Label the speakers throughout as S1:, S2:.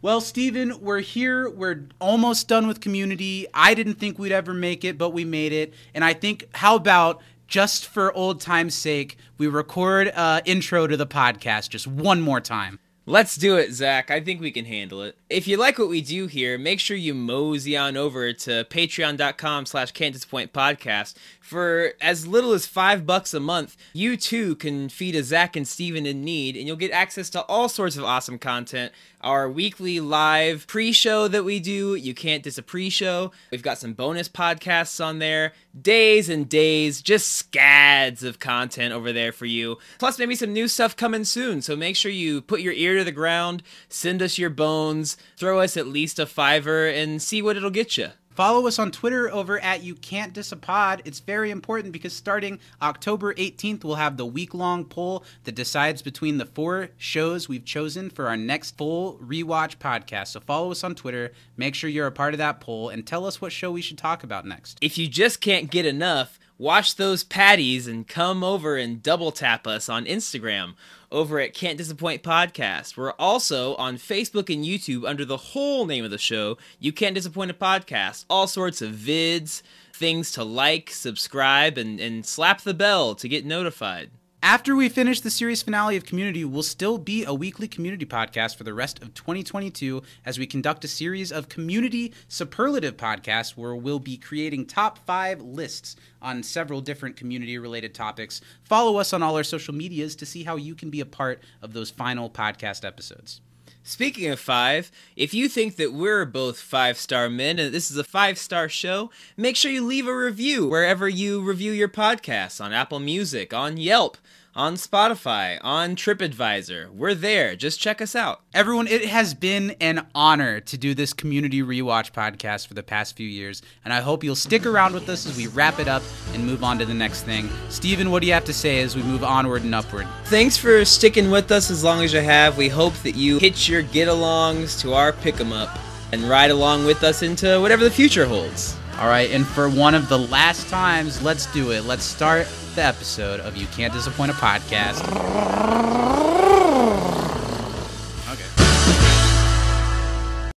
S1: Well, Steven, we're here. We're almost done with community. I didn't think we'd ever make it, but we made it. And I think, how about just for old time's sake, we record uh, intro to the podcast just one more time.
S2: Let's do it, Zach. I think we can handle it. If you like what we do here, make sure you mosey on over to patreon.com slash can't disappoint podcast. For as little as five bucks a month, you too can feed a Zach and Steven in need, and you'll get access to all sorts of awesome content. Our weekly live pre-show that we do, you can't diss a pre-show. We've got some bonus podcasts on there, days and days, just scads of content over there for you. Plus maybe some new stuff coming soon. So make sure you put your ear to the ground, send us your bones, throw us at least a fiver, and see what it'll get you.
S1: Follow us on Twitter over at You Can't Diss a Pod. It's very important because starting October 18th, we'll have the week long poll that decides between the four shows we've chosen for our next full rewatch podcast. So follow us on Twitter, make sure you're a part of that poll, and tell us what show we should talk about next.
S2: If you just can't get enough, watch those patties and come over and double tap us on Instagram over at Can't Disappoint Podcast. We're also on Facebook and YouTube under the whole name of the show, You Can't Disappoint a Podcast. All sorts of vids, things to like, subscribe, and, and slap the bell to get notified.
S1: After we finish the series finale of Community, we'll still be a weekly community podcast for the rest of 2022 as we conduct a series of community superlative podcasts where we'll be creating top five lists on several different community related topics. Follow us on all our social medias to see how you can be a part of those final podcast episodes.
S2: Speaking of five, if you think that we're both five star men and this is a five star show, make sure you leave a review wherever you review your podcasts on Apple Music, on Yelp, on Spotify, on TripAdvisor. We're there. Just check us out.
S1: Everyone, it has been an honor to do this community rewatch podcast for the past few years, and I hope you'll stick around with us as we wrap it up and move on to the next thing. Steven, what do you have to say as we move onward and upward?
S2: Thanks for sticking with us as long as you have. We hope that you hitch your get alongs to our pick 'em up and ride along with us into whatever the future holds.
S1: All right, and for one of the last times, let's do it. Let's start the episode of You Can't Disappoint a Podcast.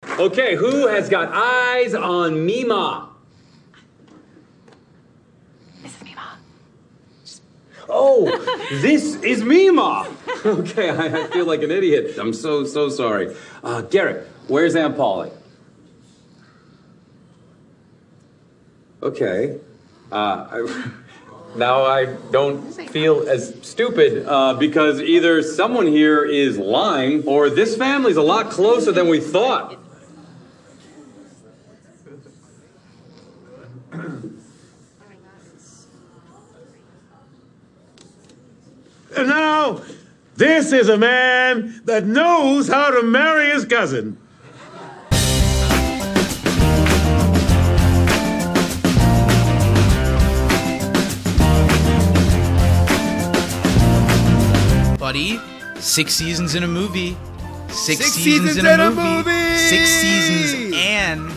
S3: Okay. Okay, who has got eyes on Mima?
S4: This is Mima.
S3: Oh, this is Mima. Okay, I, I feel like an idiot. I'm so so sorry. Uh, Garrett, where's Aunt Polly? Okay. Uh, I, now I don't feel as stupid uh, because either someone here is lying or this family's a lot closer than we thought.
S5: And now, this is a man that knows how to marry his cousin.
S1: Buddy, six seasons in a movie. Six,
S2: Six
S1: seasons,
S2: seasons
S1: in a, movie.
S2: movie!
S1: Six seasons and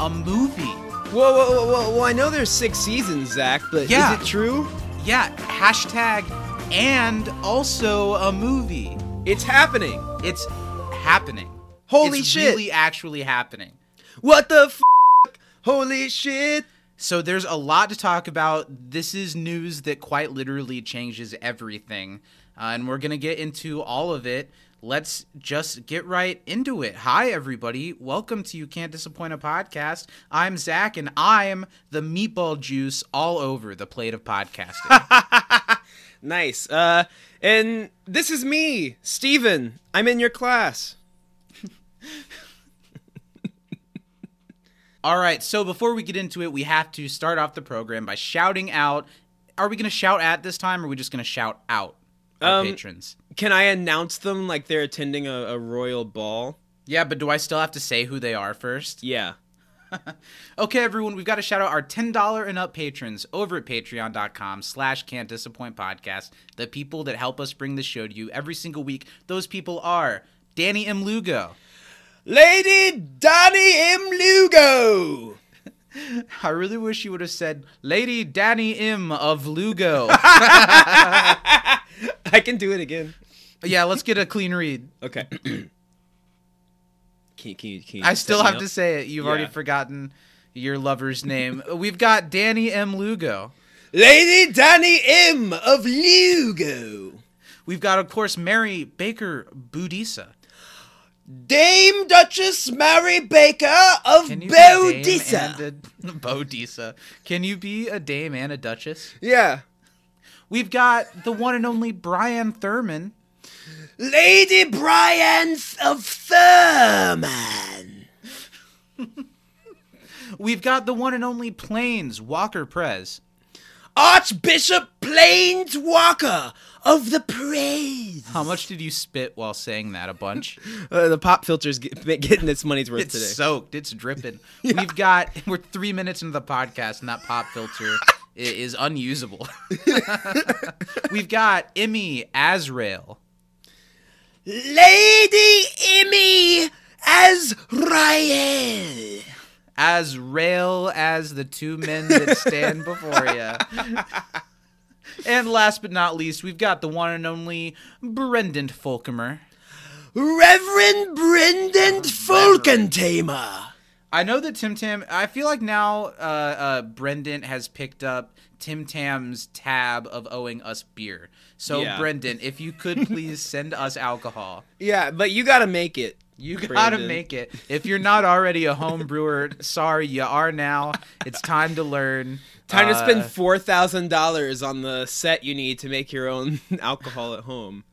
S1: a movie.
S2: Whoa, whoa, whoa, whoa, well, I know there's six seasons, Zach, but
S1: Yeah.
S2: is it true?
S1: Yeah, hashtag and also a movie.
S2: It's happening.
S1: It's happening.
S2: Holy shit.
S1: it's
S2: shit.
S1: really actually happening.
S2: What the f? Holy shit.
S1: So there's a lot to talk about. This is news that quite literally changes everything. Uh, and we're going to get into all of it. Let's just get right into it. Hi, everybody. Welcome to You Can't Disappoint a Podcast. I'm Zach, and I'm the meatball juice all over the plate of podcasting.
S2: Nice. Uh, and this is me, Steven. I'm in your class.
S1: all right, so before we get into it, we have to start off the program by shouting out. Are we going to shout at this time, or are we just going to shout out our
S2: Um,
S1: patrons?
S2: Can I announce them like they're attending a, a royal ball?
S1: Yeah, but do I still have to say who they are first?
S2: Yeah.
S1: Okay, everyone, we've got to shout out our $10 and up patrons over at patreon.com slash can't disappoint podcast. The people that help us bring the show to you every single week. Those people are Danny M. Lugo.
S2: Lady Danny M. Lugo.
S1: I really wish you would have said Lady Danny M. of Lugo.
S2: I can do it again.
S1: yeah, let's get a clean read.
S2: Okay. Can, you- can you? Can you
S1: I still have
S2: up?
S1: to say it. You've already forgotten your lover's name. We've got Danny M. Lugo.
S2: Lady Danny M of Lugo.
S1: We've got, of course, Mary Baker Budisa.
S2: Dame Duchess Mary Baker of
S1: Can you be a dame
S2: Bodisa.
S1: Bodisa. Can you be a dame and a duchess?
S2: Yeah.
S1: We've got the one and only Brian Thurman.
S2: Lady Brian of Thurman.
S1: We've got the one and only Plains Walker Prez.
S2: Archbishop Plains Walker of the Praise.
S1: How much did you spit while saying that? A bunch.
S2: Uh, the pop filter's get, getting its money's worth
S1: It's
S2: today.
S1: It's soaked. It's dripping. We've got. We're three minutes into the podcast, and that pop filter is unusable. We've got Emmy Azrael.
S2: Lady Emmy Azrael.
S1: As rail as the two men that stand before you. And last but not least, we've got the one and only Brendan Folkemer.
S2: Reverend Brendan Falkentamer.
S1: I know that Tim Tam. I feel like now uh, uh, Brendan has picked up Tim Tam's tab of owing us beer. So
S2: Yeah.
S1: Brendan, if you could please send us alcohol.
S2: Yeah, but you gotta make it.
S1: You gotta
S2: Brandon.
S1: make it. If you're not already a home brewer, sorry, you are now. It's time to learn.
S2: Time to spend
S1: Uh,
S2: four thousand dollars on the set you need to make your own alcohol at home.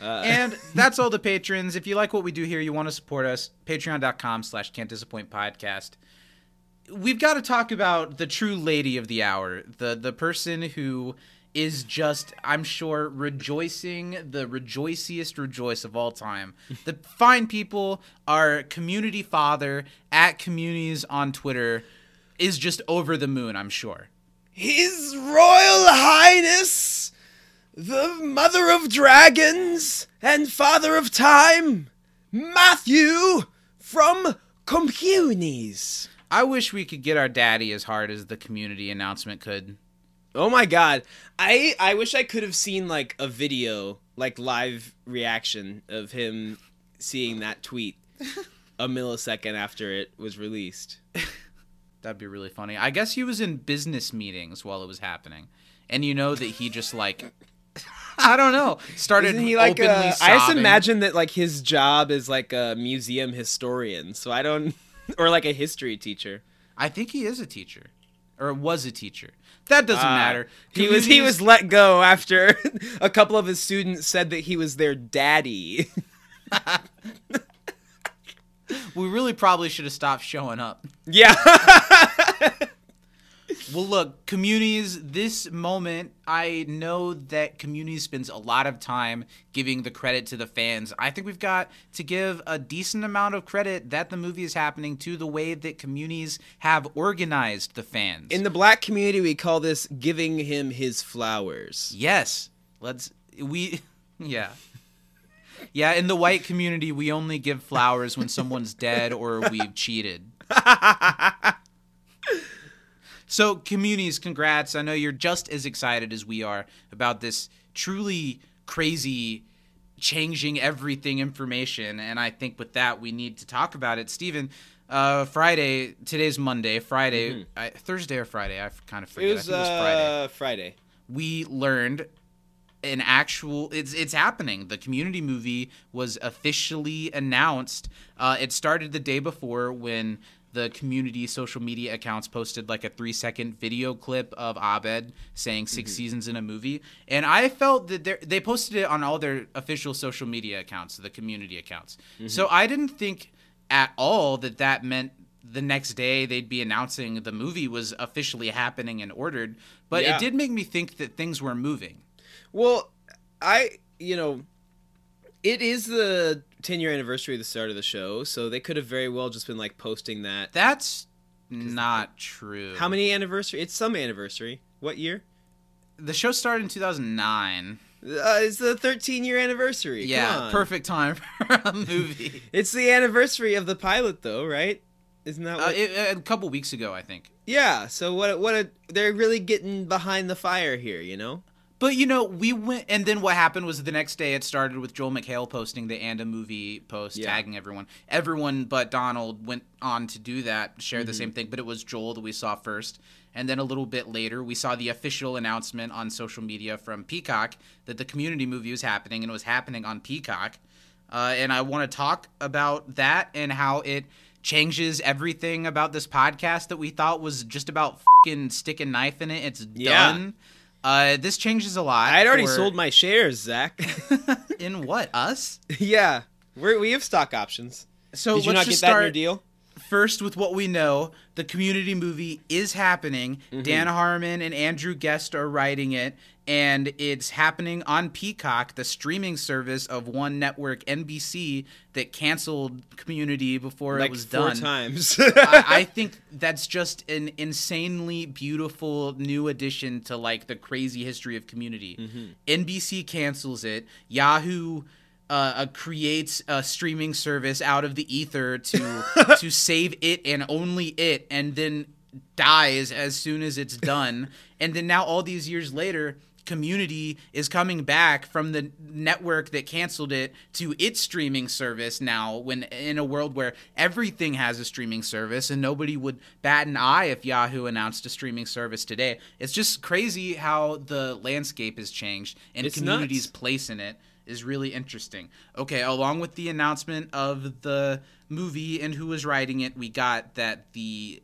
S2: Uh,
S1: and that's all the patrons. If you like what we do here, you want to support us, patreon.com slash can't disappoint podcast. We've got to talk about the true lady of the hour, the the person who is just, I'm sure, rejoicing the rejoiciest rejoice of all time. The fine people, our community father at communities on Twitter is just over the moon, I'm sure.
S2: His Royal Highness, the Mother of Dragons and Father of Time, Matthew from Communities.
S1: I wish we could get our daddy as hard as the community announcement could.
S2: Oh my god. I I wish I could have seen like a video, like live reaction of him seeing that tweet a millisecond after it was released.
S1: That'd be really funny. I guess he was in business meetings while it was happening, and you know that he just like, I don't know, started
S2: Isn't he like a, I just imagine that like his job is like a museum historian. So I don't or like a history teacher.
S1: I think he is a teacher, or was a teacher. That doesn't
S2: Uh,
S1: matter.
S2: He was he was let go after a couple of his students said that he was their daddy.
S1: We really probably should have stopped showing up.
S2: yeah.
S1: Well, look, communities, this moment, I know that communities spends a lot of time giving the credit to the fans. I think we've got to give a decent amount of credit that the movie is happening to the way that communities have organized the fans.
S2: In the black community we call this giving him his flowers.
S1: yes, let's we yeah. Yeah, in the white community, we only give flowers when someone's dead or we've cheated. So, communities, congrats. I know you're just as excited as we are about this truly crazy, changing everything information. And I think with that, we need to talk about it. Stephen. uh, Friday, today's Monday, Friday, I, Thursday or Friday, I kind of
S2: It was,
S1: I think it was Friday.
S2: uh, Friday.
S1: We learned an actual it's it's happening the community movie was officially announced uh, it started the day before when the community social media accounts posted like a three second video clip of abed saying 6 mm-hmm. seasons in a movie. And i felt that they're- posted it on all their official social media accounts the community accounts. Mm-hmm. So i didn't think at all that that meant the next day they'd be announcing the movie was officially happening and ordered. But
S2: Yeah.
S1: it did make me think that things were moving.
S2: Well, I you know, it is the 10 year anniversary of the start of the show, so they could have very well just been like posting that.
S1: That's not true.
S2: How many anniversary? It's some anniversary. What year?
S1: The show started in 2009.
S2: Uh, it's the 13 year anniversary.
S1: Yeah, perfect time for a movie.
S2: It's the anniversary of the pilot, though, right? Isn't that
S1: Uh,
S2: what?
S1: it, a couple weeks ago, I think.
S2: yeah. So what? What? A, they're really getting behind the fire here, you know?
S1: But you know, we went, and then what happened was the next day it started with Joel McHale posting the and a movie post,
S2: Yeah.
S1: tagging everyone. Everyone but Donald went on to do that, share
S2: Mm-hmm.
S1: the same thing, but it was Joel that we saw first. And then a little bit later, we saw the official announcement on social media from Peacock that the Community movie was happening, and it was happening on Peacock. Uh, and I want to talk about that and how it changes everything about this podcast that we thought was just about fucking stick a knife in it. It's
S2: Yeah.
S1: done. Uh, this changes a lot.
S2: I had already
S1: for-
S2: sold my shares, Zach.
S1: in what us?
S2: yeah, We're, we have stock options.
S1: So
S2: Did you
S1: let's
S2: not
S1: just
S2: get that in your deal?
S1: first with what we know. The Community movie is happening.
S2: Mm-hmm.
S1: Dan Harmon and Andrew Guest are writing it, and it's happening on Peacock, the streaming service of one network, NBC, that canceled Community before
S2: Like
S1: it was
S2: four
S1: done.
S2: times.
S1: I, I think that's just an insanely beautiful new addition to like the crazy history of community. NBC cancels it. Yahoo uh, uh, creates a streaming service out of the ether to to save it and only it, and then dies as soon as it's done. and then now all these years later. Community is coming back from the network that canceled it to its streaming service now when in a world where everything has a streaming service and nobody would bat an eye if Yahoo announced a streaming service today. It's just crazy how the landscape has changed and
S2: It's
S1: community's
S2: nuts.
S1: place in it is really interesting. Okay, along with the announcement of the movie and who was writing it, we got that the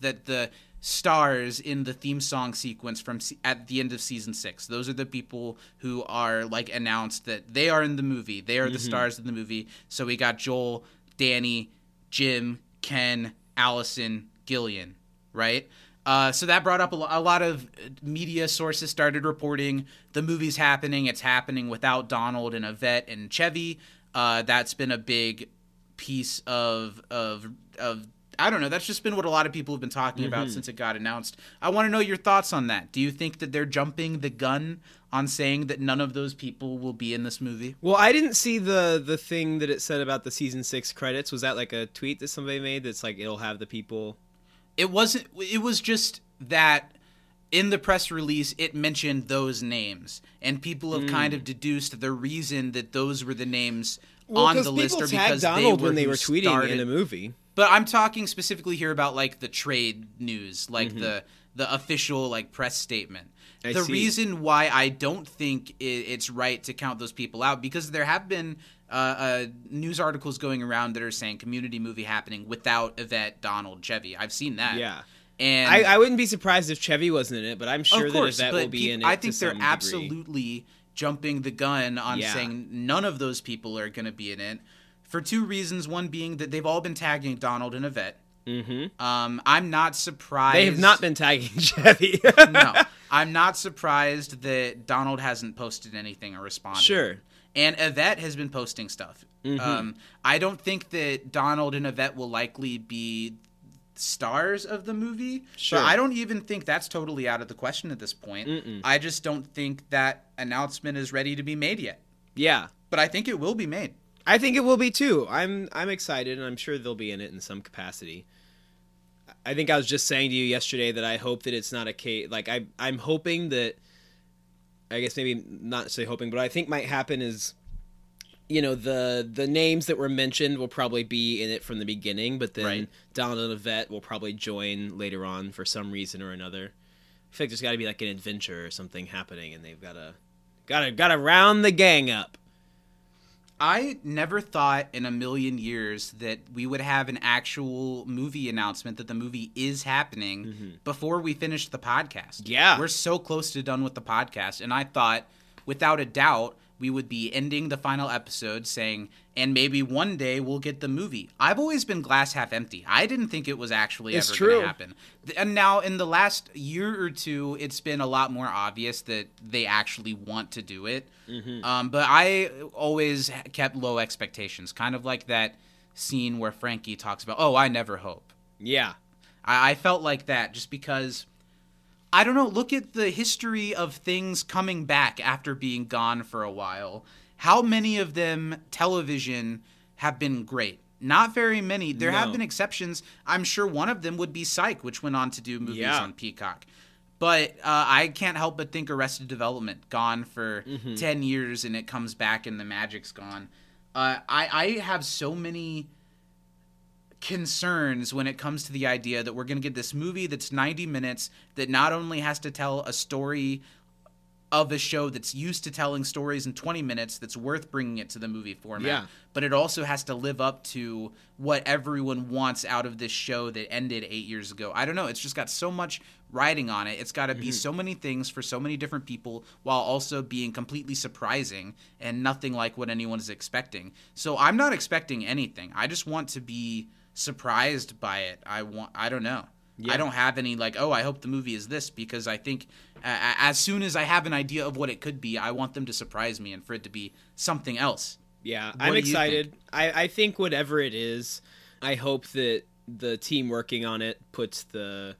S1: that the stars in the theme song sequence from se- at the end of season 6. Those are the people who are like announced that they are in the movie. They are the stars of the movie. So we got Joel, Danny, Jim, Ken, Allison, Gillian, right? Uh, so that brought up a lot of uh, media sources started reporting the movie's happening. It's happening without Donald and Yvette and Chevy. Uh, that's been a big piece of of of I don't know. That's just been what a lot of people have been talking about mm-hmm. since it got announced. I want to know your thoughts on that. Do you think that they're jumping the gun on saying that none of those people will be in this movie?
S2: well, I didn't see the the thing that it said about the season six credits. Was that like a tweet that somebody made? That's like it'll have the people.
S1: It wasn't. It was just that in the press release it mentioned those names, and people have kind of mm. deduced the reason that those were the names on the list are because
S2: Donald
S1: they were
S2: when they were tweeting
S1: started-
S2: in the movie.
S1: But I'm talking specifically here about like the trade news, like
S2: Mm-hmm.
S1: the the official like press statement.
S2: I
S1: the
S2: see.
S1: reason why I don't think it's right to count those people out because there have been uh, uh, news articles going around that are saying community movie happening without Yvette, Donald, Chevy. I've seen that.
S2: Yeah.
S1: and
S2: I, I wouldn't be surprised if Chevy wasn't in it, but I'm sure
S1: course,
S2: that Yvette will be in it.
S1: I think they're
S2: degree.
S1: absolutely jumping the gun on
S2: Yeah.
S1: saying none of those people are going to be in it for two reasons. One being that they've all been tagging Donald and Yvette. Mm-hmm. Um, I'm not surprised.
S2: They have not been tagging Chevy.
S1: no, I'm not surprised that Donald hasn't posted anything or responded.
S2: Sure.
S1: And Yvette has been posting stuff.
S2: Mm-hmm.
S1: Um, I don't think that Donald and Yvette will likely be stars of the movie.
S2: Sure.
S1: But I don't even think that's totally out of the question at this point. I just don't think that announcement is ready to be made yet.
S2: yeah.
S1: But I think it will be made.
S2: I think it will be too. I'm I'm excited, and I'm sure they'll be in it in some capacity. I think I was just saying to you yesterday that I hope that it's not a case. Like I I'm hoping that. I guess maybe not say hoping, but I think might happen is, you know, the the names that were mentioned will probably be in it from the beginning, but then
S1: Right.
S2: Donald and Yvette will probably join later on for some reason or another. I feel like there's got to be like an adventure or something happening, and they've got to, got to, got to round the gang up.
S1: I never thought in a million years that we would have an actual movie announcement that the movie is happening mm-hmm. before we finished the podcast.
S2: Yeah.
S1: We're so close to done with the podcast. And I thought, without a doubt, we would be ending the final episode saying, and maybe one day we'll get the movie. I've always been glass half empty. I didn't think it was actually
S2: It's
S1: ever going to happen. And now, in the last year or two, it's been a lot more obvious that they actually want to do it.
S2: Mm-hmm.
S1: Um, but I always kept low expectations, kind of like that scene where Frankie talks about, "Oh, I never hope."
S2: Yeah.
S1: I, I felt like that just because I don't know. Look at the history of things coming back after being gone for a while. How many of them television have been great? Not very many. There have been exceptions. I'm sure one of them would be Psych, which went on to do movies
S2: Yeah.
S1: on Peacock. But uh, I can't help but think Arrested Development gone for
S2: Mm-hmm.
S1: ten years and it comes back and the magic's gone. Uh, I I have so many concerns when it comes to the idea that we're going to get this movie that's 90 minutes that not only has to tell a story of a show that's used to telling stories in 20 minutes that's worth bringing it to the movie format
S2: Yeah.
S1: but it also has to live up to what everyone wants out of this show that ended 8 years ago. I don't know, it's just got so much riding on it. It's got to be mm-hmm. so many things for so many different people while also being completely surprising and nothing like what anyone is expecting. So I'm not expecting anything. I just want to be surprised by it. I want I don't know. I don't have any like, oh, I hope the movie is this because I think uh, as soon as I have an idea of what it could be, I want them to surprise me and for it to be something else.
S2: Yeah,
S1: What
S2: I'm excited. I, I think whatever it is, I hope that the team working on it puts the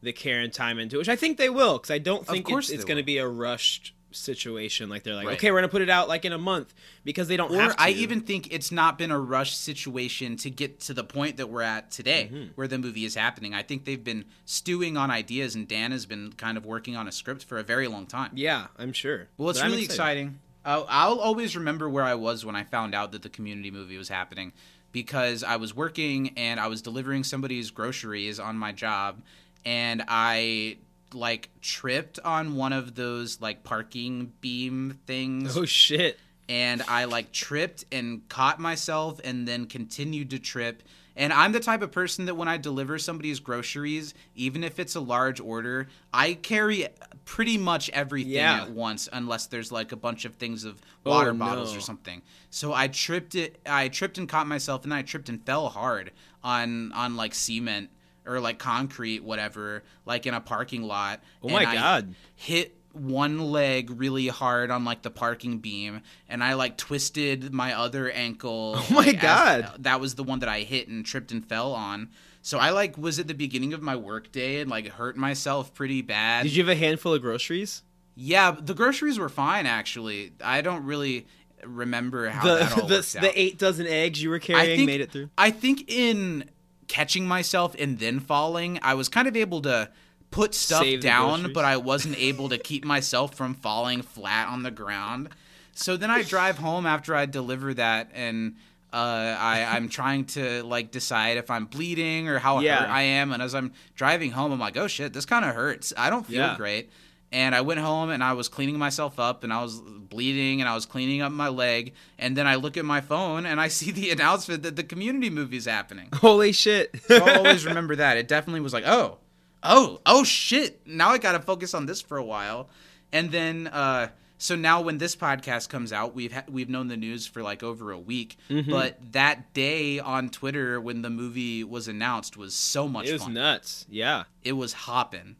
S2: the care and time into it, which I think they will, because I don't think it's, it's going to be a rushed situation. Like they're like,
S1: Right.
S2: okay, we're to put it out like in a month because they don't
S1: Or
S2: have to.
S1: I even think it's not been a rush situation to get to the point that we're at today,
S2: Mm-hmm.
S1: where the movie is happening. I think they've been stewing on ideas, and Dan has been kind of working on a script for a very long time.
S2: Yeah, I'm sure.
S1: Well, it's
S2: But
S1: really exciting. I'll always remember where I was when I found out that the community movie was happening because I was working and I was delivering somebody's groceries on my job and I like tripped on one of those like parking beam things
S2: Oh shit!
S1: and I like tripped and caught myself and then continued to trip. And I'm the type of person that when I deliver somebody's groceries, even if it's a large order, I carry pretty much everything
S2: Yeah.
S1: at once unless there's like a bunch of things of
S2: Oh,
S1: water bottles
S2: no.
S1: or something. So I tripped it I tripped and caught myself and then I tripped and fell hard on on like cement or like concrete whatever, like in a parking lot.
S2: Oh
S1: And
S2: my
S1: I
S2: God.
S1: hit one leg really hard on like the parking beam and I like twisted my other ankle. Oh
S2: my God.
S1: that was the one that I hit and tripped and fell on. So I like was at the beginning of my work day and like hurt myself pretty bad.
S2: Did you have a handful of groceries?
S1: Yeah, the groceries were fine actually. I don't really remember how that
S2: The
S1: all
S2: the,
S1: worked out.
S2: the eight dozen eggs you were carrying
S1: think,
S2: made it through.
S1: I think in catching myself and then falling, I was kind of able to put stuff
S2: Save
S1: down, but I wasn't able to keep myself from falling flat on the ground. So then I drive home after I deliver that, and uh, I, I'm trying to like decide if I'm bleeding or how
S2: Yeah.
S1: hurt I am. And as I'm driving home, I'm like, oh shit, this kind of hurts. I don't feel
S2: Yeah.
S1: great. And I went home and I was cleaning myself up and I was bleeding and I was cleaning up my leg. And then I look at my phone and I see the announcement that the community movie is happening.
S2: Holy shit!
S1: So I'll always remember that. It definitely was like, oh, oh, oh shit. Now I got to focus on this for a while. And then, uh, so now when this podcast comes out, we've ha- we've known the news for like over a week.
S2: Mm-hmm.
S1: But that day on Twitter when the movie was announced was so much
S2: it was
S1: fun.
S2: nuts. Yeah.
S1: It was hopping.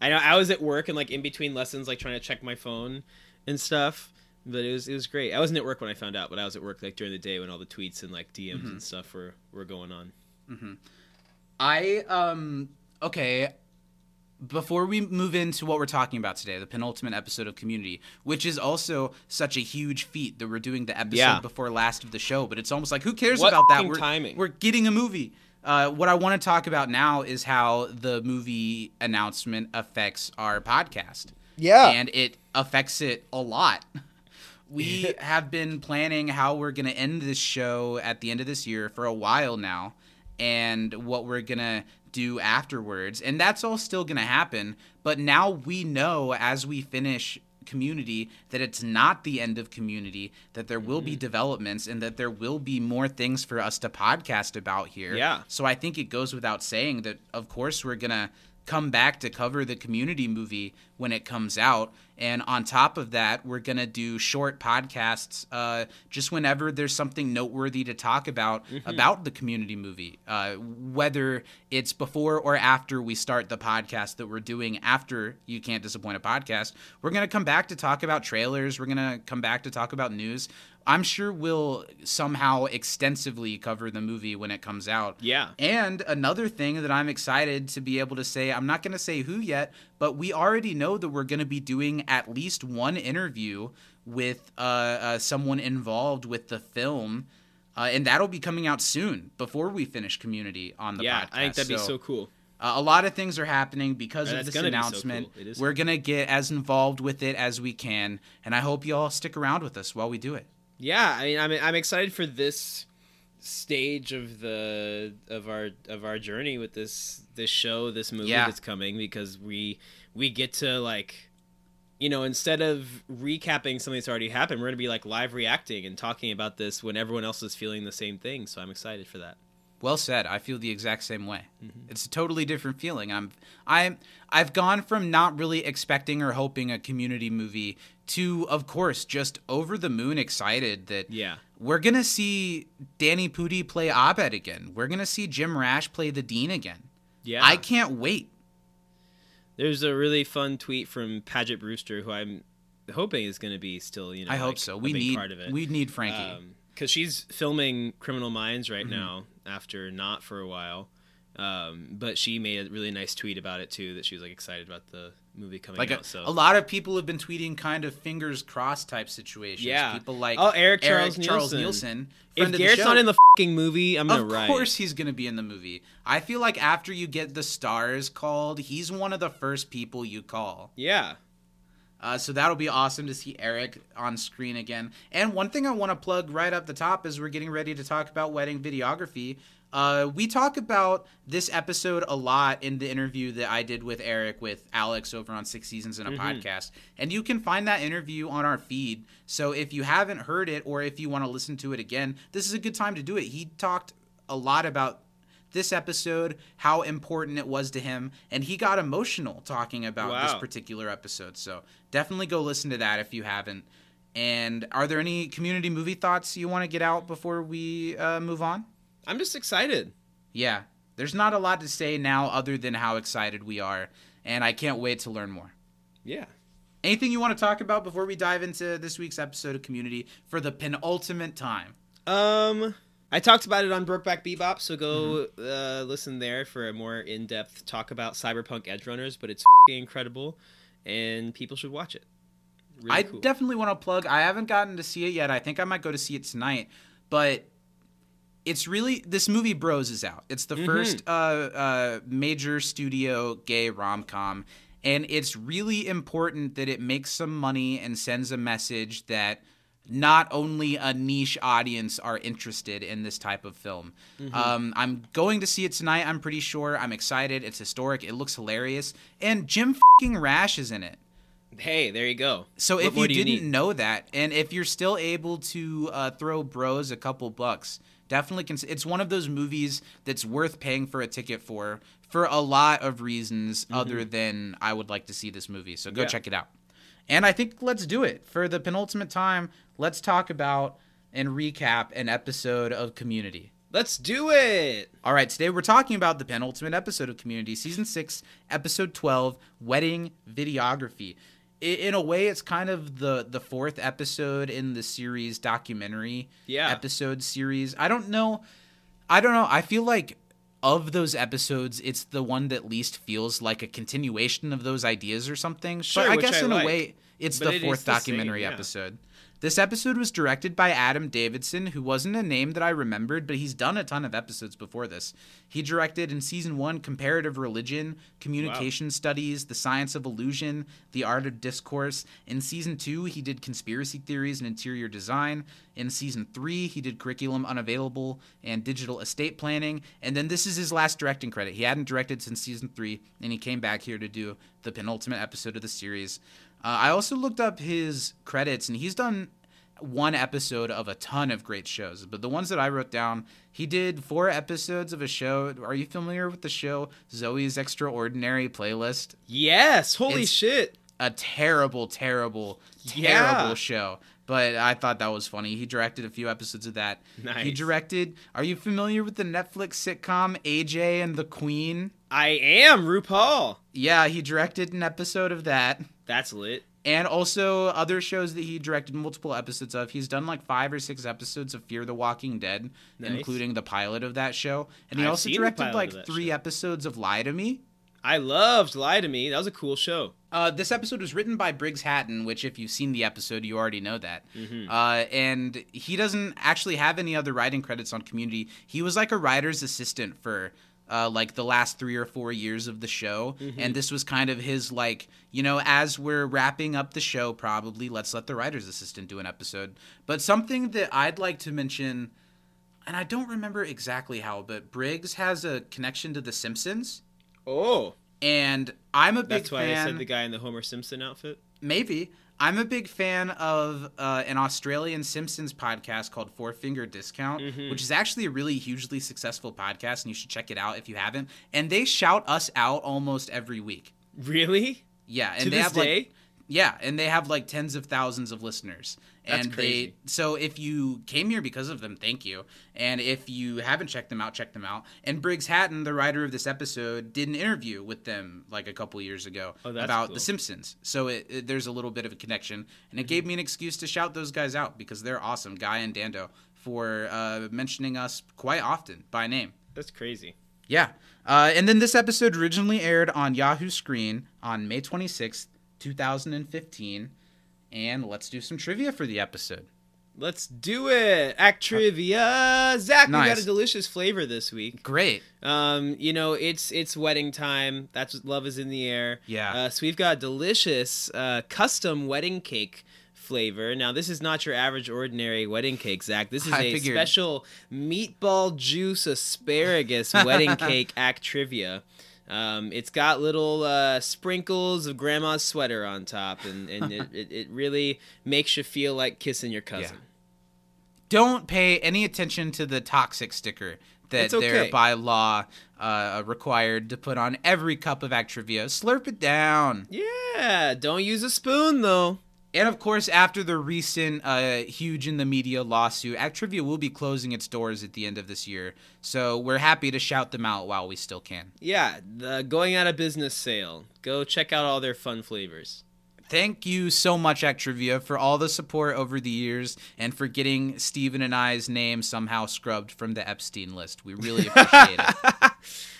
S2: I know I was at work and like in between lessons, like trying to check my phone and stuff. But it was it was great. I wasn't at work when I found out, but I was at work like during the day when all the tweets and like DMs
S1: Mm-hmm.
S2: and stuff were were going on.
S1: I um okay. Before we move into what we're talking about today, the penultimate episode of Community, which is also such a huge feat that we're doing the episode
S2: Yeah.
S1: before last of the show, but it's almost like who cares
S2: What
S1: about that? We're,
S2: timing.
S1: we're getting a movie. Uh, what I want to talk about now is how the movie announcement affects our podcast.
S2: Yeah.
S1: And it affects it a lot. We have been planning how we're going to end this show at the end of this year for a while now and what we're going to do afterwards. And that's all still going to happen. But now we know as we finish community that it's not the end of community that there will
S2: Mm-hmm.
S1: be developments and that there will be more things for us to podcast about here
S2: Yeah.
S1: so i think it goes without saying that of course we're gonna come back to cover the community movie when it comes out and on top of that we're gonna do short podcasts uh, just whenever there's something noteworthy to talk about about the community movie uh, whether it's before or after we start the podcast that we're doing after you can't disappoint a podcast. We're gonna come back to talk about trailers. We're gonna come back to talk about news. I'm sure we'll somehow extensively cover the movie when it comes out.
S2: Yeah.
S1: and another thing that I'm excited to be able to say, I'm not going to say who yet, but we already know that we're going to be doing at least one interview with uh, uh, someone involved with the film. Uh, and that'll be coming out soon before we finish Community on the
S2: yeah,
S1: podcast.
S2: I think that'd be so cool.
S1: Uh, a lot of things are happening because
S2: Yeah,
S1: of this
S2: be so
S1: announcement.
S2: cool.
S1: We're gonna get as involved with it as we can, and I hope you all stick around with us while we do it.
S2: Yeah, I mean, I'm I'm excited for this stage of the of our of our journey with this this show, this movie
S1: Yeah.
S2: that's coming because we we get to like you know, instead of recapping something that's already happened, we're going to be like live reacting and talking about this when everyone else is feeling the same thing. So I'm excited for that.
S1: Well said. I feel the exact same way.
S2: Mm-hmm.
S1: It's a totally different feeling. I'm I'm I've gone from not really expecting or hoping a community movie to of course just over the moon excited that
S2: Yeah.
S1: We're going to see Danny Pudi play Abed again. We're going to see Jim Rash play the Dean again.
S2: Yeah.
S1: I can't wait.
S2: There's a really fun tweet from Paget Brewster who I'm hoping is going to be still, you know,
S1: I hope
S2: like,
S1: so. We need
S2: part of it.
S1: we need Frankie.
S2: because she's filming Criminal Minds right
S1: Mm-hmm.
S2: now after not for a while. Um, but she made a really nice tweet about it too that she was like excited about the movie coming
S1: like a,
S2: out. So
S1: a lot of people have been tweeting kind of fingers crossed type situations.
S2: Yeah.
S1: People like
S2: Oh, Eric Charles
S1: Charles
S2: Nielsen.
S1: Nielsen.
S2: if
S1: the
S2: Garrett's not in the fucking movie, I'm gonna write.
S1: Of
S2: write.
S1: course he's going to be in the movie. I feel like after you get the stars called, he's one of the first people you call.
S2: Yeah.
S1: Uh, so that'll be awesome to see Eric on screen again. And one thing I want to plug right up the top is we're getting ready to talk about wedding videography. Uh, we talk about this episode a lot in the interview that I did with Eric with Alex over on Six Seasons in a podcast. And you can find that interview on our feed. So if you haven't heard it or if you want to listen to it again, this is a good time to do it. He talked a lot about this episode, how important it was to him, and he got emotional talking about this particular episode. So definitely go listen to that if you haven't. And are there any community movie thoughts you want to get out before we uh, move on?
S2: I'm just excited.
S1: Yeah, there's not a lot to say now other than how excited we are, and I can't wait to learn more.
S2: Yeah.
S1: Anything you want to talk about before we dive into this week's episode of Community for the penultimate time?
S2: Um, I talked about it on Brokeback Bebop, so go
S1: Mm-hmm.
S2: uh, listen there for a more in-depth talk about Cyberpunk Edgerunners. But it's fing incredible, and people should watch it. Really
S1: I
S2: cool.
S1: definitely want to plug. I haven't gotten to see it yet. I think I might go to see it tonight, but it's really this movie Bros is out. It's the
S2: Mm-hmm.
S1: first uh, uh, major studio gay rom com, and it's really important that it makes some money and sends a message that not only a niche audience are interested in this type of film.
S2: Mm-hmm.
S1: Um, I'm going to see it tonight. I'm pretty sure. I'm excited. It's historic. It looks hilarious, and Jim fucking Rash is in it.
S2: Hey, there you go.
S1: So
S2: What
S1: if you didn't know that, and if you're still able to uh, throw bros a couple bucks, definitely cons- it's one of those movies that's worth paying for a ticket for for a lot of reasons other than I would like to see this movie. So go
S2: Mm-hmm. Yeah.
S1: check it out. And I think let's do it for the penultimate time. Let's talk about and recap an episode of Community.
S2: Let's do it.
S1: All right, today we're talking about the penultimate episode of Community, season six, episode twelve, wedding videography. In a way, it's kind of the the fourth episode in the series documentary
S2: Yeah.
S1: episode series. I don't know. I don't know. I feel like of those episodes, it's the one that least feels like a continuation of those ideas or something.
S2: Sure,
S1: but I guess
S2: I
S1: in
S2: like.
S1: a way, it's
S2: But
S1: the
S2: it
S1: fourth
S2: the same,
S1: documentary
S2: yeah.
S1: episode. This episode was directed by Adam Davidson, who wasn't a name that I remembered, but he's done a ton of episodes before this. He directed in season one Comparative Religion, Communication Studies, The Science of Illusion, The Art of Discourse. In season two, he did Conspiracy Theories and Interior Design. In season three, he did Curriculum Unavailable and Digital Estate Planning. And then this is his last directing credit. He hadn't directed since season three, and he came back here to do the penultimate episode of the series. Uh, I also looked up his credits, and he's done one episode of a ton of great shows. But the ones that I wrote down, he did four episodes of a show. Are you familiar with the show Zoey's Extraordinary Playlist?
S2: Yes. Holy
S1: It's-
S2: shit.
S1: A terrible, terrible, terrible
S2: Yeah.
S1: show. But I thought that was funny. He directed a few episodes of that.
S2: Nice.
S1: He directed. Are you familiar with the Netflix sitcom AJ and the Queen?
S2: I am RuPaul.
S1: Yeah, he directed an episode of that.
S2: That's lit.
S1: and also other shows that he directed multiple episodes of. He's done like five or six episodes of Fear the Walking Dead,
S2: Nice.
S1: including the pilot of that show. And he
S2: I've
S1: also directed like three
S2: show.
S1: episodes of Lie to Me.
S2: I loved Lie to Me. That was a cool show.
S1: Uh, this episode was written by Briggs Hatton, which, if you've seen the episode, you already know that.
S2: Mm-hmm.
S1: Uh, and he doesn't actually have any other writing credits on Community. He was like a writer's assistant for uh, like the last three or four years of the show, and this was kind of his like, you know, as we're wrapping up the show, probably let's let the writer's assistant do an episode. But something that I'd like to mention, and I don't remember exactly how, but Briggs has a connection to The Simpsons,
S2: Oh,
S1: and I'm a big
S2: that's why
S1: fan.
S2: I said the guy in the Homer Simpson outfit.
S1: Maybe. I'm a big fan of uh, an Australian Simpsons podcast called Four Finger Discount,
S2: Mm-hmm.
S1: which is actually a really hugely successful podcast, and you should check it out if you haven't. And they shout us out almost every week.
S2: Really?
S1: Yeah, and
S2: To
S1: they
S2: this
S1: have
S2: day?
S1: like yeah, and they have like tens of thousands of listeners.
S2: That's
S1: and
S2: crazy.
S1: they so if you came here because of them, thank you. And if you haven't checked them out, check them out. And Briggs Hatton, the writer of this episode, did an interview with them like a couple years ago
S2: Oh,
S1: about
S2: cool.
S1: The Simpsons. So it, it- there's a little bit of a connection, and
S2: Mm-hmm.
S1: it gave me an excuse to shout those guys out because they're awesome, Guy and Dando, for uh, mentioning us quite often by name.
S2: That's crazy.
S1: Yeah. Uh, and then this episode originally aired on Yahoo Screen on May 26th, 2015. And let's do some trivia for the episode.
S2: Let's do it. Act trivia. Zach, we got a delicious flavor this week.
S1: Great.
S2: Um, you know, it's it's wedding time. That's what love is in the air.
S1: Yeah.
S2: Uh, so we've got delicious uh, custom wedding cake flavor. Now, this is not your average ordinary wedding cake, Zach. This is
S1: I
S2: a
S1: figured.
S2: special meatball juice asparagus wedding cake act trivia. Um, it's got little uh, sprinkles of grandma's sweater on top, and, and it, it, it really makes you feel like kissing your cousin.
S1: Don't pay any attention to the toxic sticker that
S2: okay.
S1: they're by law uh, required to put on every cup of Act Trivia. Slurp it down.
S2: Yeah, don't use a spoon though.
S1: And of course, after the recent uh, huge in the media lawsuit, Actrivia will be closing its doors at the end of this year. So we're happy to shout them out while we still can.
S2: Yeah, the going out of business sale. Go check out all their fun flavors.
S1: Thank you so much, Actrivia, for all the support over the years and for getting Steven and I's name somehow scrubbed from the Epstein list. We really appreciate it.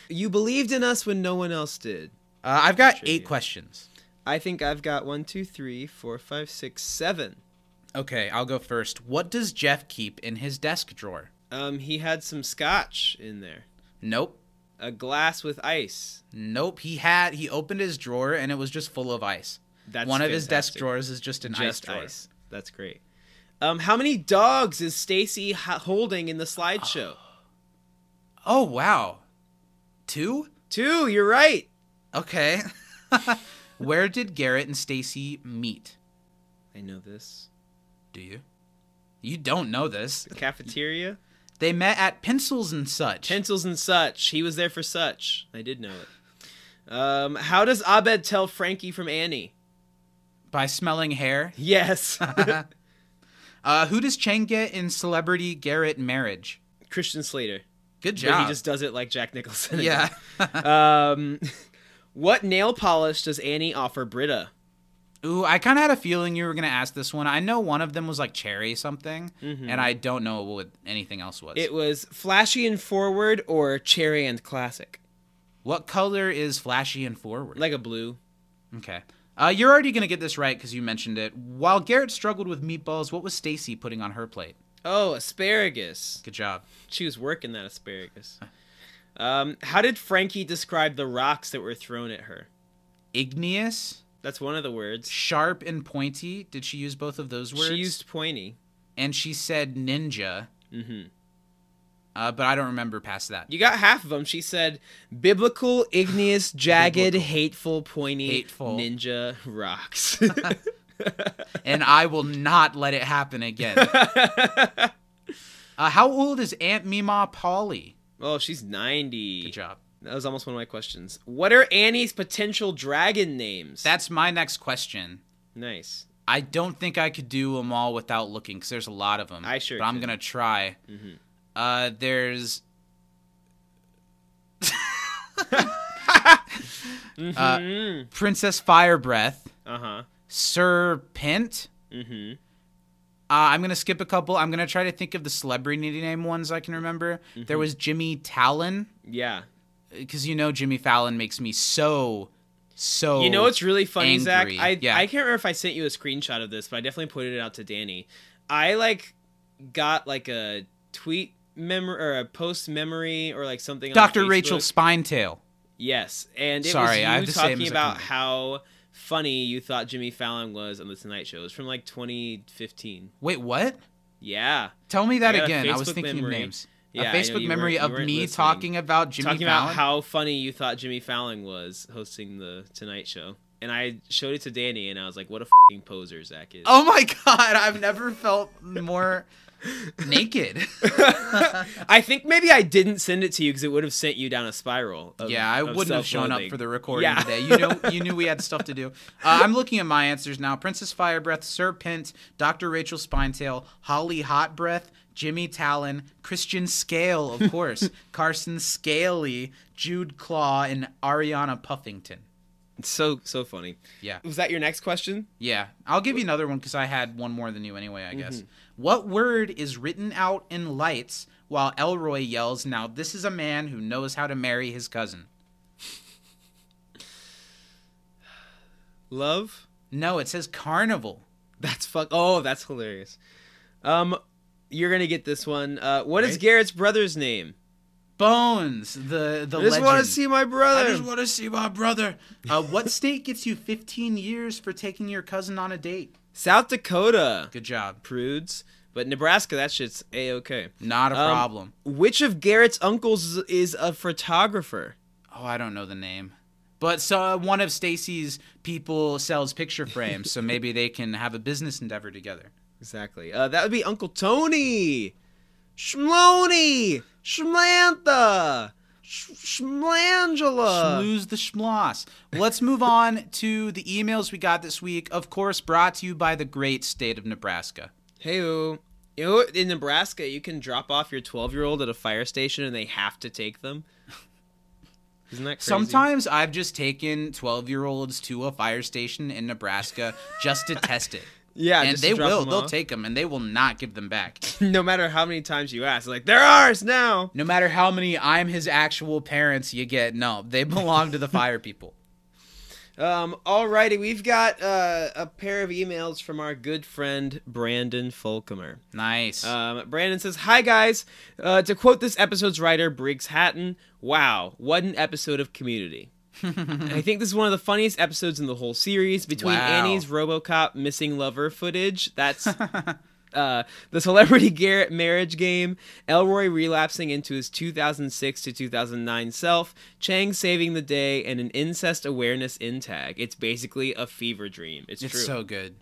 S2: You believed in us when no one else did.
S1: Uh, I've got
S2: Trivia.
S1: eight questions.
S2: I think I've got one, two, three, four, five, six, seven.
S1: Okay, I'll go first. What does Jeff keep in his desk drawer?
S2: Um, he had some scotch in there.
S1: Nope.
S2: A glass with ice.
S1: Nope. He had he opened his drawer and it was just full of ice.
S2: That's
S1: One of his desk drawers is just an
S2: Just
S1: ice drawer.
S2: ice. That's great. Um, how many dogs is Stacy ha- holding in the slideshow?
S1: Oh wow. Two?
S2: Two. You're right.
S1: Okay. Where did Garrett and Stacy meet?
S2: I know this.
S1: Do you? You don't know this.
S2: The cafeteria.
S1: They met at Pencils and Such.
S2: Pencils and such. He was there for such. I did know it. Um, how does Abed tell Frankie from Annie?
S1: by smelling hair.
S2: Yes.
S1: Uh, who does Chang get in Celebrity Garrett Marriage?
S2: Christian Slater.
S1: Good
S2: But
S1: job.
S2: he just does it like Jack Nicholson.
S1: yeah.
S2: um, what nail polish does Annie offer Britta?
S1: Ooh, I kind of had a feeling you were gonna ask this one. I know one of them was like cherry something, and I don't know what anything else was.
S2: Mm-hmm. It was flashy and forward or cherry and classic.
S1: what color is flashy and forward?
S2: Like a blue.
S1: Okay. Uh, you're already gonna get this right because you mentioned it. While Garrett struggled with meatballs, what was Stacy putting on her plate?
S2: Oh, asparagus.
S1: Good job.
S2: She was working that asparagus. Um, how did Frankie describe the rocks that were thrown at her?
S1: Igneous,
S2: That's one of the words.
S1: sharp, and pointy. Did she use both of those words?
S2: She used pointy.
S1: and she said ninja.
S2: hmm
S1: Uh, but I don't remember past that.
S2: You got half of them. She said, "Biblical, igneous, jagged,
S1: Biblical.
S2: hateful, pointy,
S1: Hateful.
S2: ninja rocks."
S1: and I will not let it happen again. uh, how old is Aunt Mima Polly?
S2: Oh, she's ninety.
S1: Good job.
S2: That was almost one of my questions. What are Annie's potential dragon names?
S1: That's my next question.
S2: nice.
S1: I don't think I could do them all without looking because there's a lot of them.
S2: I sure
S1: But I'm gonna try.
S2: Mhm.
S1: Uh, there's
S2: Mm-hmm.
S1: Princess Firebreath,
S2: Uh huh.
S1: Serpent.
S2: Mm-hmm.
S1: Uh, I'm gonna skip a couple. I'm gonna try to think of the celebrity name ones I can remember.
S2: Mm-hmm.
S1: There was Jimmy Talon,
S2: Yeah.
S1: because you know Jimmy Fallon makes me so, so.
S2: You know what's really funny, Zach? I
S1: Yeah.
S2: I can't remember if I sent you a screenshot of this, but I definitely pointed it out to Danny. I like got like a tweet memory or a post memory or like something.
S1: Dr. Rachel. Spinetail.
S2: Yes, and it
S1: Sorry,
S2: was
S1: I have
S2: you
S1: to say him
S2: talking about how funny you thought Jimmy Fallon was on the Tonight Show. It was from like 2015.
S1: Wait, what?
S2: Yeah,
S1: Tell me that
S2: I
S1: again. I was thinking
S2: memory.
S1: names.
S2: Yeah,
S1: a Facebook memory of me
S2: listening.
S1: talking about Jimmy Fallon.
S2: talking
S1: Fallon.
S2: about how funny you thought Jimmy Fallon was hosting the Tonight Show, and I showed it to Danny, and I was like, "What a fing poser Zach is."
S1: oh my god, I've never felt more naked.
S2: I think maybe I didn't send it to you because it would have sent you down a spiral. Of,
S1: yeah, I wouldn't have shown up for the recording
S2: Yeah.
S1: today. You know, you knew we had stuff to do. Uh, I'm looking at my answers now. Princess Firebreath, Sir Pint, Dr. Rachel Spinetail, Holly Hot Breath, Jimmy Talon, Christian Scale, of course, Carson Scaley, Jude Claw, and Ariana Puffington.
S2: It's so so funny.
S1: Yeah.
S2: Was that your next question?
S1: Yeah, I'll give you another one because I had one more than you anyway. I guess.
S2: Mm-hmm.
S1: What word is written out in lights while Elroy yells, "Now this is a man who knows how to marry his cousin"?
S2: Love.
S1: No, it says carnival.
S2: That's fuck. Oh, that's hilarious. Um, you're gonna get this one. Uh, what is
S1: Right.
S2: Garrett's brother's name?
S1: Bones, the the
S2: I just want to see my brother.
S1: I just want to see my brother. Uh, what state gets you 15 years for taking your cousin on a date?
S2: South Dakota.
S1: Good job.
S2: Prudes. But Nebraska, that shit's a okay.
S1: Not a
S2: Um,
S1: problem.
S2: Which of Garrett's uncles is a photographer?
S1: Oh, I don't know the name. But so one of Stacy's people sells picture frames, so maybe they can have a business endeavor together.
S2: Exactly. Uh, that would be Uncle Tony. Shmlony. Shmlantha. Sh- Shmlangela.
S1: Schmooze the schmloss. Let's move on to the emails we got this week. Of course, brought to you by the great state of Nebraska.
S2: Hey, you know, in Nebraska, you can drop off your 12 year old at a fire station and they have to take them. Isn't that crazy?
S1: Sometimes I've just taken 12 year olds to a fire station in Nebraska just to test it.
S2: Yeah,
S1: and they will. They'll take them and they will not give them back.
S2: no matter how many times you ask. Like, they're ours now.
S1: No matter how many I'm his actual parents you get, no, they belong to the fire people.
S2: Um, alrighty, we've got uh, a pair of emails from our good friend Brandon Folcomer.
S1: Nice.
S2: Um, Brandon says, "Hi guys. Uh, to quote this episode's writer, Briggs Hatton, wow, what an episode of Community." I think this is one of the funniest episodes in the whole series. Between
S1: Wow.
S2: Annie's RoboCop missing lover footage, that's uh, the celebrity Garrett marriage game, Elroy relapsing into his 2006 to 2009 self, Chang saving the day, and an incest awareness in tag. It's basically a fever dream. It's,
S1: it's
S2: true.
S1: so good.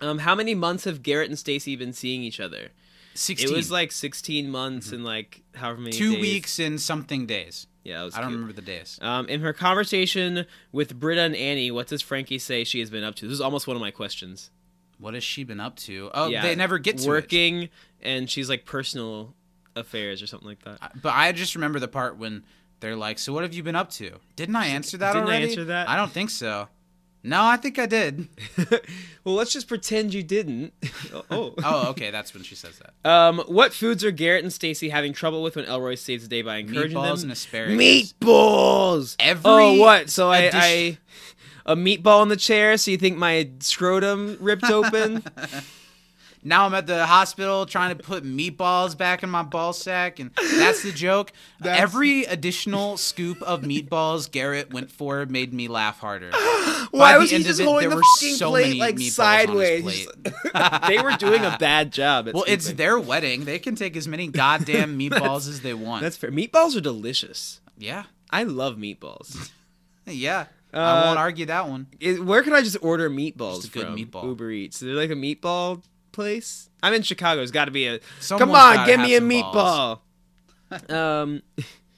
S2: um, how many months have Garrett and Stacy been seeing each other?
S1: 16.
S2: It was like 16 months and like however many
S1: two
S2: days.
S1: weeks and something days.
S2: Yeah, it was
S1: I don't
S2: cute.
S1: remember the days.
S2: Um, in her conversation with Britta and Annie, what does Frankie say she has been up to? This is almost one of my questions.
S1: What has she been up to? Oh,
S2: yeah,
S1: they never get to it.
S2: working, and she's like personal affairs or something like that.
S1: But I just remember the part when they're like, "So what have you been up to?" Didn't I answer that
S2: Didn't I
S1: already?
S2: answer that?
S1: I don't think so. No, I think I did.
S2: well, let's just pretend you didn't. oh.
S1: Oh, okay, that's when she says that.
S2: Um, what foods are Garrett and Stacy having trouble with when Elroy saves the day by encouraging
S1: Meatballs
S2: them?
S1: and asparagus.
S2: Meatballs.
S1: Every
S2: oh, what? So I, I a meatball in the chair. So you think my scrotum ripped open?
S1: Now I'm at the hospital trying to put meatballs back in my ball sack, and that's the joke.
S2: That's-
S1: Every additional scoop of meatballs Garrett went for made me laugh harder.
S2: Why
S1: By
S2: was
S1: the
S2: he
S1: end
S2: just
S1: of it,
S2: holding
S1: there
S2: the
S1: were
S2: fucking
S1: so
S2: plate like sideways?
S1: plate.
S2: they were doing a bad job. At
S1: Well, it's their wedding. They can take as many goddamn meatballs as they want.
S2: That's fair. Meatballs are delicious.
S1: yeah,
S2: I love meatballs.
S1: yeah.
S2: Uh,
S1: I won't argue that one.
S2: Is- where can I just order meatballs
S1: Just a good
S2: from?
S1: meatball.
S2: Uber Eats. Is there like a meatball place? I'm in Chicago. It's got to be a.
S1: Someone's
S2: Come on, give me a meatball. um,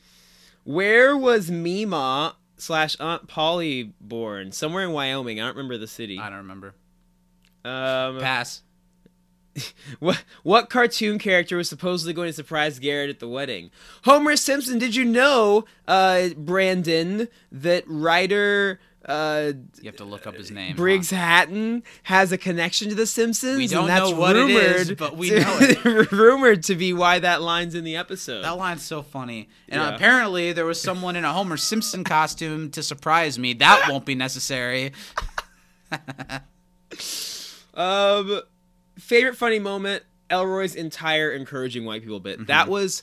S2: where was Mima slash Aunt Polly born? Somewhere in Wyoming. I don't remember the city.
S1: I don't remember.
S2: Um,
S1: Pass.
S2: What what cartoon character was supposedly going to surprise Garrett at the wedding? Homer Simpson. Did you know, uh, Brandon, that writer uh,
S1: You have to look up his name.
S2: Briggs
S1: huh?
S2: Hatton has a connection to The Simpsons?
S1: We don't
S2: and that's
S1: know what it
S2: rumored
S1: is, but we
S2: to-
S1: know it.
S2: rumored to be why that line's in the episode.
S1: That line's so funny. And
S2: Yeah.
S1: apparently there was someone in a Homer Simpson costume to surprise me. That won't be necessary.
S2: Um, favorite funny moment Elroy's entire encouraging white people bit.
S1: Mm-hmm.
S2: That was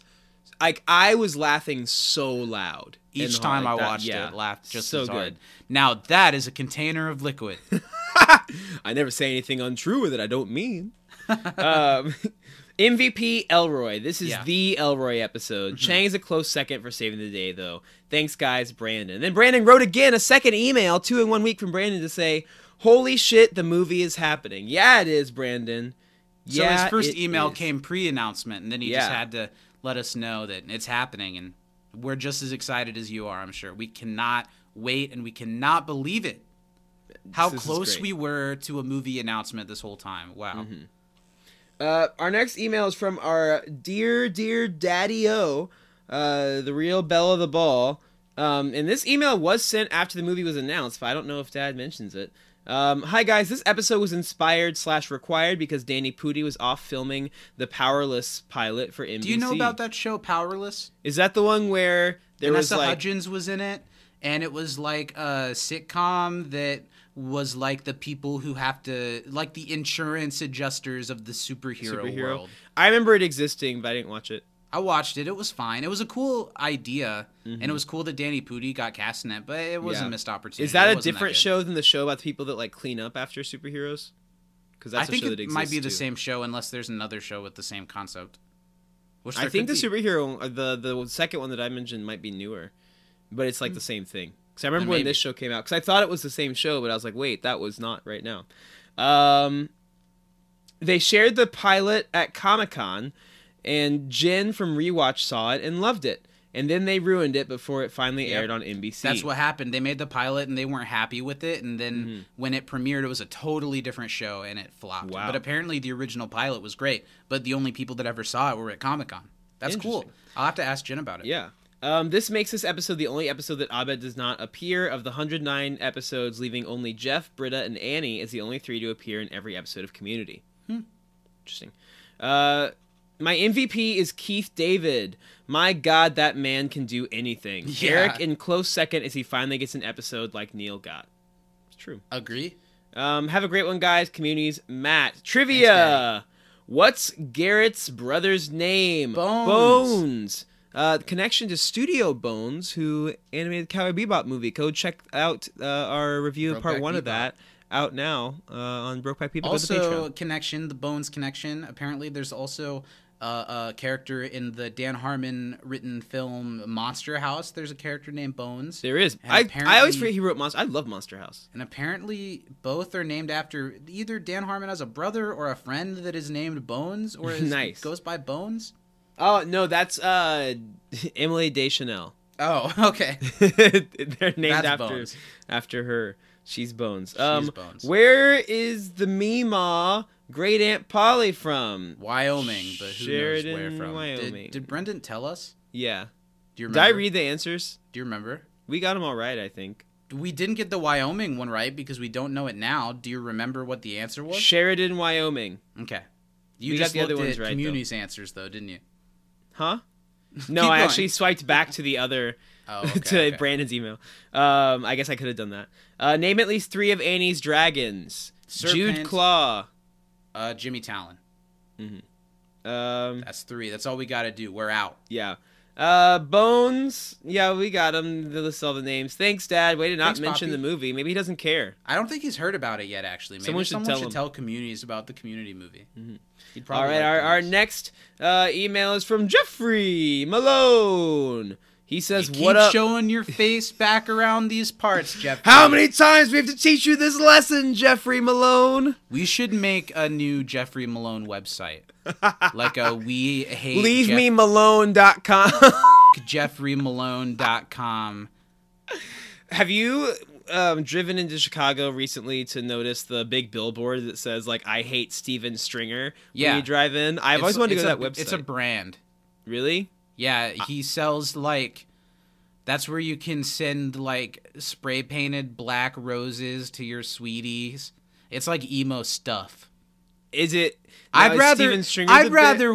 S2: like I was laughing so loud
S1: Each time
S2: hall,
S1: I
S2: that-
S1: watched
S2: yeah.
S1: it, laughed just
S2: so
S1: as hard.
S2: good.
S1: Now that is a container of liquid.
S2: I never say anything untrue with it. I don't mean. um, MVP Elroy. This is
S1: Yeah.
S2: the Elroy episode. Chang is a close second for saving the day, though. Thanks, guys, Brandon. And then Brandon wrote again a second email, two in one week from Brandon, to say, "Holy shit, the movie is happening." Yeah, it is, Brandon.
S1: Yeah, So
S2: yeah,
S1: his first email
S2: is.
S1: came pre-announcement, and then he just had to let us know that it's happening, and we're just as excited as you are. I'm sure we cannot wait, and we cannot believe it. How
S2: This
S1: close we were to a movie announcement this whole time. Wow.
S2: Uh, our next email is from our dear, dear Daddy O, uh, the real belle of the ball. Um, and this email was sent after the movie was announced, but I don't know if Dad mentions it. Um, hi guys, this episode was inspired slash required because Danny Pudi was off filming the Powerless pilot for NBC.
S1: Do you know about that show, Powerless?
S2: Is that the one where there
S1: Vanessa
S2: was like
S1: Hudgens was in it, and it was like a sitcom that was like the people who have to, like the insurance adjusters of the superhero,
S2: superhero?
S1: world.
S2: I remember it existing, but I didn't watch it.
S1: I watched it. It was fine. It was a cool idea, and
S2: Mm-hmm.
S1: it was cool that Danny Pudi got cast in it. But it was
S2: Yeah.
S1: a missed opportunity.
S2: Is that
S1: It
S2: a different
S1: good.
S2: show than the show about the people that like clean up after superheroes? Because that's
S1: I think
S2: a show that
S1: it might be the same show, unless there's another show with the same concept. Which
S2: I think the
S1: be.
S2: superhero, uh, the the second one that I mentioned, might be newer, but it's like the same thing. Because I remember when this show came out, because I thought it was the same show, but I was like, wait, that was not right now. Um, they shared the pilot at Comic Con, and Jen from Rewatch saw it and loved it, and then they ruined it before it finally
S1: Yep.
S2: aired on NBC.
S1: That's what happened. They made the pilot and they weren't happy with it, and then
S2: Mm-hmm.
S1: when it premiered, it was a totally different show and it flopped.
S2: Wow.
S1: But apparently, the original pilot was great. But the only people that ever saw it were at Comic Con. That's cool. I'll have to ask Jen about it.
S2: Yeah. Um, this makes this episode the only episode that Abed does not appear. Of the 109 episodes, leaving only Jeff, Britta, and Annie as the only three to appear in every episode of Community. Interesting. Uh, my MVP is Keith David. My God, that man can do anything.
S1: Yeah.
S2: Eric in close second as he finally gets an episode like Neil got. It's true.
S1: Agree.
S2: Um, have a great one, guys. Communities. Matt. Trivia. What's Garrett's brother's name?
S1: Bones.
S2: Bones. Uh, connection to Studio Bones, who animated the Cowboy Bebop movie. Go check out uh, our review of part
S1: Brokeback
S2: one of that out now uh, on Brokeback People. Go to
S1: Also,
S2: Patreon.
S1: connection, the Bones connection. Apparently, there's also uh, a character in the Dan Harmon written film Monster House. There's a character named Bones.
S2: There is.
S1: And
S2: I, I always forget he wrote Monster. I love Monster House.
S1: And apparently, both are named after either Dan Harmon has a brother or a friend that is named Bones, or is,
S2: Nice.
S1: goes by Bones.
S2: Oh no, that's uh, Emily Deschanel.
S1: Oh, okay.
S2: They're named
S1: That's
S2: after
S1: Bones.
S2: after her. She's Bones. Um,
S1: Bones.
S2: Where is the Meemaw great aunt Polly from?
S1: Wyoming, but who
S2: Sheridan,
S1: knows where from?
S2: Wyoming.
S1: Did, did Brendan tell us?
S2: Yeah.
S1: Do you
S2: Did? I read the answers?
S1: Do you remember?
S2: We got them all right, I think.
S1: We didn't get the Wyoming one right because we don't know it now. Do you remember what the answer was?
S2: Sheridan, Wyoming.
S1: Okay. You
S2: We got
S1: just
S2: the other ones
S1: at
S2: right, though.
S1: community's answers though, didn't you?
S2: Huh? No, I actually swiped back to the other
S1: Oh, okay,
S2: to
S1: okay.
S2: Brandon's email. Um, I guess I could have done that. Uh, name at least three of Annie's dragons. Jude Claw.
S1: Uh, Jimmy Talon.
S2: Um,
S1: That's three. That's all we got to do. We're out.
S2: Yeah. Uh, Bones. Yeah, we got him. They list all the names. Thanks, Dad. Way to not
S1: Thanks,
S2: mention
S1: Poppy.
S2: the movie. Maybe he doesn't care.
S1: I don't think he's heard about it yet. Actually, maybe
S2: Someone
S1: someone
S2: should
S1: should,
S2: tell him.
S1: tell communities about the Community movie. He'd probably
S2: right.
S1: like
S2: Our, our next uh, email is from Jeffrey Malone. He says, "What up?
S1: showing your face back around these parts, Jeff.
S2: How many times we have to teach you this lesson, Jeffrey Malone?
S1: We should make a new Jeffrey Malone website, like a we hate
S2: Leave
S1: Jeff-
S2: me Malone.com.
S1: jeffreymalone.com.
S2: have you um, driven into Chicago recently to notice the big billboard that says like "I hate Steven Stringer"?
S1: Yeah.
S2: When you drive in, I've
S1: It's-
S2: always wanted to go to
S1: a-
S2: that website.
S1: It's a brand.
S2: really?
S1: Yeah, he sells like that's where you can send like spray painted black roses to your sweeties. It's like emo stuff.
S2: Is it?
S1: I'd
S2: is
S1: rather
S2: Steven Stringer the
S1: I'd
S2: bit-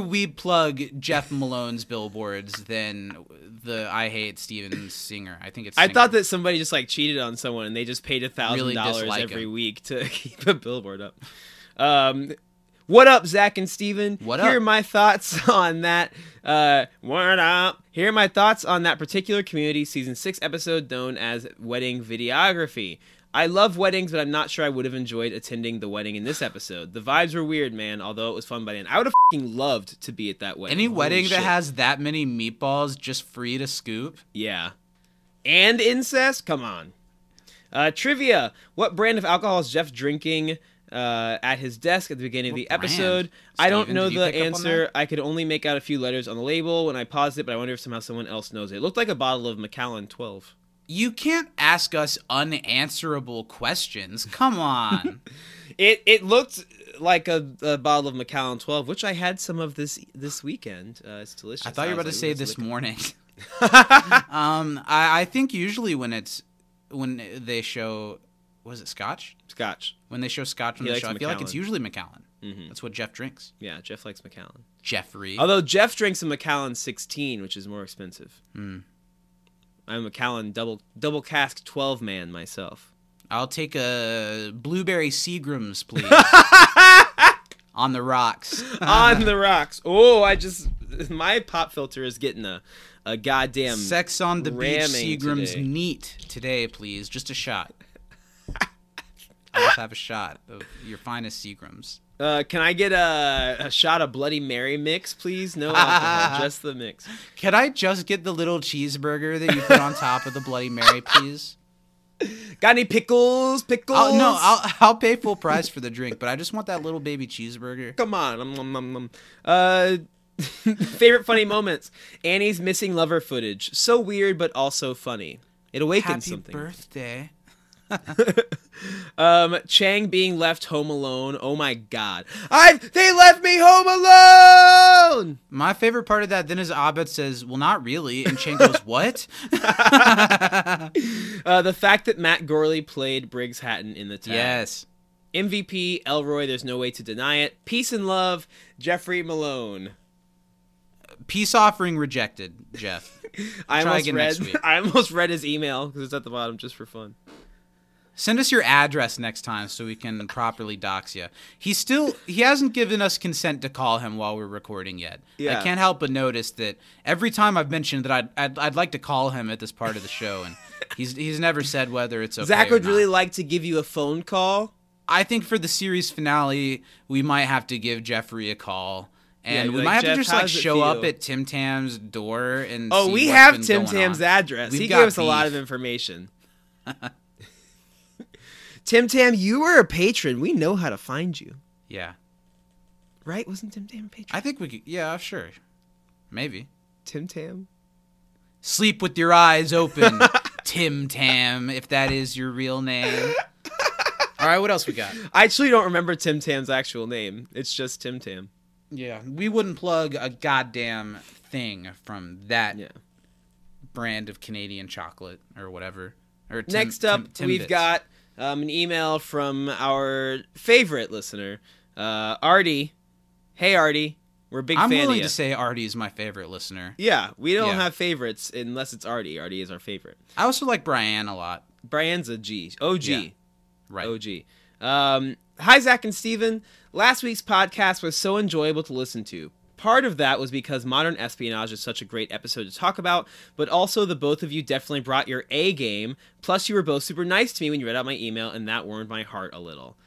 S1: we plug Jeff Malone's billboards than the I hate Steven Singer. I think it's.
S2: I thought that somebody just like cheated on someone and they just paid a thousand dollars every
S1: him.
S2: week to keep a billboard up. Um, What up, Zach and Steven?
S1: What up?
S2: Here are my thoughts on that. Uh, what up? Here are my thoughts on that particular community season six episode known as Wedding Videography. I love weddings, but I'm not sure I would have enjoyed attending the wedding in this episode. The vibes were weird, man, although it was fun by the end. I would have fing loved to be at that wedding.
S1: Any
S2: Holy
S1: wedding that has that many meatballs just free to scoop.
S2: Yeah. And incest? Come on. Uh, trivia. What brand of alcohol is Jeff drinking uh, at his desk at the beginning of
S1: What
S2: the episode?
S1: brand?
S2: I don't know the
S1: pick up on
S2: answer. I could only make out a few letters on the label when I paused it, but I wonder if somehow someone else knows it. It looked like a bottle of Macallan 12.
S1: You can't ask us unanswerable questions. Come on.
S2: It it looked like a, a bottle of Macallan 12, which I had some of this this weekend. Uh, it's delicious.
S1: I thought you were about to say this
S2: liquor."
S1: morning. um, I, I think usually when it's when they show was it Scotch?
S2: Scotch.
S1: When they show Scotch on
S2: He
S1: the show, I feel like it's usually Macallan.
S2: Mhm.
S1: That's what Jeff drinks.
S2: Yeah, Jeff likes Macallan.
S1: Jeffrey.
S2: Although Jeff drinks a Macallan 16, which is more expensive.
S1: Hmm.
S2: I'm a Macallan double double cask 12 man myself.
S1: I'll take a blueberry Seagram's, please. on the rocks.
S2: On the rocks. Oh, I just my pop filter is getting a a goddamn
S1: Sex on the beach, Seagram's
S2: today.
S1: neat today, please. Just a shot. I'll just have a shot of your finest Seagrams.
S2: Uh, can I get a, a shot of Bloody Mary mix, please? No alcohol, just the mix.
S1: Can I just get the little cheeseburger that you put on top of the Bloody Mary, please?
S2: Got any pickles? Pickles?
S1: I'll, no, I'll, I'll pay full price for the drink, but I just want that little baby cheeseburger.
S2: Come on. Um, um, um. Uh, favorite funny moments. Annie's missing lover footage. So weird, but also funny. It awakens
S1: Happy
S2: something.
S1: birthday.
S2: Um, Chang being left home alone. Oh my god. I they left me home alone.
S1: My favorite part of that then is Abed says, "Well, not really," and Chang goes, "What?"
S2: Uh, the fact that Matt Gourley played Briggs Hatton in the tag.
S1: yes.
S2: MVP Elroy. There's no way to deny it. Peace and love. Jeffrey Malone.
S1: Peace offering rejected, Jeff.
S2: I almost read. I almost read his email because it's at the bottom just for fun.
S1: Send us your address next time so we can properly dox you. He's still he hasn't given us consent to call him while we're recording yet.
S2: Yeah.
S1: I can't help but notice that every time I've mentioned that I'd, I'd I'd like to call him at this part of the show, and he's he's never said whether it's okay.
S2: Zach would really like to give you a phone call.
S1: I think for the series finale, we might have to give Jeffrey a call. And
S2: Yeah,
S1: we
S2: like,
S1: might have to just like show up at Tim Tam's door and
S2: Oh, we have Tim Tam's
S1: on.
S2: address.
S1: We've
S2: he gave us a lot of information. Tim Tam, you were a patron. We know how to find you.
S1: Yeah,
S2: Right? Wasn't Tim Tam a patron?
S1: I think we could. Yeah, sure, maybe.
S2: Tim Tam?
S1: Sleep with your eyes open, Tim Tam, if that is your real name. All right, what else we got?
S2: I actually don't remember Tim Tam's actual name. It's just Tim Tam.
S1: Yeah, we wouldn't plug a goddamn thing from that
S2: Yeah.
S1: brand of Canadian chocolate or whatever. Or Tim,
S2: Next up,
S1: Tim-
S2: we've got um, an email from our favorite listener, uh, Artie. Hey, Artie. We're a big
S1: I'm
S2: fan
S1: willing
S2: of you.
S1: to say Artie is my favorite listener.
S2: yeah, we don't
S1: Yeah.
S2: have favorites unless it's Artie. Artie is our favorite.
S1: I also like Brian a lot.
S2: Brian's a G. OG.
S1: Yeah. Right.
S2: OG. Um, hi, Zach and Steven. Last week's podcast was so enjoyable to listen to. Part of that was because modern espionage is such a great episode to talk about, but also the both of you definitely brought your A game. Plus, you were both super nice to me when you read out my email, and that warmed my heart a little.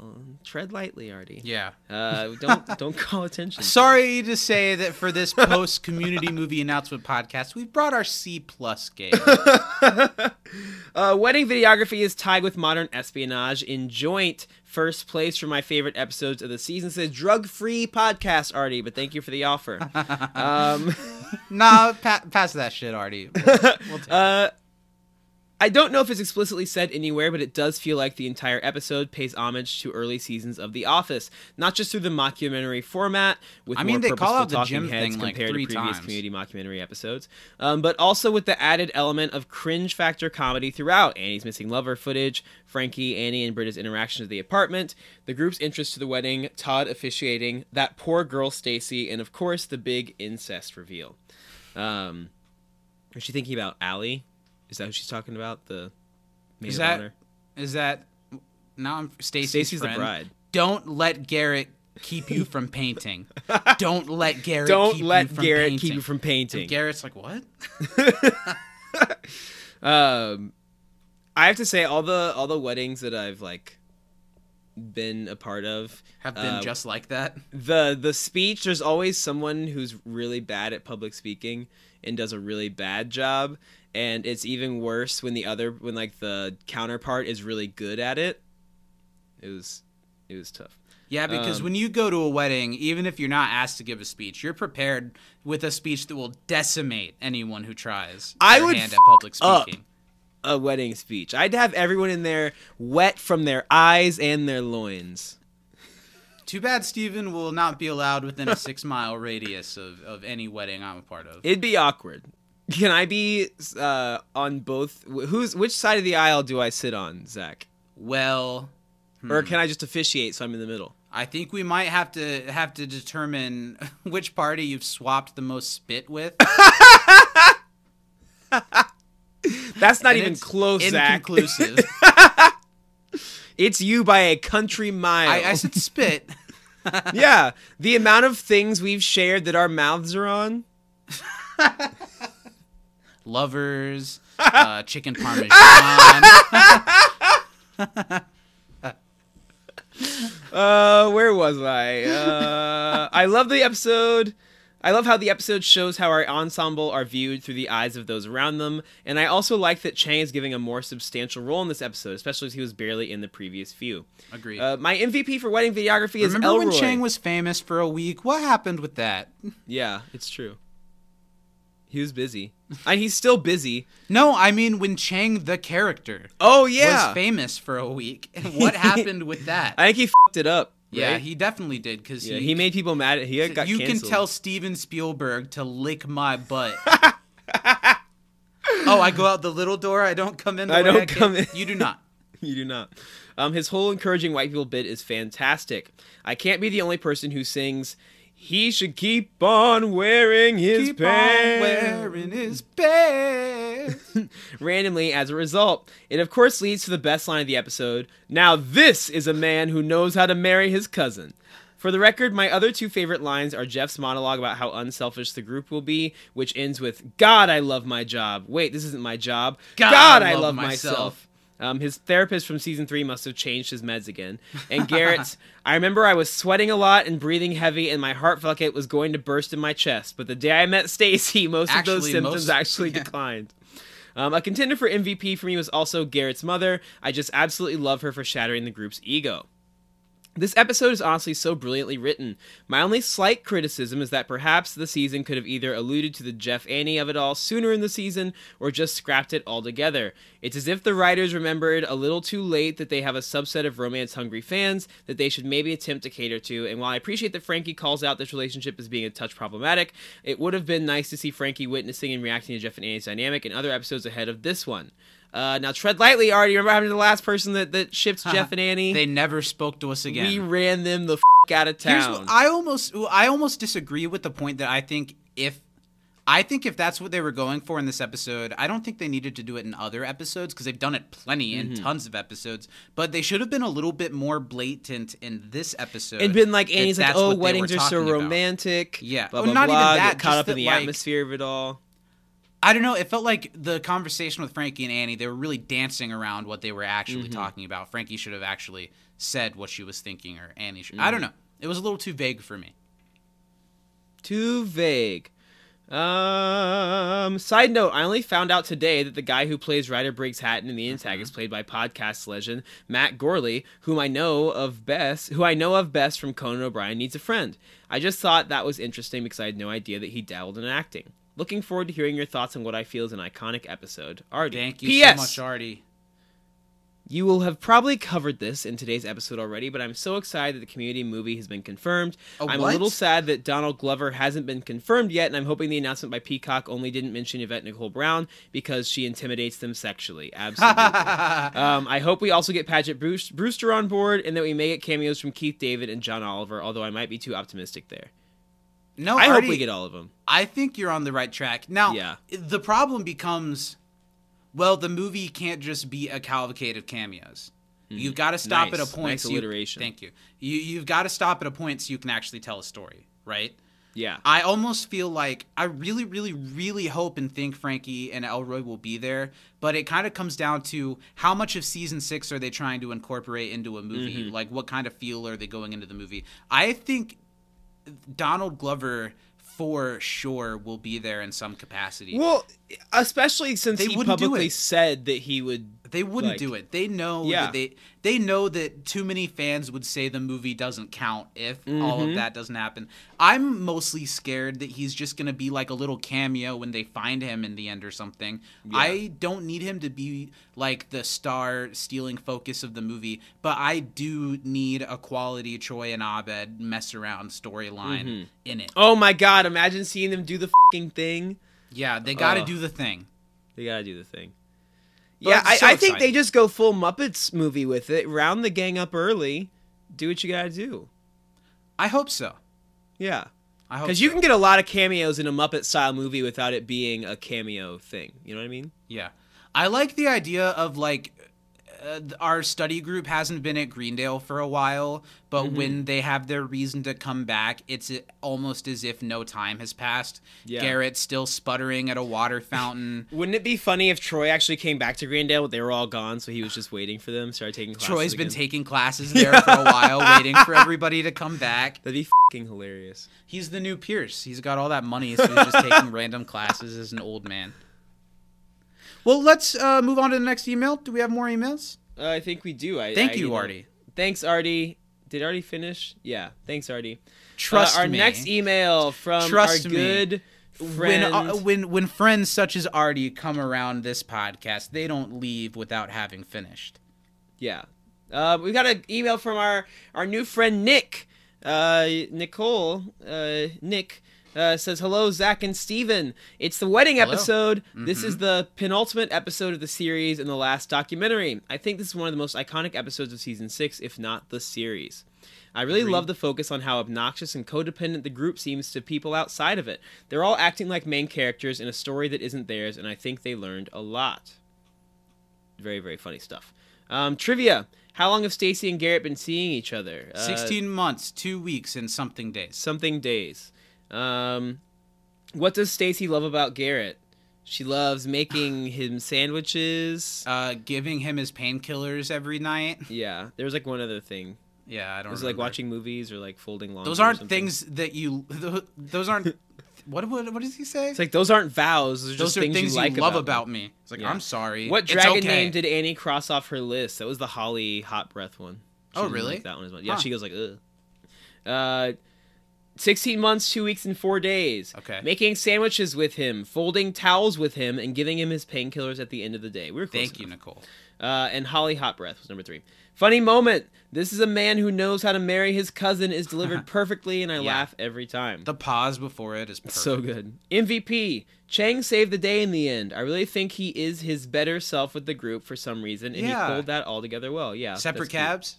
S2: Um, tread lightly, Artie.
S1: Yeah.
S2: Uh, don't don't call attention.
S1: Sorry to say that for this post community movie announcement podcast, we've brought our C plus game.
S2: Uh, wedding videography is tied with modern espionage in joint first place for my favorite episodes of the season. Says drug free podcast, Artie, but thank you for the offer. um,
S1: nah, pa- pass that shit, Artie. We'll take
S2: uh, I don't know if it's explicitly said anywhere, but it does feel like the entire episode pays homage to early seasons of The Office, not just through the mockumentary format with
S1: I
S2: more
S1: mean, they call out the
S2: talking
S1: gym
S2: heads
S1: thing, like,
S2: compared
S1: three
S2: to previous
S1: times.
S2: community mockumentary episodes, um, but also with the added element of cringe factor comedy throughout. Annie's missing lover footage, Frankie, Annie, and Britta's interaction at the apartment, the group's interest to the wedding, Todd officiating, that poor girl Stacy, and of course the big incest reveal. Um, is she thinking about Allie? Is that who she's talking about? The maid
S1: Is
S2: of
S1: that
S2: honor?
S1: is that now I'm Stacy's
S2: Stacy's the bride.
S1: Don't let Garrett keep you from painting. Don't let Garrett
S2: Don't
S1: keep
S2: let
S1: you from
S2: Garrett
S1: painting.
S2: keep you from painting.
S1: And Garrett's like, what?
S2: Um, I have to say all the all the weddings that I've like been a part of
S1: Have been
S2: uh,
S1: just like that.
S2: the the speech. There's always someone who's really bad at public speaking and does a really bad job, and it's even worse when the other when like the counterpart is really good at it. It was it was tough.
S1: Yeah, because
S2: Um,
S1: when you go to a wedding, even if you're not asked to give a speech, you're prepared with a speech that will decimate anyone who tries.
S2: I would
S1: hand at public speaking.
S2: A wedding speech. I'd have everyone in there wet from their eyes and their loins.
S1: Too bad Steven will not be allowed within a six mile radius of, of any wedding I'm a part of.
S2: It'd be awkward. Can I be uh, on both? Who's which side of the aisle do I sit on, Zach?
S1: well,
S2: Or can I just officiate so I'm in the middle?
S1: I think we might have to have to determine which party you've swapped the most spit with.
S2: That's not
S1: And
S2: even close, Zach. It's you by a country mile.
S1: I, I said spit.
S2: yeah, the amount of things we've shared that our mouths are on.
S1: Lovers, uh, chicken parmesan.
S2: Uh, where was I? Uh, I love the episode. I love how the episode shows how our ensemble are viewed through the eyes of those around them, and I also like that Chang is giving a more substantial role in this episode, especially as he was barely in the previous few.
S1: Agreed.
S2: Uh, my MVP for wedding videography is Elroy.
S1: Remember when Chang was famous for a week? What happened with that?
S2: Yeah, it's true. He was busy, and he's still busy.
S1: No, I mean when Chang the character
S2: Oh yeah,
S1: was famous for a week. And what happened with that?
S2: I think he fucked it up.
S1: yeah, he definitely did because
S2: yeah,
S1: he,
S2: he made people mad. At, he got
S1: you
S2: canceled.
S1: can tell Steven Spielberg to lick my butt. oh, I go out the little door. I don't come in. The
S2: I don't
S1: came-
S2: come in.
S1: You do not.
S2: You do not. Um, his whole encouraging white people bit is fantastic. I can't be the only person who sings. He should keep on wearing his
S1: Keep
S2: pants
S1: wearing his pants.
S2: randomly as a result. It of course leads to the best line of the episode. Now this is a man who knows how to marry his cousin. For the record, my other two favorite lines are Jeff's monologue about how unselfish the group will be, which ends with "God, I love my job." Wait, this isn't my job.
S1: God,
S2: I
S1: I
S2: love,
S1: love
S2: myself.
S1: myself.
S2: Um, his therapist from season three must have changed his meds again. And Garrett, I remember I was sweating a lot and breathing heavy, and my heart felt like it was going to burst in my chest. But the day I met Stacy, most of those symptoms
S1: most-
S2: actually
S1: yeah.
S2: declined. Um, a contender for MVP for me was also Garrett's mother. I just absolutely love her for shattering the group's ego. This episode is honestly so brilliantly written. My only slight criticism is that perhaps the season could have either alluded to the Jeff Annie of it all sooner in the season or just scrapped it altogether. It's as if the writers remembered a little too late that they have a subset of romance hungry fans that they should maybe attempt to cater to. And while I appreciate that Frankie calls out this relationship as being a touch problematic, it would have been nice to see Frankie witnessing and reacting to Jeff and Annie's dynamic in other episodes ahead of this one. Uh, now tread lightly, Artie. Remember having the last person that, that shipped Jeff and Annie?
S1: They never spoke to us again.
S2: We ran them the f- out of
S1: Here's
S2: town.
S1: what, I almost I almost disagree with the point that I think if I think if that's what they were going for in this episode, I don't think they needed to do it in other episodes because they've done it plenty in
S2: Mm-hmm.
S1: tons of episodes. But they should have been a little bit more blatant in this episode.
S2: and been like Annie's like, oh, weddings are so
S1: talking about."
S2: romantic.
S1: Yeah.
S2: blah
S1: Well,
S2: blah
S1: not even that,
S2: caught
S1: just
S2: up in the
S1: like-
S2: atmosphere of it all.
S1: I don't know. It felt like the conversation with Frankie and Annie, they were really dancing around what they were actually
S2: Mm-hmm.
S1: talking about. Frankie should have actually said what she was thinking, or Annie should.
S2: Mm-hmm.
S1: I don't know. It was a little too vague for me.
S2: Too vague. Um. Side note: I only found out today that the guy who plays Ryder Briggs Hatton in the Intag
S1: Mm-hmm.
S2: is played by podcast legend Matt Gourley, whom I know of best, who I know of best from Conan O'Brien Needs a Friend. I just thought that was interesting because I had no idea that he dabbled in acting. Looking forward to hearing your thoughts on what I feel is an iconic episode. Artie.
S1: Thank you
S2: P.S.
S1: so much, Artie.
S2: You will have probably covered this in today's episode already, but I'm so excited that the community movie has been confirmed.
S1: A
S2: I'm
S1: what?
S2: a little sad that Donald Glover hasn't been confirmed yet, and I'm hoping the announcement by Peacock only didn't mention Yvette Nicole Brown because she intimidates them sexually. Absolutely. um, I hope we also get Paget Brewster on board, and that we may get cameos from Keith David and John Oliver, although I might be too optimistic there.
S1: No,
S2: I
S1: Artie,
S2: hope we get all of them.
S1: I think you're on the right track. Now,
S2: Yeah.
S1: the problem becomes well, the movie can't just be a cavalcade of cameos. You've got to stop at a point.
S2: Nice
S1: so you-
S2: alliteration.
S1: thank you. You you've got to stop at a point so you can actually tell a story, right?
S2: Yeah.
S1: I almost feel like I really, really, really hope and think Frankie and Elroy will be there, but it kind of comes down to how much of season six are they trying to incorporate into a movie?
S2: Mm-hmm.
S1: Like, what kind of feel are they going into the movie? I think Donald Glover for sure will be there in some capacity.
S2: Well, especially since
S1: They
S2: he publicly said that he would.
S1: They wouldn't
S2: Like-
S1: do it. They know
S2: Yeah.
S1: that they they know that too many fans would say the movie doesn't count if all
S2: Mm-hmm.
S1: of that doesn't happen. I'm mostly scared that he's just gonna be like a little cameo when they find him in the end or something. I don't need him to be like the star stealing focus of the movie, but I do need a quality Troy and Abed mess around storyline
S2: Mm-hmm.
S1: in it.
S2: Oh my god! Imagine seeing them do the fucking thing.
S1: Yeah, they got to
S2: Ugh.
S1: do the thing.
S2: They gotta do the thing.
S1: But
S2: yeah, I,
S1: so
S2: I think they just go full Muppets movie with it. Round the gang up early. Do what you gotta do.
S1: I hope so.
S2: Yeah.
S1: I hope
S2: Because you can get a lot of cameos in a Muppet style movie without it being a cameo thing. You know what I mean?
S1: Yeah. I like the idea of like uh, our study group hasn't been at Greendale for a while, but
S2: Mm-hmm.
S1: when they have their reason to come back, it's uh, almost as if no time has passed.
S2: Yeah.
S1: Garrett's still sputtering at a water fountain.
S2: Wouldn't it be funny if Troy actually came back to Greendale, but they were all gone, so he was just waiting for them, started taking classes
S1: Troy's been taking classes there for a while, waiting for everybody to come back.
S2: That'd be fucking hilarious.
S1: He's the new Pierce. He's got all that money, so he's just taking random classes as an old man. Well, let's uh, move on to the next email. Do we have more emails?
S2: Uh, I think we do. I,
S1: Thank
S2: I,
S1: you,
S2: know-
S1: Artie.
S2: Thanks, Artie. Did Artie finish? Yeah. Thanks, Artie.
S1: Trust
S2: Uh, our
S1: me.
S2: next email from
S1: Trust
S2: our
S1: me.
S2: good
S1: when
S2: friend.
S1: uh, when when friends such as Artie come around this podcast, they don't leave without having finished.
S2: Yeah. Uh, we got an email from our, our new friend Nick. Uh, Nicole, uh, Nick, uh, says, Hello, Zach and Steven. It's the wedding
S1: Hello.
S2: episode. This is the penultimate episode of the series and the last documentary. I think this is one of the most iconic episodes of season six, if not the series. I really
S1: Agreed.
S2: love the focus on how obnoxious and codependent the group seems to people outside of it. They're all acting like main characters in a story that isn't theirs, and I think they learned a lot. Very, very funny stuff. Um, trivia. How long have Stacy and Garrett been seeing each other? Uh,
S1: Sixteen months, two weeks, and something days.
S2: something days. Um, what does Stacy love about Garrett? She loves making him sandwiches.
S1: Uh, giving him his painkillers every night.
S2: Yeah, there was like one other thing.
S1: Yeah, I don't.
S2: Was it like watching movies or like folding laundry?
S1: Those aren't things that you. Those aren't. what, what what does he say?
S2: It's like those aren't vows. Those are
S1: those
S2: just
S1: are
S2: things,
S1: things
S2: you like
S1: love
S2: about,
S1: about, me. It's like
S2: Yeah.
S1: I'm sorry.
S2: What dragon
S1: okay.
S2: name did Annie cross off her list? That was the Holly Hot Breath one. She
S1: Oh, really?
S2: like that one as well. Yeah,
S1: Huh.
S2: she goes like, ugh. Uh, 16 months, 2 weeks, and 4 days.
S1: Okay.
S2: Making sandwiches with him, folding towels with him, and giving him his painkillers at the end of the day. We were close
S1: Thank you. Nicole.
S2: Uh, and Holly Hot Breath was number three. Funny moment. This is a man who knows how to marry his cousin is delivered perfectly, and I
S1: Yeah.
S2: laugh every time.
S1: The pause before it is perfect.
S2: So good. MVP. Chang saved the day in the end. I really think he is his better self with the group for some reason, and
S1: Yeah.
S2: he pulled that all together well. Yeah.
S1: Separate cabs.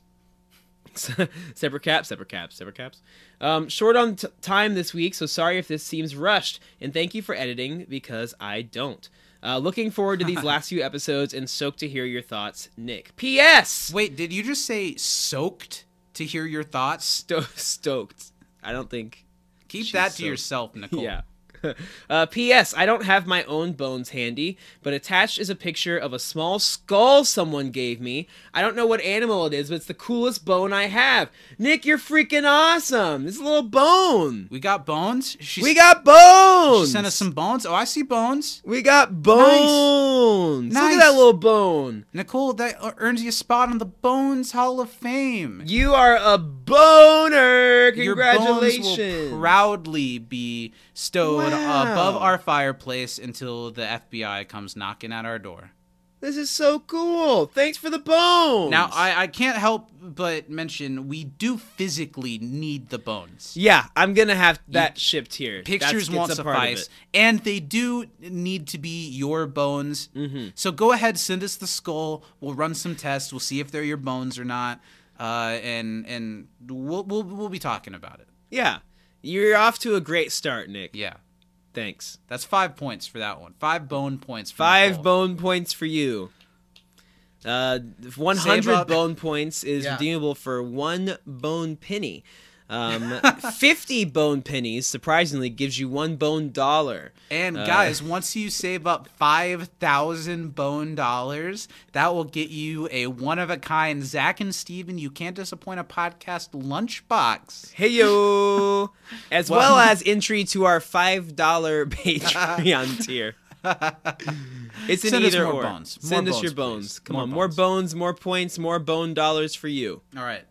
S2: separate caps, separate caps, separate caps. Um, short on t- time this week, so sorry if this seems rushed. And thank you for editing because I don't. Uh, looking forward to these last few episodes and stoked to hear your thoughts, Nick. P.S.
S1: Wait, did you just say soaked to hear your thoughts?
S2: Sto- stoked. I don't think.
S1: Keep that to
S2: so-
S1: yourself, Nicole.
S2: Yeah. Uh, P.S. I don't have my own bones handy, but attached is a picture of a small skull someone gave me. I don't know what animal it is, but it's the coolest bone I have. Nick, you're freaking awesome. This little bone.
S1: We got bones. She,
S2: We got bones.
S1: She sent us some bones. Oh, I see bones.
S2: We got bones. Look
S1: Nice.
S2: at that little bone.
S1: Nicole, that earns you a spot on the Bones Hall of Fame.
S2: You are a boner. Congratulations.
S1: Your bones will proudly be stowed
S2: Wow.
S1: Above our fireplace until the FBI comes knocking at our door.
S2: this is so cool. Thanks for the bones.
S1: Now, I, I can't help but mention we do physically need the bones.
S2: Yeah, I'm gonna have that shipped here.
S1: Pictures
S2: That's-
S1: won't
S2: it's a part of
S1: suffice, and they do need to be your bones. Mm-hmm. So go ahead, send us the skull. We'll run some tests. We'll see if they're your bones or not, uh, and and we'll, we'll we'll be talking about it.
S2: Yeah, you're off to a great start, Nick.
S1: Yeah,
S2: Thanks.
S1: that's five points for that one. Five bone points. For
S2: Five
S1: Nicole.
S2: bone points for you. Uh, 100
S1: up.
S2: bone points is
S1: Yeah.
S2: redeemable for one bone penny. Um, 50 bone pennies, surprisingly, gives you one bone dollar.
S1: And
S2: Uh,
S1: guys, once you save up five thousand bone dollars, that will get you a one of a kind Zach and Steven You Can't Disappoint a Podcast lunchbox.
S2: Hey yo! As
S1: Well-
S2: well as entry to our $5 Patreon tier. It's an
S1: Send us
S2: either
S1: more
S2: or.
S1: bones.
S2: Send
S1: More
S2: us your
S1: bones, please.
S2: Come
S1: More
S2: on, more
S1: bones.
S2: bones, more points, more bone dollars for you.
S1: All right.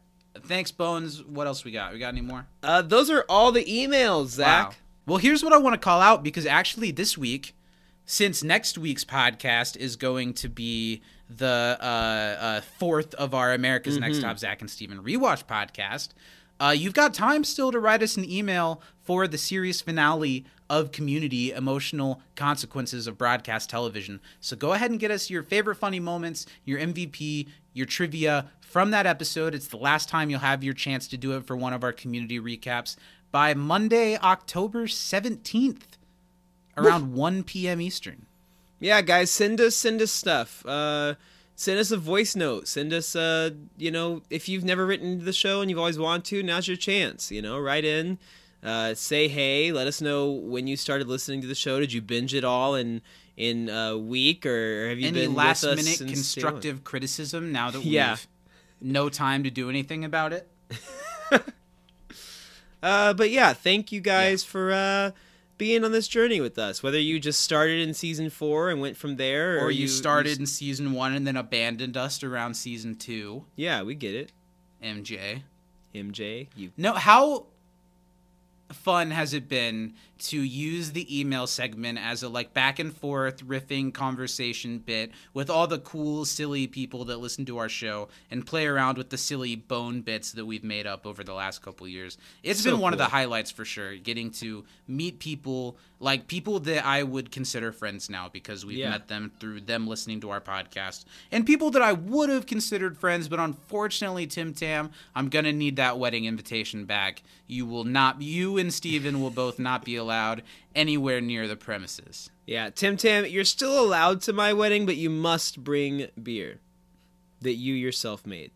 S1: Thanks, Bones. What else we got? We got any more?
S2: Uh, those are all the emails, Zach.
S1: Wow. Well, here's what I want to call out because actually this week, since next week's podcast is going to be the uh, uh, fourth of our America's Next Top Zach and Steven rewatch podcast, uh, you've got time still to write us an email for the series finale of Community Emotional Consequences of Broadcast Television. So go ahead and get us your favorite funny moments, your MVP, your trivia from that episode. It's the last time you'll have your chance to do it for one of our community recaps by Monday, October 17th, around 1 p.m. Eastern.
S2: Yeah, guys, send us send us stuff. Uh, send us a voice note. Send us uh, you know, if you've never written to the show and you've always wanted to, now's your chance. You know, write in, uh, say hey. Let us know when you started listening to the show. Did you binge it all in in a week, or have you
S1: Any
S2: been
S1: last
S2: with us
S1: minute
S2: since day one?
S1: constructive criticism now that we've Yeah. No time to do anything about it?
S2: Uh, but yeah, thank you guys for uh being on this journey with us. Whether you just started in season four and went from there, or,
S1: Or you started in season one and then abandoned us around season two,
S2: yeah, we get it.
S1: MJ.
S2: MJ, you
S1: No, how fun has it been to use the email segment as a like back and forth riffing conversation bit with all the cool silly people that listen to our show and play around with the silly bone bits that we've made up over the last couple years. It's
S2: So
S1: been one of the highlights for sure getting to meet people like people that i would consider friends now because we've
S2: Yeah.
S1: met them through them listening to our podcast. And people that i would have considered friends but unfortunately tim tam i'm gonna need that wedding invitation back. You will not you and steven will both not be allowed anywhere near the premises
S2: Yeah, Tim Tam, you're still allowed to my wedding, but you must bring beer that you yourself made.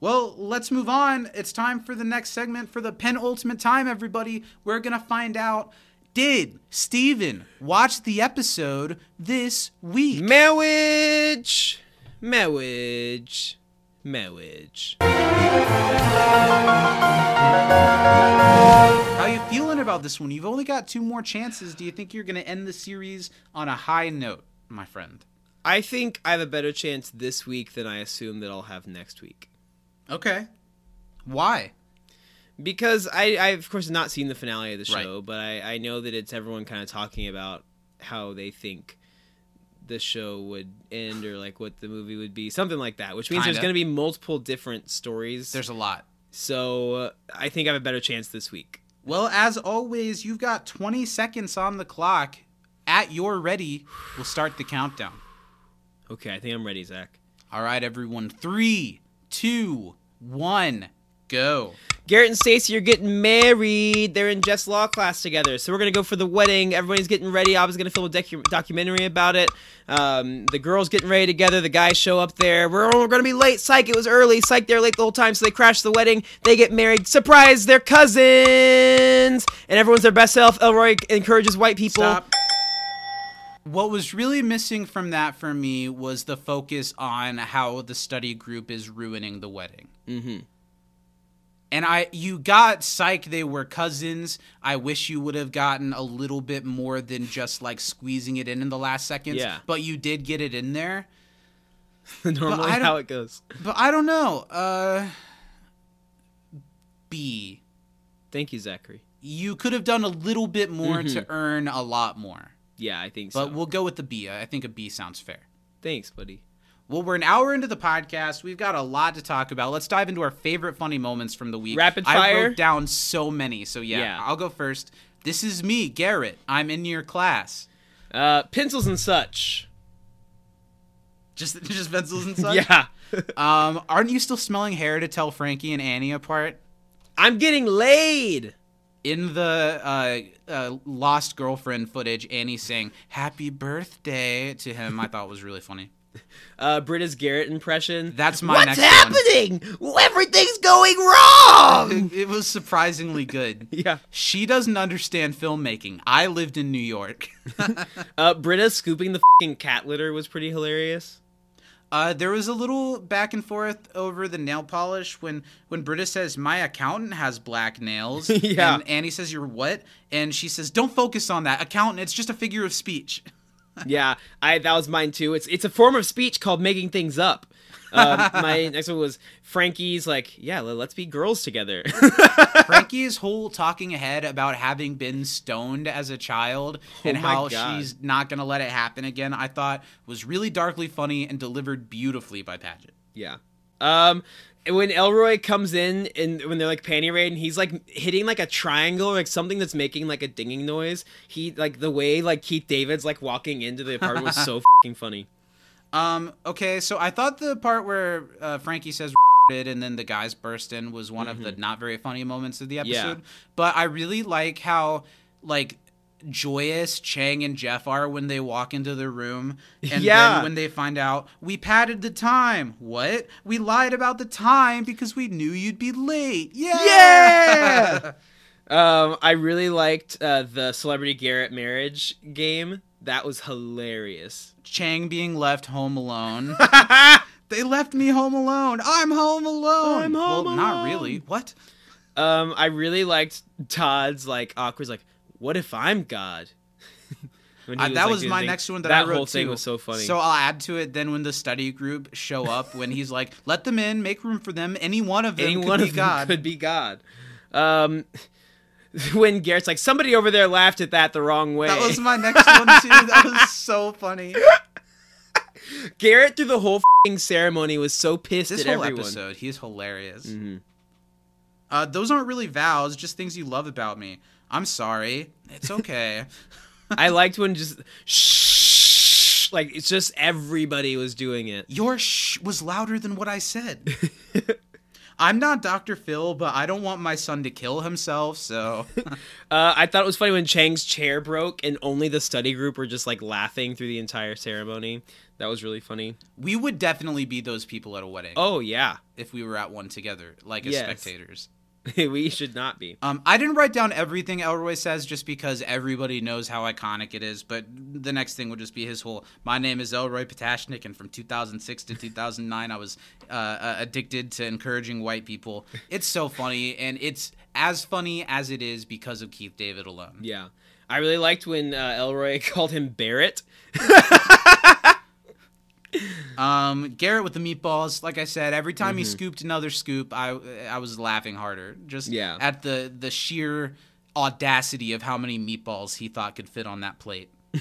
S1: Well, let's move on. It's time for the next segment for the penultimate time, everybody. We're going to find out did Steven watch the episode this week?
S2: Marriage, marriage, marriage.
S1: How you feeling about this one? You've only got two more chances. Do you think you're going to end the series on a high note, my friend?
S2: I think I have a better chance this week than I assume that I'll have next week.
S1: Okay. Why?
S2: Because I, I of course, not seen the finale of the
S1: Right.
S2: show, but I, I know that it's everyone kind of talking about how they think the show would end or like what the movie would be, something like that. Which means there's
S1: Kinda.
S2: going to be multiple different stories.
S1: There's a lot.
S2: so uh, I think I have a better chance this week.
S1: Well, as always, you've got 20 seconds on the clock. At your ready, we'll start the countdown.
S2: Okay, I think I'm ready, Zach.
S1: All right, everyone. Three, two, one, go.
S2: Garrett and Stacy are getting married. They're in Jess Law class together. So we're going to go for the wedding. Everybody's getting ready. I was going to film a docu- documentary about it. Um, the girls getting ready together. The guys show up there. We're, we're going to be late. Psych, it was early. Psych, they're late the whole time. So they crash the wedding. They get married. Surprise, they're cousins. And everyone's their best self. Elroy encourages white people.
S1: Stop. What was really missing from that for me was the focus on how the study group is ruining the wedding.
S2: Mm-hmm.
S1: And I, you got psych. They were cousins. I wish you would have gotten a little bit more than just like squeezing it in in the last seconds.
S2: Yeah.
S1: But you did get it in there.
S2: Normally how it goes.
S1: But I don't know. Uh, B.
S2: Thank you, Zachary.
S1: You could have done a little bit more
S2: Mm-hmm.
S1: to earn a lot more.
S2: Yeah, I think
S1: But
S2: so.
S1: But we'll go with the B. I think a B sounds fair.
S2: Thanks, buddy.
S1: Well, we're an hour into the podcast. We've got a lot to talk about. Let's dive into our favorite funny moments from the week.
S2: Rapid fire.
S1: I wrote down so many. So yeah,
S2: Yeah.
S1: I'll go first. This is me, Garrett. I'm in your class.
S2: Uh, pencils and such.
S1: Just just pencils and such.
S2: Yeah.
S1: Um, aren't you still smelling hair to tell Frankie and Annie apart?
S2: I'm getting laid.
S1: in the uh, uh, lost girlfriend footage, Annie saying "Happy Birthday" to him, I thought was really funny.
S2: Uh, Britta's Garrett impression.
S1: That's my
S2: What's
S1: next
S2: happening? Everything's going wrong.
S1: It, it was surprisingly good.
S2: yeah.
S1: She doesn't understand filmmaking. I lived in New York.
S2: Uh, Britta scooping the fing cat litter was pretty hilarious.
S1: Uh, there was a little back and forth over the nail polish when when Britta says my accountant has black nails.
S2: Yeah.
S1: And Annie says you're what? And she says don't focus on that accountant. It's just a figure of speech.
S2: Yeah, I that was mine too. It's it's a form of speech called making things up. Um, my next one was Frankie's like, yeah, let's be girls together.
S1: Frankie's whole talking ahead about having been stoned as a child and
S2: Oh my
S1: how
S2: God.
S1: she's not gonna let it happen again, I thought was really darkly funny and delivered beautifully by Paget.
S2: yeah. Um, when Elroy comes in and when they're like panty raid and he's like hitting like a triangle or like something that's making like a dinging noise. He like the way like Keith David's like walking into the apartment was so fucking funny.
S1: Um, okay, so I thought the part where uh, Frankie says and then the guys burst in was one of the not very funny moments of the episode. But I really like how like joyous Chang and Jeff are when they walk into the room and
S2: Yeah.
S1: then when they find out we padded the time. What? We lied about the time because we knew you'd be late. Yeah.
S2: Yeah! Um, I really liked uh, the Celebrity Garrett marriage game. That was hilarious.
S1: Chang being left home alone. they left me home alone. I'm home alone.
S2: I'm home
S1: well, not really. What?
S2: Um, I really liked Todd's like awkward, like, "What if I'm God?" When he
S1: Uh, that
S2: like,
S1: was my
S2: thing.
S1: next one that,
S2: that
S1: I wrote That
S2: whole thing
S1: too.
S2: was so funny.
S1: So I'll add to it then when the study group show up when he's like, "Let them in, make room for them. Any one of them
S2: any
S1: could
S2: one
S1: be
S2: of
S1: God."
S2: them could be God. Um, when Garrett's like, "Somebody over there laughed at that the wrong way."
S1: That was my next one too. That was so funny.
S2: Garrett through the whole fing ceremony was so pissed
S1: This
S2: at
S1: whole
S2: everyone.
S1: episode, he's hilarious.
S2: Mm-hmm.
S1: Uh, those aren't really vows, just things you love about me. I'm sorry. It's okay.
S2: I liked when just shh, like it's just everybody was doing it.
S1: Your shh was louder than what I said. I'm not Dr. Phil, but I don't want my son to kill himself, so
S2: Uh, I thought it was funny when Chang's chair broke and only the study group were just like laughing through the entire ceremony. That was really funny.
S1: we would definitely be those people at a wedding
S2: Oh yeah,
S1: if we were at one together, like as
S2: Yes.
S1: spectators.
S2: we should not be.
S1: Um, I didn't write down everything Elroy says just because everybody knows how iconic it is, but the next thing would just be his whole My name is Elroy Patashnik, and from 2006 to 2009, I was uh, uh, addicted to encouraging white people. It's so funny, and it's as funny as it is because of Keith David alone.
S2: Yeah, I really liked when uh, Elroy called him Barrett.
S1: Um, Garrett with the meatballs, like I said, every time
S2: Mm-hmm.
S1: he scooped another scoop, I I was laughing harder, just
S2: Yeah.
S1: at the the sheer audacity of how many meatballs he thought could fit on that plate.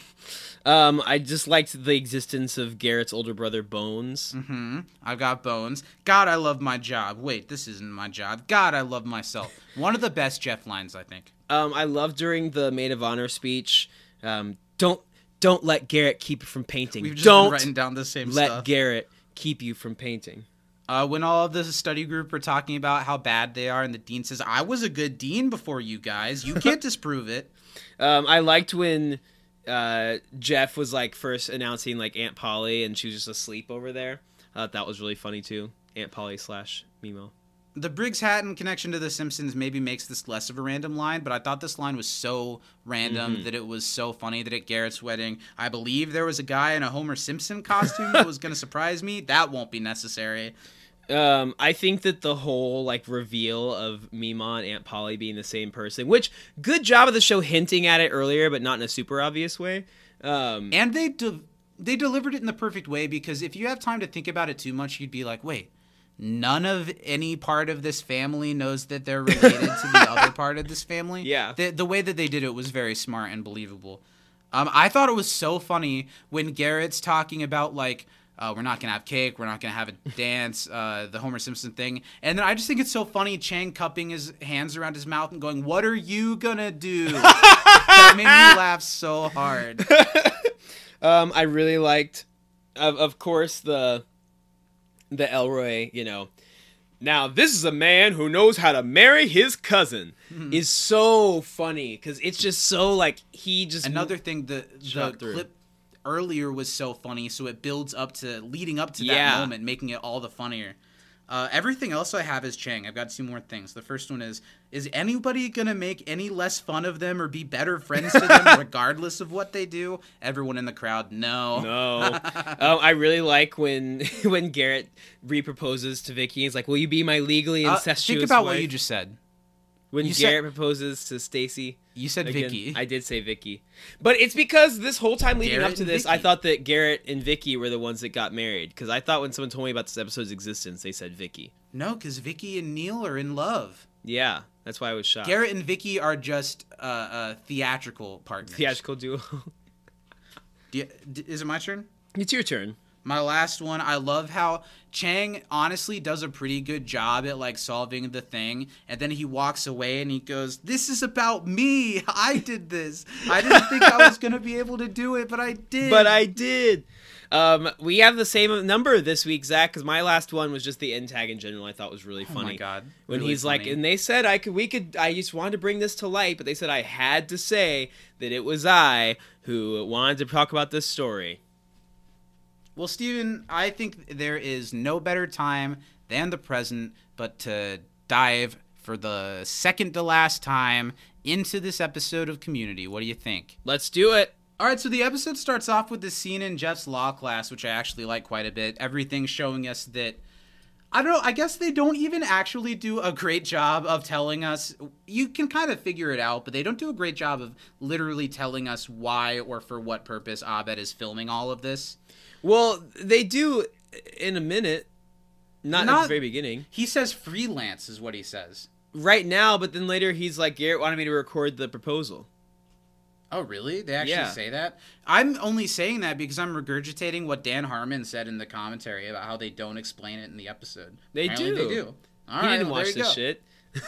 S2: Um, I just liked the existence of Garrett's older brother Bones.
S1: Mm-hmm. I've got bones. God, I love my job. Wait, this isn't my job. God, I love myself. One of the best Jeff lines, I think.
S2: Um, I loved during the maid of honor speech. Um, don't don't let Garrett keep you from painting.
S1: We've just been
S2: don't
S1: writing down the same
S2: let
S1: stuff.
S2: Garrett keep you from painting.
S1: uh, when all of the study group are talking about how bad they are, and the dean says, "I was a good dean before you guys. You can't disprove it."
S2: Um, I liked when uh, Jeff was like first announcing like Aunt Polly and she was just asleep over there. I thought that was really funny too. Aunt Polly slash Mimo.
S1: The Briggs Hatton connection to The Simpsons maybe makes this less of a random line, but I thought this line was so random
S2: Mm-hmm.
S1: that it was so funny that at Garrett's wedding, I believe there was a guy in a Homer Simpson costume that was going to surprise me. That won't be necessary.
S2: Um, I think that the whole like reveal of Mima and Aunt Polly being the same person, which good job of the show hinting at it earlier, but not in a super obvious way. Um,
S1: And they de- they delivered it in the perfect way because if you have time to think about it too much, you'd be like, wait, none of any part of this family knows that they're related to the other part of this family.
S2: Yeah.
S1: The, the way that they did it was very smart and believable. Um, I thought it was so funny when Garrett's talking about like. Uh, we're not gonna have cake. We're not gonna have a dance. Uh, the Homer Simpson thing, and then I just think it's so funny. Chang cupping his hands around his mouth and going, "What are you gonna do?" that made me laugh so hard.
S2: Um, I really liked, of of course the the Elroy, you know, Now, this is a man who knows how to marry his cousin.
S1: Hmm.
S2: Is so funny because it's just so like he just
S1: Another thing, the the
S2: through.
S1: clip earlier was so funny, so it builds up to leading up to that
S2: Yeah.
S1: moment, making it all the funnier. Uh, everything else I have is Chang. I've got two more things. The first one is: Is anybody gonna make any less fun of them or be better friends to them, regardless of what they do? Everyone in the crowd, no.
S2: No, um, I really like when when Garrett reproposes to Vicky. He's like, "Will you be my legally
S1: Uh,
S2: incestuous?"
S1: think about
S2: wife?"
S1: what you just said.
S2: When
S1: you said-
S2: Garrett proposes to Stacy.
S1: You said
S2: Again,
S1: Vicky.
S2: I did say Vicky, but it's because this whole time leading
S1: Garrett
S2: up to this, I thought that Garrett and Vicky were the ones that got married. Because I thought when someone told me about this episode's existence, they said Vicky.
S1: No, because Vicky and Neil are in love.
S2: Yeah, that's why I was shocked.
S1: Garrett and Vicky are just uh, uh, theatrical partners.
S2: theatrical duo.
S1: You- is it my turn?
S2: it's your turn.
S1: My last one, I love how Chang honestly does a pretty good job at like solving the thing, and then he walks away and he goes, "This is about me. I did this. I didn't think I was gonna be able to do it, but I did."
S2: But I did. Um, we have the same number this week, Zach, because my last one was just the end tag in general. I thought was really funny.
S1: Oh
S2: funny.
S1: my god!
S2: when
S1: Really
S2: he's like, and they said I could, we could, I just wanted to bring this to light, but they said I had to say that it was I who wanted to talk about this story.
S1: Well, Steven, I think there is no better time than the present, but to dive for the second to last time into this episode of Community. What do you think?
S2: Let's do it.
S1: All right, so the episode starts off with the scene in Jeff's law class, which I actually like quite a bit. Everything showing us that I don't know, I guess they don't even actually do a great job of telling us. You can kind of figure it out, but they don't do a great job of literally telling us why or for what purpose Abed is filming all of this.
S2: Well, they do in a minute, not, at the very beginning.
S1: He says freelance is what he says.
S2: Right now, but then later he's like, Garrett wanted me to record the proposal.
S1: Oh, really? They actually
S2: Yeah.
S1: say that? I'm only saying that because I'm regurgitating what Dan Harmon said in the commentary about how they don't explain it in the episode.
S2: They
S1: Apparently
S2: do.
S1: They do. All
S2: he
S1: right,
S2: didn't
S1: well,
S2: watch this
S1: go.
S2: shit.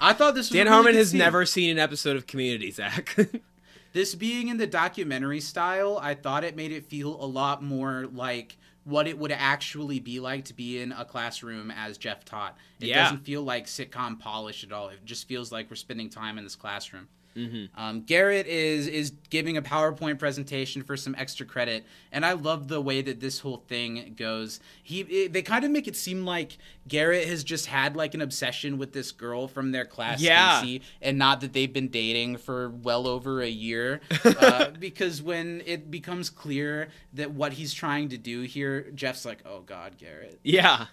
S1: I thought this was
S2: Dan
S1: really
S2: Harmon has never seen an episode of Community, Zach.
S1: This being in the documentary style, I thought it made it feel a lot more like what it would actually be like to be in a classroom as Jeff taught. It
S2: Yeah.
S1: doesn't feel like sitcom polish at all. It just feels like we're spending time in this classroom.
S2: Mm-hmm.
S1: Um, Garrett is is giving a PowerPoint presentation for some extra credit, and I love the way that this whole thing goes. He it, they kind of make it seem like Garrett has just had like an obsession with this girl from their class,
S2: Yeah.
S1: Stacy, and not that they've been dating for well over a year. Uh, because when it becomes clear that what he's trying to do here, Jeff's like, "Oh God, Garrett."
S2: yeah.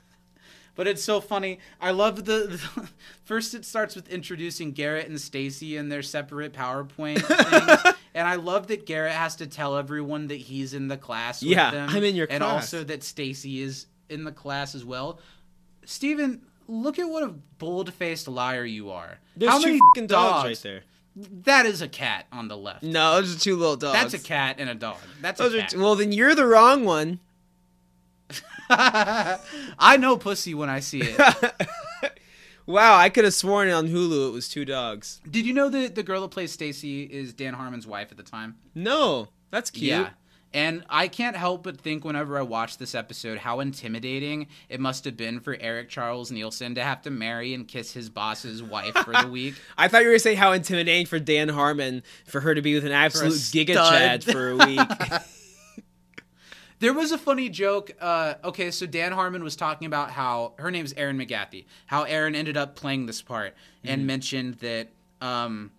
S1: But it's so funny. I love the, the first. It starts with introducing Garrett and Stacy and their separate PowerPoint things, and I love that Garrett has to tell everyone that he's in the class. With
S2: Yeah,
S1: them,
S2: I'm in your
S1: and
S2: class.
S1: And also that Stacy is in the class as well. Steven, look at what a bold-faced liar you are.
S2: There's
S1: How
S2: two
S1: many
S2: fucking dogs, right there.
S1: That is a cat on the left.
S2: No, those are two little dogs.
S1: That's a cat and a dog. That's
S2: Those
S1: a cat.
S2: well, then you're the wrong one.
S1: I know pussy when I see it.
S2: Wow, I could have sworn on Hulu it was two dogs.
S1: Did you know that the girl that plays Stacy is Dan Harmon's wife at the time?
S2: No, that's cute.
S1: Yeah. And I can't help but think whenever I watch this episode how intimidating it must have been for Eric Charles Nielsen to have to marry and kiss his boss's wife for the week.
S2: I thought you were gonna say how intimidating for Dan Harmon for her to be with an absolute giga chad for a week.
S1: There was a funny joke. Uh, okay, so Dan Harmon was talking about how her name's Erin McGathy, how Erin ended up playing this part, and mentioned that um,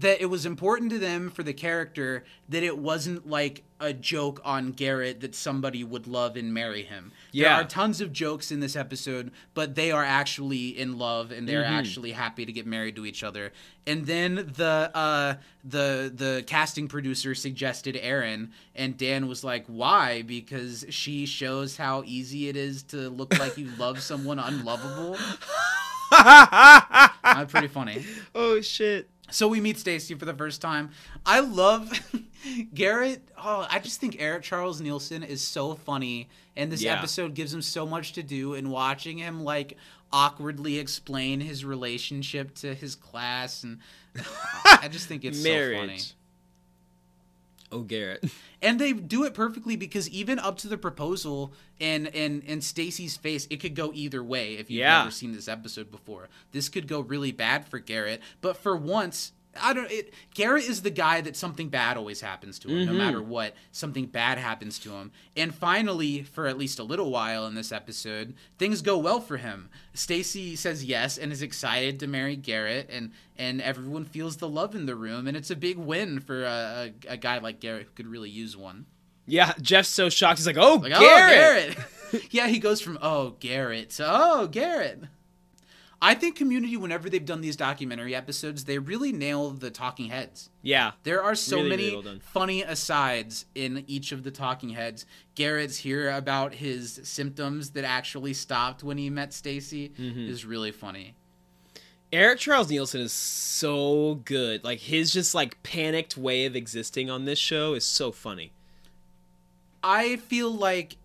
S1: that it was important to them for the character that it wasn't like a joke on Garrett that somebody would love and marry him.
S2: Yeah.
S1: There are tons of jokes in this episode, but they are actually in love and they're
S2: Mm-hmm.
S1: actually happy to get married to each other. And then the uh, the the casting producer suggested Erin, and Dan was like, "Why? Because she shows how easy it is to look like you love someone unlovable." Uh, pretty funny.
S2: oh shit.
S1: So we meet Stacy for the first time. I love Garrett. Oh, I just think Eric Charles Nielsen is so funny, and this
S2: Yeah.
S1: episode gives him so much to do. And watching him like awkwardly explain his relationship to his class, and I just think it's so funny.
S2: Oh, Garrett.
S1: and they do it perfectly because even up to the proposal and and and Stacy's face, it could go either way. If you've
S2: Yeah.
S1: never seen this episode before, this could go really bad for Garrett. But for once, I don't. It, Garrett is the guy that something bad always happens to him, no mm-hmm. matter what. Something bad happens to him, and finally, for at least a little while in this episode, things go well for him. Stacy says yes and is excited to marry Garrett, and and everyone feels the love in the room, and it's a big win for a, a, a guy like Garrett who could really use one.
S2: Yeah, Jeff's so shocked. He's like, "Oh,
S1: Like,
S2: Garrett!"
S1: oh, Garrett. yeah, he goes from oh Garrett to oh Garrett. I think Community, whenever they've done these documentary episodes, they really nail the talking heads.
S2: Yeah,
S1: There are so
S2: Really,
S1: many
S2: really
S1: funny asides in each of the talking heads. Garrett's here about his symptoms that actually stopped when he met Stacy
S2: Mm-hmm.
S1: is really funny.
S2: Eric Charles Nielsen is so good. Like his just like panicked way of existing on this show is so funny.
S1: I feel like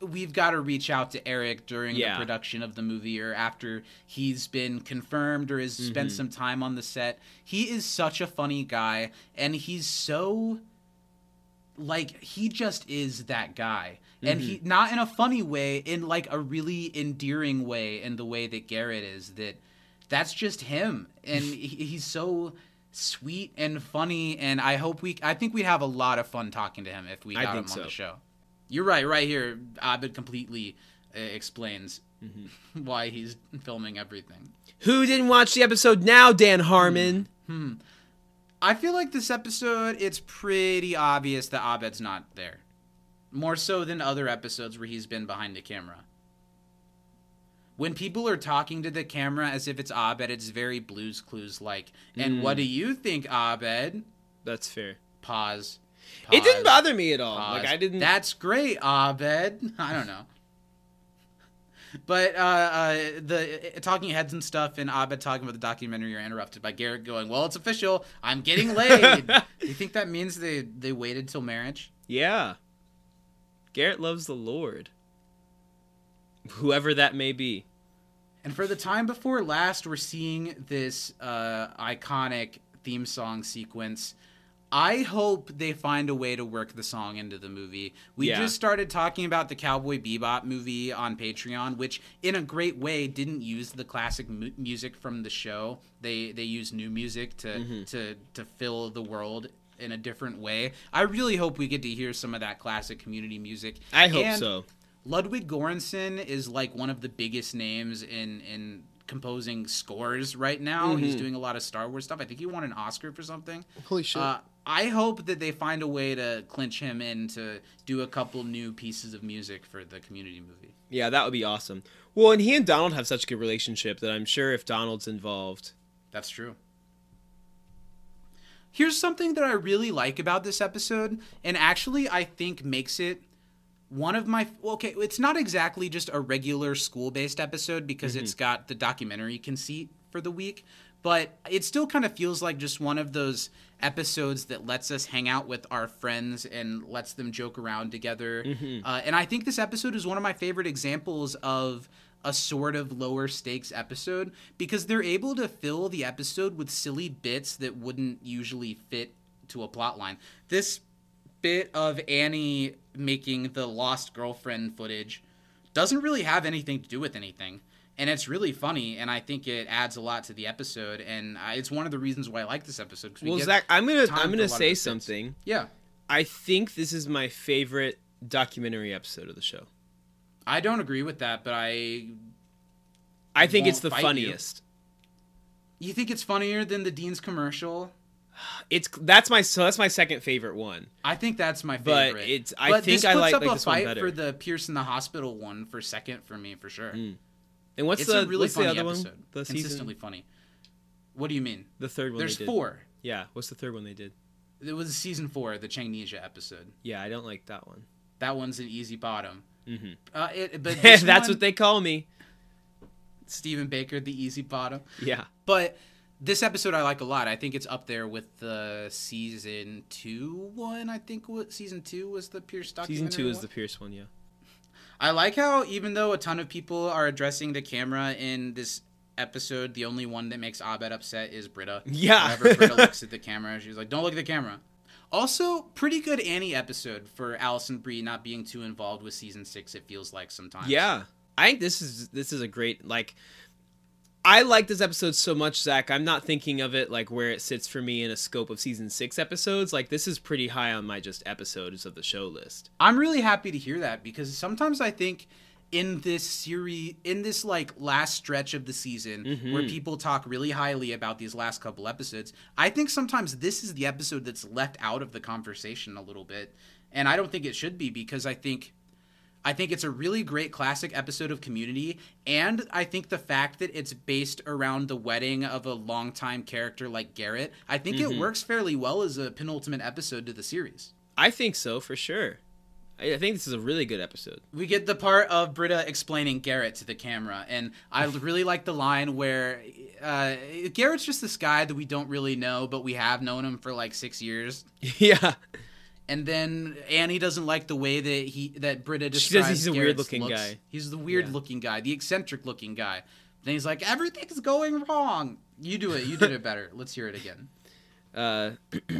S1: we've got to reach out to Eric during
S2: Yeah.
S1: the production of the movie or after he's been confirmed or has spent
S2: Mm-hmm.
S1: some time on the set. He is such a funny guy and he's so like he just is that guy. And he
S2: Mm-hmm.
S1: not in a funny way, in like a really endearing way in the way that Garrett is that that's just him and he's so sweet and funny and I hope we I think we'd have a lot of fun talking to him if we
S2: I
S1: got him on the show. You're right, right here. Abed completely uh, explains
S2: Mm-hmm.
S1: why he's filming everything.
S2: Who didn't watch the episode now, Dan Harmon?
S1: I feel like this episode, it's pretty obvious that Abed's not there. More so than other episodes where he's been behind the camera. When people are talking to the camera as if it's Abed, it's very Blues Clues like. And what do you think, Abed?
S2: That's fair.
S1: Pause.
S2: It didn't bother me at all.
S1: Pause.
S2: Like I didn't.
S1: That's great, Abed. I don't know. But uh, uh, the uh, talking heads and stuff, and Abed talking about the documentary are interrupted by Garrett going, "Well, it's official. I'm getting laid." Do you think that means they they waited till marriage?
S2: yeah. Garrett loves the Lord. Whoever that may be.
S1: And for the time before last, we're seeing this uh, iconic theme song sequence. I hope they find a way to work the song into the movie. We
S2: Yeah.
S1: just started talking about the Cowboy Bebop movie on Patreon, which, in a great way, didn't use the classic mu- music from the show. They they used new music to
S2: Mm-hmm.
S1: to to fill the world in a different way. I really hope we get to hear some of that classic community music.
S2: I hope
S1: And
S2: so.
S1: Ludwig Göransson is like one of the biggest names in in composing scores right now.
S2: Mm-hmm.
S1: He's doing a lot of Star Wars stuff. I think he won an Oscar for something.
S2: Holy shit.
S1: Uh, I hope that they find a way to clinch him in to do a couple new pieces of music for the community movie.
S2: Yeah, that would be awesome. Well, and he and Donald have such a good relationship that I'm sure if Donald's involved.
S1: That's true. Here's something that I really like about this episode, and actually I think makes it one of my okay. It's not exactly just a regular school-based episode because it's mm-hmm. got the documentary conceit for the week, but it still kind of feels like just one of those episodes that lets us hang out with our friends and lets them joke around together. Uh, and I think this episode is one of my favorite examples of a sort of lower stakes episode because they're able to fill the episode with silly bits that wouldn't usually fit to a plot line. This bit of Annie making the lost girlfriend footage doesn't really have anything to do with anything. And it's really funny, and I think it adds a lot to the episode, and I, it's one of the reasons why I like this episode. we
S2: Well, Zach, I'm gonna I'm gonna
S1: a lot of
S2: say something.
S1: Yeah,
S2: I think this is my favorite documentary episode of the show.
S1: I don't agree with that, but I.
S2: I think it's the
S1: fight you.
S2: funniest.
S1: You think it's funnier than the Dean's commercial?
S2: It's that's my so that's my second favorite one.
S1: I think that's my favorite.
S2: But it's- I
S1: But
S2: think I like- like
S1: a
S2: this one better.
S1: for the Pierce in the Hospital one for second for me for sure. Mm.
S2: And what's
S1: It's
S2: the
S1: a really
S2: what's the
S1: funny
S2: other
S1: episode.
S2: one? The
S1: Consistently
S2: season,
S1: funny. What do you mean?
S2: the third one.
S1: There's
S2: they did.
S1: four.
S2: Yeah, what's the third one they did?
S1: It was season four, the Changnesia episode.
S2: Yeah, I don't like that one.
S1: That one's an easy bottom.
S2: Mm-hmm.
S1: Uh, it, but
S2: that's
S1: one,
S2: what they call me.
S1: Stephen Baker, the easy bottom.
S2: Yeah.
S1: But this episode I like a lot. I think it's up there with the season two one. I think what season two was the Pierce documentary.
S2: Season two is
S1: one.
S2: the Pierce one. Yeah.
S1: I like how even though a ton of people are addressing the camera in this episode, the only one that makes Abed upset is Britta.
S2: Yeah.
S1: Whenever Britta looks at the camera, she's like, "Don't look at the camera." Also, pretty good Annie episode for Alison Brie not being too involved with season six. It feels like sometimes.
S2: Yeah, I think this is this is a great like. I like this episode so much, Zach. I'm not thinking of it like where it sits for me in a scope of season six episodes. Like this is pretty high on my just episodes of the show list.
S1: I'm really happy to hear that because sometimes I think in this series in this like last stretch of the season
S2: Mm-hmm.
S1: where people talk really highly about these last couple episodes i think sometimes this is the episode that's left out of the conversation a little bit and i don't think it should be because i think I think it's a really great classic episode of Community, and I think the fact that it's based around the wedding of a longtime character like Garrett, I think
S2: Mm-hmm.
S1: it works fairly well as a penultimate episode to the series.
S2: I think so for sure. I, think this is a really good episode.
S1: we get the part of Britta explaining Garrett to the camera, and I really like the line where uh, Garrett's just this guy that we don't really know, but we have known him for like six years.
S2: yeah,
S1: And then Annie doesn't like the way that he that Britta
S2: She
S1: describes.
S2: says he's a weird-looking
S1: looks.
S2: guy.
S1: He's the weird looking guy, the eccentric looking guy. Then he's like, everything's going wrong. You do it. You did it better. Let's hear it again.
S2: Uh,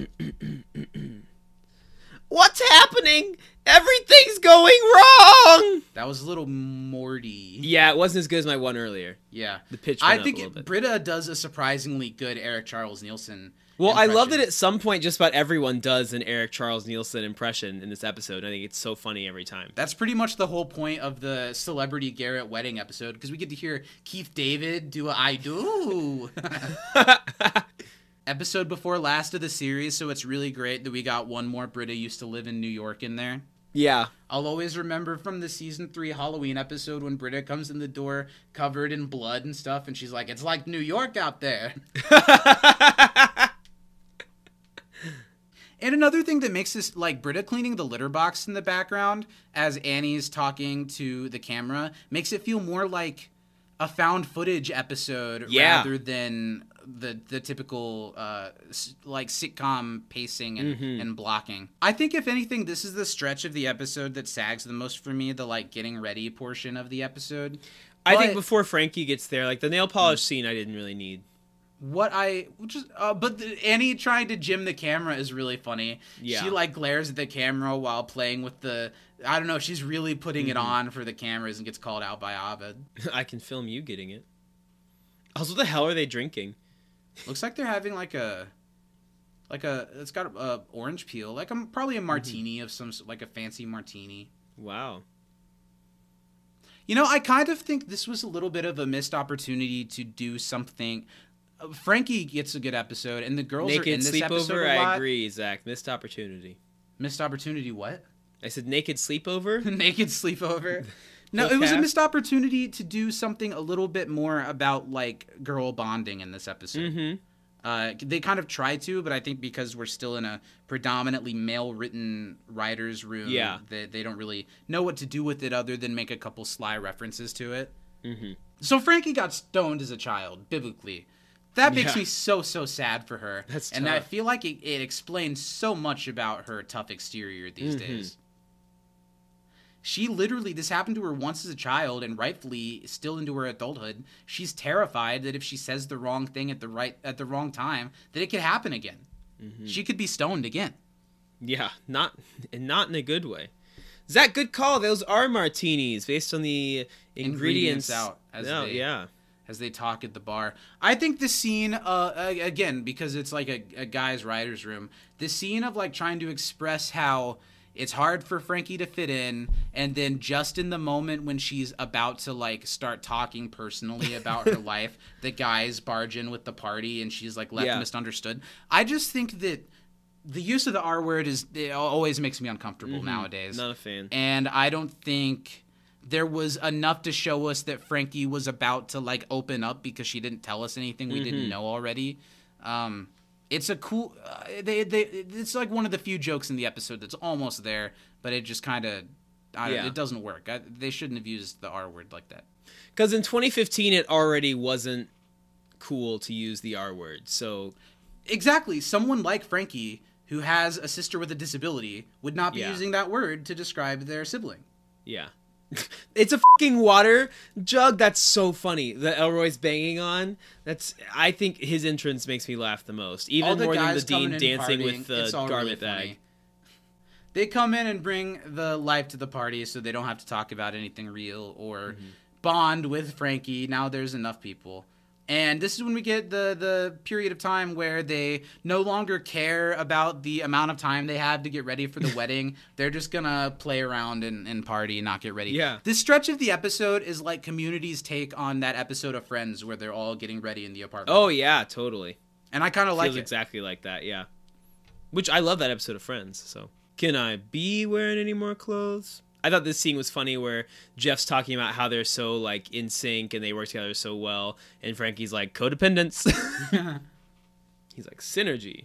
S2: What's happening? Everything's going wrong.
S1: That was a little Morty.
S2: Yeah, it wasn't as good as my one earlier.
S1: Yeah.
S2: The pitch
S1: I
S2: went up
S1: think
S2: a little bit.
S1: Britta does a surprisingly good Eric Charles Nielsen.
S2: Well, I love that at some point just about everyone does an Eric Charles Nielsen impression in this episode. I think it's so funny every time.
S1: That's pretty much the whole point of the celebrity Garrett wedding episode because we get to hear Keith David do a I do. episode before last of the series, so it's really great that we got one more Britta used to live in New York in there.
S2: Yeah.
S1: I'll always remember from the season three Halloween episode when Britta comes in the door covered in blood and stuff, and she's like, "It's like New York out there." And another thing that makes this like Britta cleaning the litter box in the background as Annie's talking to the camera makes it feel more like a found footage episode
S2: Yeah.
S1: rather than the the typical uh, like sitcom pacing and,
S2: Mm-hmm.
S1: and blocking. I think if anything, this is the stretch of the episode that sags the most for me. The like getting ready portion of the episode.
S2: I think before Frankie gets there, like the nail polish scene, I didn't really need.
S1: What I just uh, but the, Annie trying to jim the camera is really funny.
S2: Yeah.
S1: She like glares at the camera while playing with the I don't know, she's really putting it
S2: Mm-hmm.
S1: on for the cameras and gets called out by Abed.
S2: I can film you getting it. Also, what the hell are they drinking?
S1: Looks like they're having like a like a it's got a, orange peel, like a probably a
S2: Mm-hmm.
S1: martini of some like a fancy martini.
S2: Wow.
S1: You know, I kind of think this was a little bit of a missed opportunity to do something. Frankie gets a good episode, and the girls are in
S2: Naked
S1: this episode
S2: sleepover.
S1: a lot.
S2: I agree, Zach. Missed opportunity.
S1: Missed opportunity. What?
S2: I said naked sleepover.
S1: naked sleepover. No, it was a missed opportunity to do something a little bit more about like girl bonding in this episode.
S2: mm-hmm.
S1: Uh, they kind of try to, but I think because we're still in a predominantly male-written writers' room,
S2: Yeah.
S1: they, they don't really know what to do with it other than make a couple sly references to it.
S2: Mm-hmm.
S1: So Frankie got stoned as a child, biblically. That makes
S2: Yeah.
S1: me so so sad for her,
S2: That's
S1: and I feel like it, it explains so much about her tough exterior these
S2: Mhm.
S1: days. She literally, this happened to her once as a child, and rightfully, still into her adulthood, she's terrified that if she says the wrong thing at the right at the wrong time, that it could happen again.
S2: Mm-hmm.
S1: She could be stoned again.
S2: Yeah, not and not in a good way. Zach, good call. Those are martinis based on the ingredients,
S1: Ingredients out, as
S2: Oh,
S1: they-
S2: yeah.
S1: As they talk at the bar. I think the scene, uh, again, because it's like a, a guy's writer's room, the scene of like trying to express how it's hard for Frankie to fit in, and then just in the moment when she's about to like start talking personally about her life, the guys barge in with the party, and she's like left
S2: Yeah.
S1: misunderstood. I just think that the use of the R word is it always makes me uncomfortable
S2: Mhm.
S1: nowadays
S2: Not a fan.
S1: and I don't think there was enough to show us that Frankie was about to like open up because she didn't tell us anything we
S2: Mm-hmm.
S1: didn't know already. Um, it's a cool. Uh, they they it's like one of the few jokes in the episode that's almost there, but it just kind of.
S2: Yeah.
S1: It doesn't work. I, they shouldn't have used the R word like that.
S2: Because in 2015, it already wasn't cool to use the R word. So
S1: Exactly. Someone like Frankie, who has a sister with a disability, would not be
S2: Yeah.
S1: using that word to describe their sibling.
S2: yeah, It's a fucking water jug. That's so funny. That Elroy's banging on. That's. I think his entrance makes me laugh the most, even
S1: the
S2: more than the dean dancing
S1: partying,
S2: with the garment
S1: really
S2: bag.
S1: They come in and bring the life to the party, so they don't have to talk about anything real or
S2: Mm-hmm.
S1: bond with Frankie. Now there's enough people. And this is when we get the the period of time where they no longer care about the amount of time they have to get ready for the wedding. They're just gonna play around and, and party and not get ready.
S2: Yeah.
S1: This stretch of the episode is like Community's take on that episode of Friends where they're all getting ready in the apartment.
S2: Oh yeah, totally.
S1: and I kind of like
S2: Feels
S1: it.
S2: exactly like that. Yeah. Which I love that episode of Friends. So can I be wearing any more clothes? I thought this scene was funny where Jeff's talking about how they're so like in sync and they work together so well, and Frankie's like codependence. He's like synergy.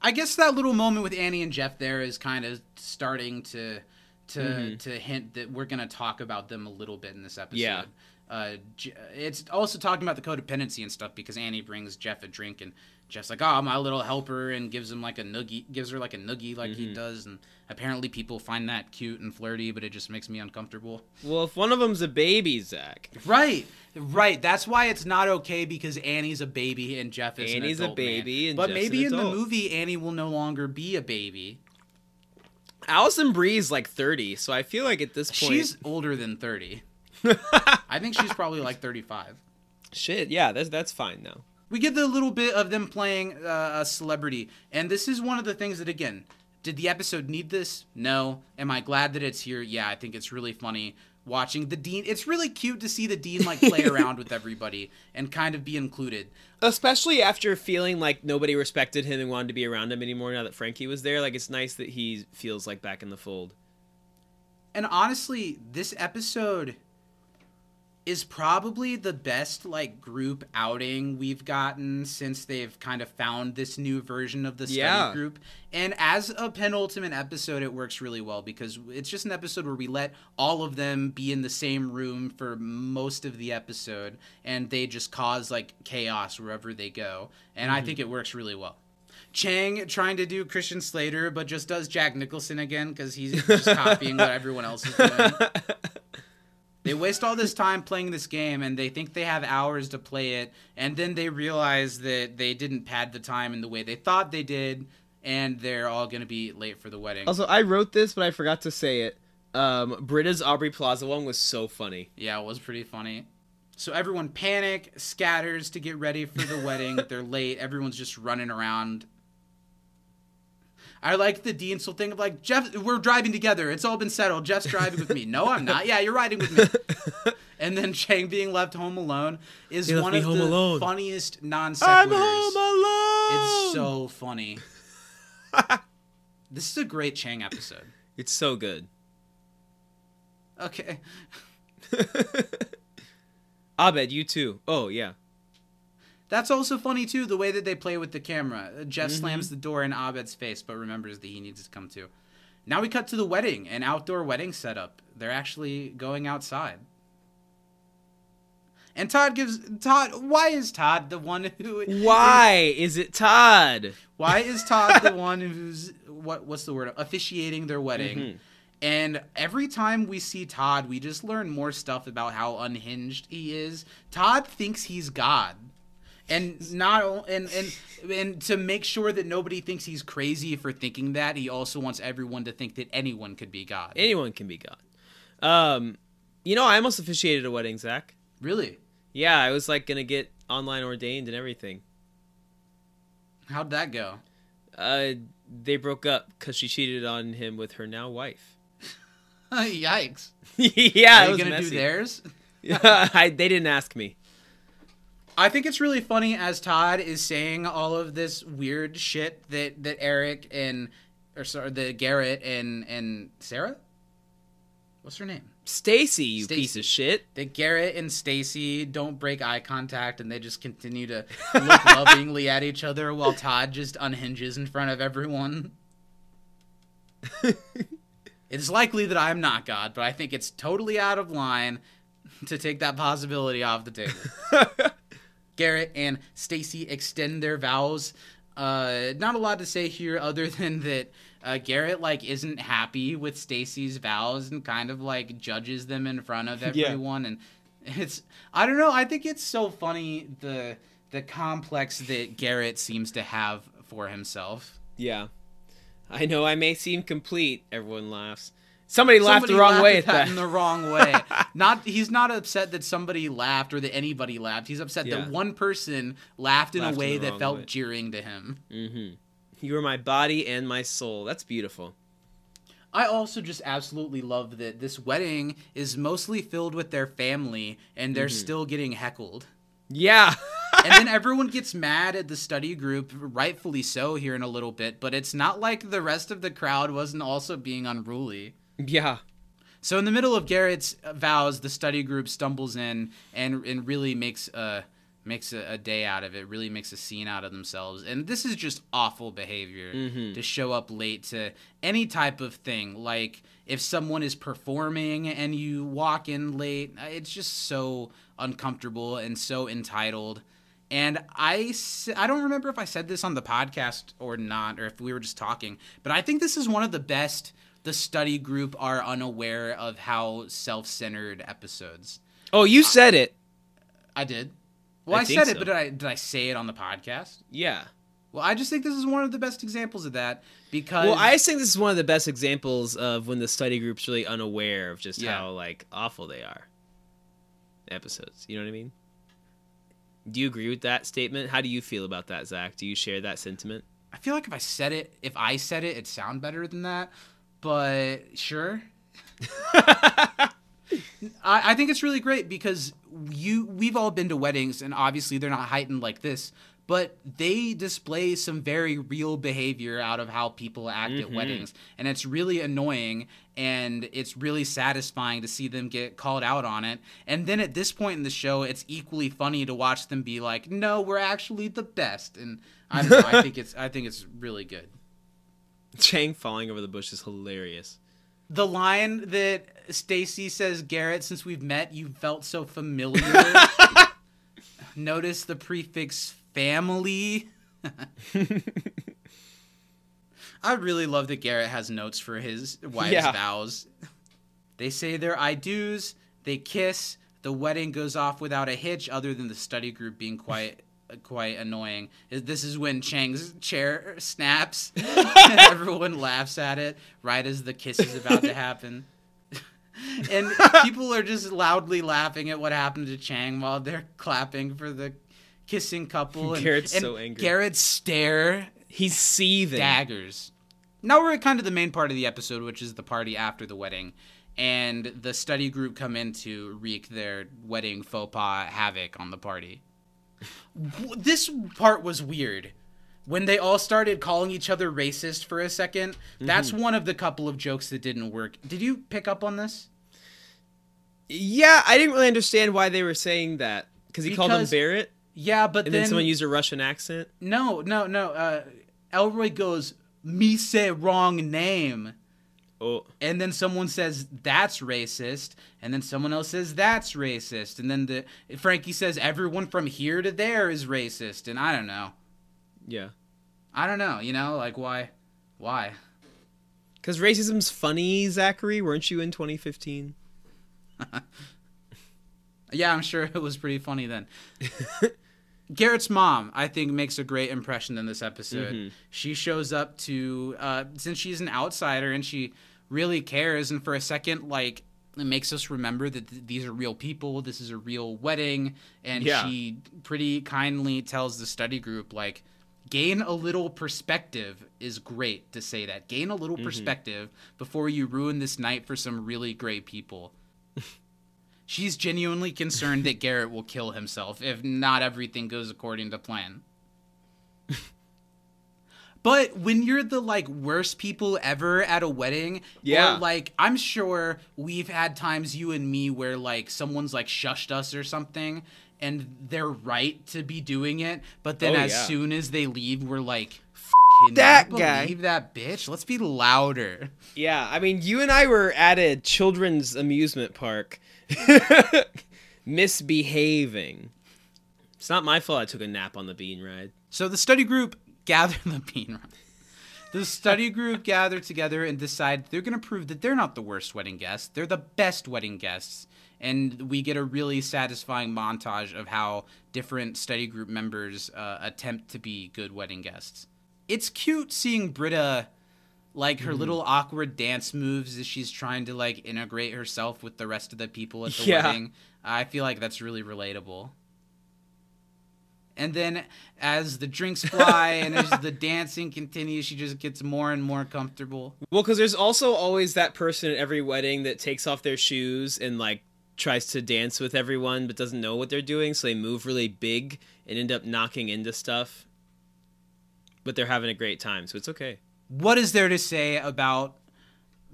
S1: I guess that little moment with Annie and Jeff there is kind of starting to to
S2: Mm-hmm.
S1: to hint that we're going to talk about them a little bit in this episode.
S2: Yeah.
S1: Uh, it's also talking about the codependency and stuff because Annie brings Jeff a drink and Jeff's like, "Oh, my little helper," and gives him like a noogie, gives her like a noogie, like
S2: Mm-hmm.
S1: he does, and apparently people find that cute and flirty, but it just makes me uncomfortable.
S2: Well, if one of them's a baby, Zach.
S1: Right, right. That's why it's not okay because Annie's a baby and Jeff is
S2: Annie's
S1: an
S2: a
S1: adult man.
S2: baby and
S1: but
S2: Jeff's
S1: maybe in the movie Annie will no longer be a baby.
S2: Alison Brie's like 30, so I feel like at this point
S1: She's older than 30. I think she's probably like 35.
S2: shit. Yeah, that's that's fine now.
S1: We get the little bit of them playing uh, a celebrity, and this is one of the things that again, did the episode need this? No. Am I glad that it's here? Yeah, I think it's really funny watching the dean. It's really cute to see the dean like play around with everybody and kind of be included.
S2: Especially after feeling like nobody respected him and wanted to be around him anymore now that Frankie was there. Like it's nice that he feels like back in the fold.
S1: And honestly, this episode is probably the best like group outing we've gotten since they've kind of found this new version of the study
S2: Yeah.
S1: group. And as a penultimate episode, it works really well because it's just an episode where we let all of them be in the same room for most of the episode and they just cause like chaos wherever they go. And I mm-hmm. think it works really well. Chang trying to do Christian Slater, but just does Jack Nicholson again because he's just copying what everyone else is doing. They waste all this time playing this game and they think they have hours to play it, and then they realize that they didn't pad the time in the way they thought they did, and they're all going to be late for the wedding.
S2: Also, I wrote this, but I forgot to say it. Um, Britta's Aubrey Plaza one was so funny.
S1: Yeah, it was pretty funny. So everyone panic, scatters to get ready for the wedding. They're late. Everyone's just running around. I like the still thing of like Jeff. We're driving together. It's all been settled. Jeff's driving with me. No, I'm not. Yeah, you're riding with me. And then Chang being left home alone is one of the
S2: alone.
S1: funniest non sequiturs.
S2: I'm home alone.
S1: It's so funny. this is a great Chang episode.
S2: It's so good.
S1: Okay.
S2: Abed, you too. Oh yeah.
S1: That's also funny too, the way that they play with the camera. Uh, Jeff
S2: Mm-hmm.
S1: slams the door in Abed's face, but remembers that he needs to come too. Now we cut to the wedding, an outdoor wedding setup. They're actually going outside. And Todd gives Todd. Why is Todd the one who?
S2: Why is it Todd?
S1: Why is Todd the one who's what? What's the word? Officiating their wedding.
S2: Mm-hmm.
S1: And every time we see Todd, we just learn more stuff about how unhinged he is. Todd thinks he's God. And not and and and to make sure that nobody thinks he's crazy for thinking that, he also wants everyone to think that anyone could be God.
S2: Anyone can be God. Um, you know, I almost officiated a wedding, Zach.
S1: really?
S2: Yeah, I was like gonna get online ordained and everything.
S1: How'd that go?
S2: Uh, they broke up because she cheated on him with her now wife.
S1: Yikes!
S2: yeah,
S1: Are
S2: it
S1: you
S2: was
S1: gonna
S2: messy.
S1: do theirs?
S2: I, they didn't ask me.
S1: I think it's really funny as Todd is saying all of this weird shit that that Eric and or sorry, the Garrett and and Sarah. What's her name?
S2: Stacy, you
S1: Stacey.
S2: piece of shit.
S1: That Garrett and Stacy don't break eye contact and they just continue to look lovingly at each other while Todd just unhinges in front of everyone. it's likely that I'm not God, but I think it's totally out of line to take that possibility off the table. Garrett and Stacy extend their vows. Uh, not a lot to say here other than that uh, Garrett like isn't happy with Stacy's vows and kind of like judges them in front of
S2: Yeah.
S1: everyone and it's I don't know I think it's so funny the the complex that Garrett seems to have for himself.
S2: Yeah. I know I may seem complete. Everyone laughs. Somebody, laughed
S1: Somebody
S2: the wrong
S1: laughed
S2: way
S1: at
S2: at that.
S1: in the wrong way. not he's not upset that somebody laughed or that anybody laughed. He's upset
S2: Yeah.
S1: that one person laughed in
S2: Laughed
S1: a way
S2: the
S1: that felt
S2: way.
S1: jeering to him. Mm-hmm.
S2: You are my body and my soul. That's beautiful.
S1: I also just absolutely love that this wedding is mostly filled with their family and they're mm-hmm. still getting heckled.
S2: Yeah.
S1: and then everyone gets mad at the study group, rightfully so, here in a little bit, but it's not like the rest of the crowd wasn't also being unruly.
S2: Yeah.
S1: So in the middle of Garrett's vows, the study group stumbles in and and really makes a makes a, a day out of it. Really makes a scene out of themselves. And this is just awful behavior mm-hmm. to show up late to any type of thing. Like if someone is performing and you walk in late, it's just so uncomfortable and so entitled. And I, I don't remember if I said this on the podcast or not, or if we were just talking, but I think this is one of the best the study group are unaware of how self centered episodes.
S2: Oh, you said it.
S1: I did. Well,
S2: I
S1: I, said
S2: so.
S1: it, but did I, did I say it on the podcast?
S2: Yeah.
S1: Well, I just think this is one of the best examples of that because.
S2: Well, I think this is one of the best examples of when the study group's really unaware of just
S1: Yeah.
S2: how like awful they are. Episodes. You know what I mean? Do you agree with that statement? How do you feel about that, Zach? Do you share that sentiment?
S1: I feel like if I said it, if I said it, it'd sound better than that. But sure. I, I think it's really great because you we've all been to weddings and obviously they're not heightened like this, but they display some very real behavior out of how people act at mm-hmm. weddings. And it's really annoying and it's really satisfying to see them get called out on it. And then at this point in the show, it's equally funny to watch them be like, "No, we're actually the best." And I don't know, I think it's I think it's really good.
S2: Chang falling over the bush is hilarious.
S1: The line that Stacy says, Garrett, since we've met, you felt so familiar. Notice the prefix family. I really love that Garrett has notes for his wife's
S2: Yeah.
S1: vows. They say their I do's, they kiss, the wedding goes off without a hitch, other than the study group being quite quite annoying. This is when Chang's chair snaps and everyone laughs at it right as the kiss is about to happen. and people are just loudly laughing at what happened to Chang while they're clapping for the kissing couple. And,
S2: Garrett's
S1: and
S2: so angry.
S1: Garrett's stare
S2: He's seething.
S1: daggers. Now we're at kind of the main part of the episode, which is the party after the wedding. And the study group come in to wreak their wedding faux pas havoc on the party. This part was weird. When they all started calling each other racist for a 2nd that's one of the couple of jokes that didn't work. Did you pick up on this?
S2: Yeah, I didn't really understand why they were saying that because he called him Barrett,
S1: Yeah, but
S2: and
S1: then,
S2: then, someone used a Russian accent.
S1: no, no, no. Uh, Elroy goes, "Me say wrong name."
S2: Oh,
S1: and then someone says that's racist. And then someone else says that's racist. And then the frankie says everyone from here to there is racist. And i don't know.
S2: Yeah.
S1: i don't know you know like why why?
S2: Because racism's funny, Zachary. Weren't you in 2015?
S1: yeah i'm sure it was pretty funny then. Garrett's mom i think makes a great impression in this episode. She shows up to uh, since she's an outsider and she really cares. And for a second like it makes us remember that th- these are real people this is a real wedding. And
S2: Yeah.
S1: she pretty kindly tells the study group like gain a little perspective is great to say that. Gain a little mm-hmm. perspective before you ruin this night for some really great people. She's genuinely concerned that garrett will kill himself if not everything goes according to plan but when you're the like worst people ever at a wedding,
S2: Yeah.
S1: or like I'm sure we've had times you and me where like someone's like shushed us or something, and they're right to be doing it, but then
S2: Oh,
S1: as
S2: yeah.
S1: soon as they leave, we're like, "F***ing
S2: That guy."
S1: believe that bitch. Let's be louder.
S2: Yeah, I mean, you and I were at a children's amusement park misbehaving. It's not my fault I took a nap on the bean ride.
S1: So the study group gather the bean run. The study group gather together and decide they're going to prove that they're not the worst wedding guests. They're the best wedding guests. And we get a really satisfying montage of how different study group members uh, attempt to be good wedding guests. It's cute seeing Britta like her little awkward dance moves as she's trying to like integrate herself with the rest of the people at the
S2: Yeah.
S1: wedding. I feel like that's really relatable. And then as the drinks fly and as the dancing continues, she just gets more and more comfortable.
S2: Well, because there's also always that person at every wedding that takes off their shoes and like tries to dance with everyone but doesn't know what they're doing, so they move really big and end up knocking into stuff. But they're having a great time, so it's okay.
S1: What is there to say about?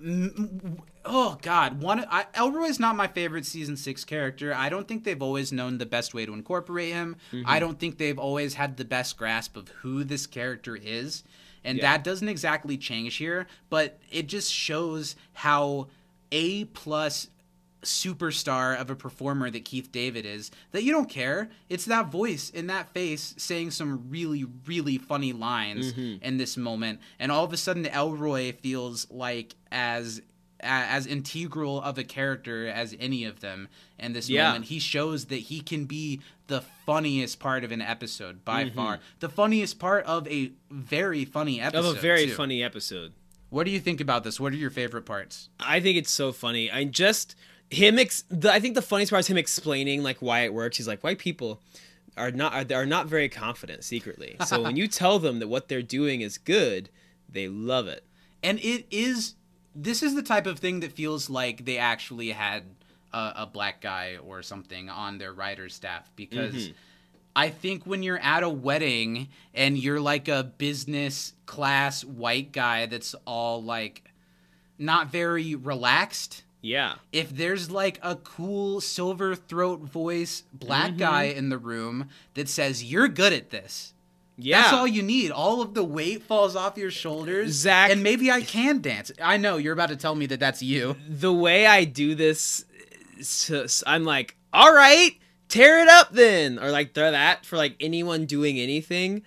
S1: Mm, Oh God, one I, Elroy is not my favorite season six character. I don't think they've always known the best way to incorporate him. I don't think they've always had the best grasp of who this character is, and
S2: Yeah.
S1: that doesn't exactly change here. But it just shows how a plus superstar of a performer that Keith David is that you don't care. It's that voice in that face saying some really, really funny lines in this moment, and all of a sudden Elroy feels like as as integral of a character as any of them in this
S2: Yeah.
S1: moment. He shows that he can be the funniest part of an episode by
S2: Mm-hmm.
S1: far, the funniest part of a very funny episode.
S2: Of a very
S1: too.
S2: funny episode.
S1: What do you think about this? What are your favorite parts?
S2: I think it's so funny. I just him. Ex- the, I think the funniest part is him explaining like why it works. He's like, white people are not are, are not very confident secretly. So when you tell them that what they're doing is good, they love it.
S1: and it is this is the type of thing that feels like they actually had a, a black guy or something on their writer's staff because mm-hmm. I think when you're at a wedding and you're like a business class white guy that's all like not very relaxed
S2: Yeah.
S1: if there's like a cool silver throat voice black mm-hmm. guy in the room that says you're good at this
S2: Yeah.
S1: that's all you need. All of the weight falls off your shoulders.
S2: Zach-
S1: And maybe I can dance. I know you're about to tell me that that's you.
S2: the way I do this, I'm like, all right, tear it up then, or like throw that for like anyone doing anything.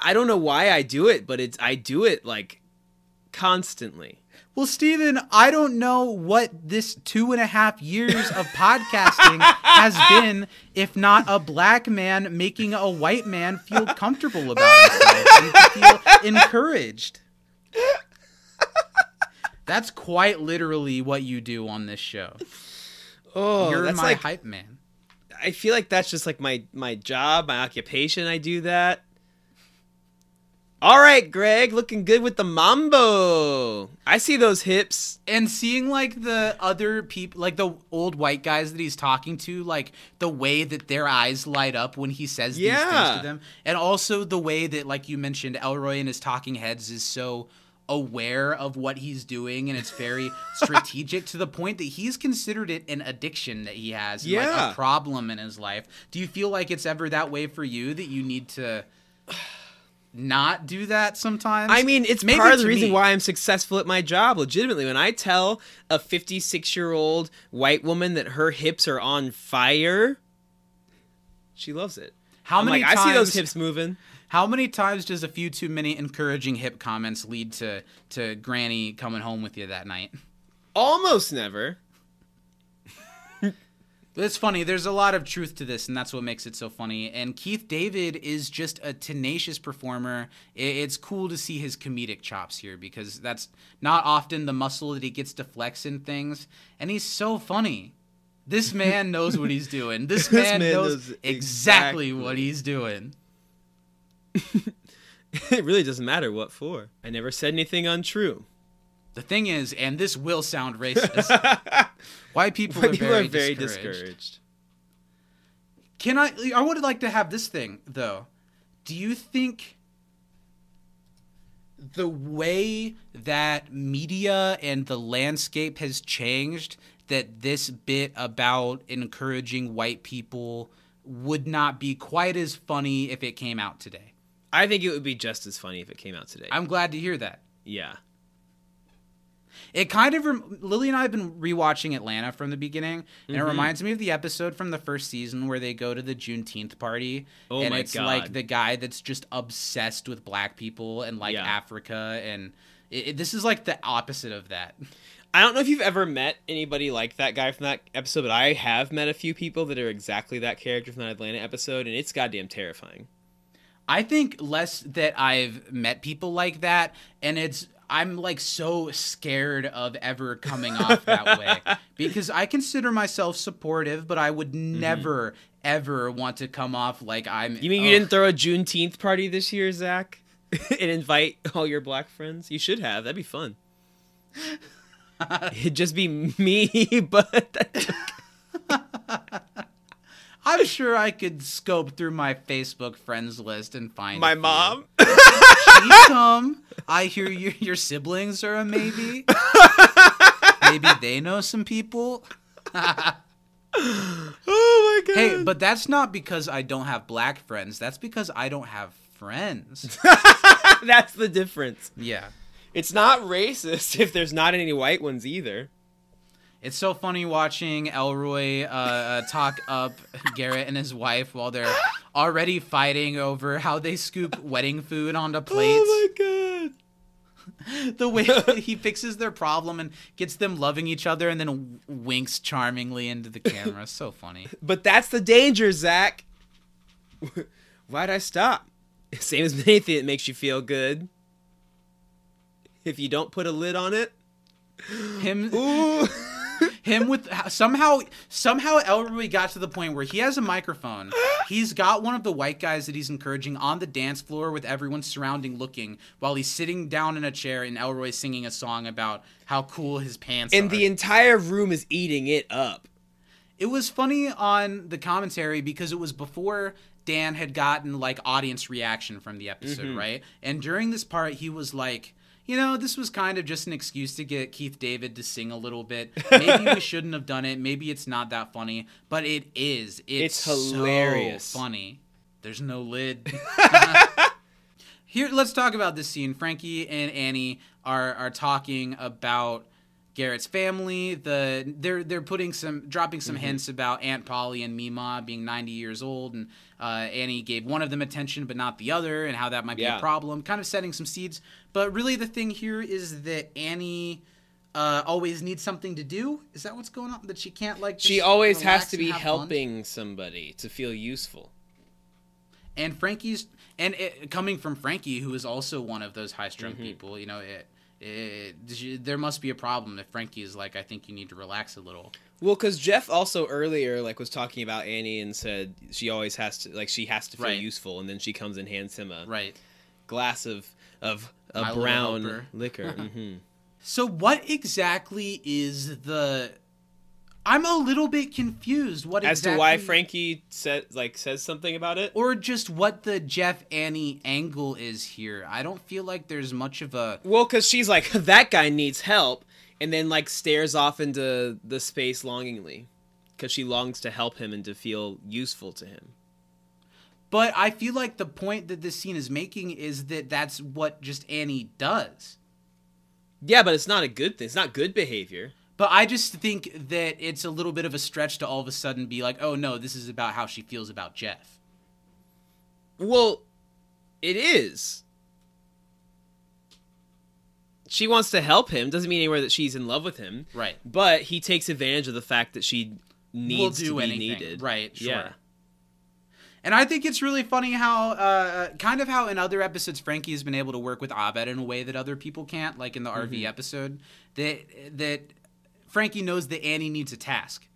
S2: I don't know why I do it, but it's I do it like constantly.
S1: Well, Steven, I don't know what this two and a half years of podcasting has been if not a black man making a white man feel comfortable about himself and feel encouraged. That's quite literally what you do on this show.
S2: Oh,
S1: You're
S2: that's
S1: my
S2: like
S1: hype man.
S2: I feel like that's just like my my job, my occupation. I do that. All right, Greg, looking good with the mambo. I see those hips.
S1: and seeing like the other people like the old white guys that he's talking to like the way that their eyes light up when he says these things
S2: Yeah.
S1: to them and also the way that like you mentioned elroy and his talking heads is so aware of what he's doing and it's very strategic to the point that he's considered it an addiction that he has and, like
S2: Yeah.
S1: a problem in his life do you feel like it's ever that way for you that you need to not do that sometimes
S2: I mean, it's
S1: Maybe
S2: part of the reason
S1: me.
S2: why I'm successful at my job. Legitimately, when I tell a 56 year old white woman that her hips are on fire, she loves it.
S1: how
S2: I'm
S1: many
S2: like, I see those
S1: times-
S2: hips moving.
S1: How many times does a few too many encouraging hip comments lead to to Granny coming home with you that night?
S2: Almost never.
S1: It's funny. There's a lot of truth to this, and that's what makes it so funny. And Keith David is just a tenacious performer. It's cool to see his comedic chops here because that's not often the muscle that he gets to flex in things. And he's so funny. This man knows what he's doing. This,
S2: This
S1: man,
S2: man
S1: knows
S2: knows
S1: exactly
S2: exactly.
S1: what he's doing.
S2: it really doesn't matter what for. I never said anything untrue.
S1: The thing is, and this will sound racist, white people,
S2: White
S1: are,
S2: people
S1: very
S2: are very
S1: discouraged.
S2: discouraged.
S1: Can I? I would like to have this thing though. Do you think the way that media and the landscape has changed that this bit about encouraging white people would not be quite as funny if it came out today?
S2: I think it would be just as funny if it came out today.
S1: I'm glad to hear that.
S2: yeah.
S1: It kind of rem- Lily and I have been rewatching Atlanta from the beginning, and
S2: Mm-hmm.
S1: it reminds me of the episode from the first season where they go to the Juneteenth party,
S2: Oh
S1: and it's like the guy that's just obsessed with black people and like
S2: Yeah.
S1: Africa, and it, it- this is like the opposite of that.
S2: I don't know if you've ever met anybody like that guy from that episode, but I have met a few people that are exactly that character from that Atlanta episode, and it's goddamn terrifying.
S1: I think less that I've met people like that, and it's I'm like so scared of ever coming off that way because I consider myself supportive, but I would mm-hmm. never ever want to come off like I'm.
S2: You mean you didn't throw a Juneteenth party this year, Zach? and invite all your black friends? You should have. That'd be fun. It'd just be me, but
S1: I'm sure I could scope through my Facebook friends list and find
S2: my mom.
S1: Please come. I hear your your siblings are a maybe. Maybe they know some people.
S2: oh my god.
S1: Hey, but that's not because I don't have black friends. That's because I don't have friends.
S2: that's the difference.
S1: yeah.
S2: It's not racist if there's not any white ones either.
S1: It's so funny watching Elroy uh, uh, talk up Garrett and his wife while they're already fighting over how they scoop wedding food onto plates.
S2: Oh my god.
S1: the way that he fixes their problem and gets them loving each other and then winks charmingly into the camera. So funny.
S2: But that's the danger, Zach. Why'd I stop? Same as anything that makes you feel good. If you don't put a lid on it,
S1: Him
S2: ooh.
S1: Him with somehow somehow Elroy got to the point where he has a microphone. He's got one of the white guys that he's encouraging on the dance floor with everyone surrounding looking while he's sitting down in a chair and Elroy singing a song about how cool his pants are
S2: and
S1: are.
S2: the entire room is eating it up.
S1: it was funny on the commentary because it was before Dan had gotten like audience reaction from the episode,
S2: Mm-hmm.
S1: right? And during this part, he was like, you know, this was kind of just an excuse to get Keith David to sing a little bit. Maybe we shouldn't have done it. Maybe it's not that funny, but it is. It's,
S2: It's hilarious.
S1: so funny. There's no lid. Here, let's talk about this scene. Frankie and Annie are are talking about Garrett's family. The they're they're putting some dropping some hints about Aunt Polly and Mima being 90 years old, and uh, Annie gave one of them attention but not the other, and how that might be
S2: Yeah.
S1: a problem. Kind of setting some seeds. But really, the thing here is that Annie. Uh, always needs something to do. Is that what's going on? That she can't like.
S2: She always has to be
S1: have fun?
S2: helping somebody to feel useful.
S1: and Frankie's and it, coming from Frankie, who is also one of those high strung
S2: Mm-hmm.
S1: people, you know, it, it, there must be a problem if Frankie is like, I think you need to relax a little.
S2: Well, because Jeff also earlier like was talking about Annie and said she always has to like she has to feel
S1: Right.
S2: useful, and then she comes and hands him a
S1: Right.
S2: glass of of a
S1: My
S2: brown liquor. hmm
S1: So what exactly is the? I'm a little bit confused. What
S2: As
S1: exactly,
S2: to why Frankie said like says something about it.
S1: or just what the Jeff Annie angle is here? I don't feel like there's much of a.
S2: Well, because she's like that guy needs help, and then like stares off into the space longingly, because she longs to help him and to feel useful to him.
S1: But I feel like the point that this scene is making is that that's what just Annie does.
S2: Yeah, but it's not a good thing. It's not good behavior.
S1: But I just think that it's a little bit of a stretch to all of a sudden be like, oh no, this is about how she feels about Jeff.
S2: Well, it is. She wants to help him. Doesn't mean anywhere that she's in love with him.
S1: Right.
S2: But he takes advantage of the fact that she needs to be
S1: anything.
S2: needed.
S1: Right, sure.
S2: Yeah.
S1: And I think it's really funny how, uh, kind of how in other episodes, Frankie has been able to work with Abed in a way that other people can't, like in the
S2: Mm-hmm.
S1: RV episode, that that Frankie knows that Annie needs a task.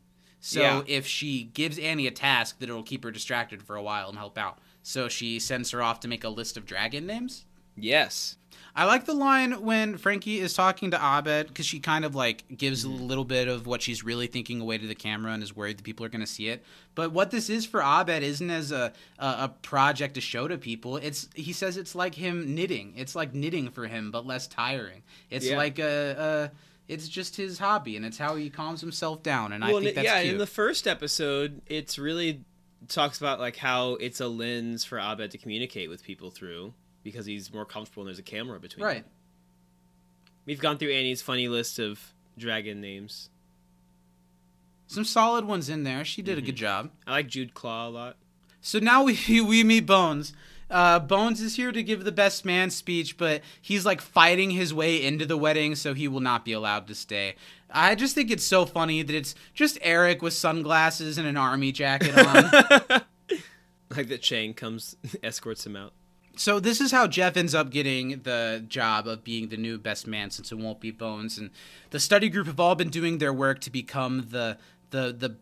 S1: So
S2: Yeah.
S1: if she gives Annie a task, that it'll keep her distracted for a while and help out. So she sends her off to make a list of dragon names.
S2: Yes.
S1: I like the line when Frankie is talking to Abed because she kind of like gives
S2: Mm-hmm.
S1: a little bit of what she's really thinking away to the camera and is worried that people are going to see it. But what this is for Abed isn't as a, a a project to show to people. It's he says it's like him knitting. It's like knitting for him, but less tiring. It's
S2: Yeah.
S1: like a, a it's just his hobby and it's how he calms himself down. And I think that's
S2: yeah.
S1: cute.
S2: In the first episode, it's really talks about like how it's a lens for Abed to communicate with people through because he's more comfortable and there's a camera between. them.
S1: right.
S2: We've gone through Annie's funny list of dragon names.
S1: Some solid ones in there. She did a
S2: Mm-hmm.
S1: good job.
S2: I like Jude Claw a lot.
S1: So now we we meet Bones. Uh, Bones is here to give the best man speech, but he's like fighting his way into the wedding, so he will not be allowed to stay. I just think it's so funny that it's just Eric with sunglasses and an army jacket on.
S2: Like that Chang comes, escorts him out.
S1: so this is how Jeff ends up getting the job of being the new best man, since it won't be Bones. And the study group have all been doing their work to become the the the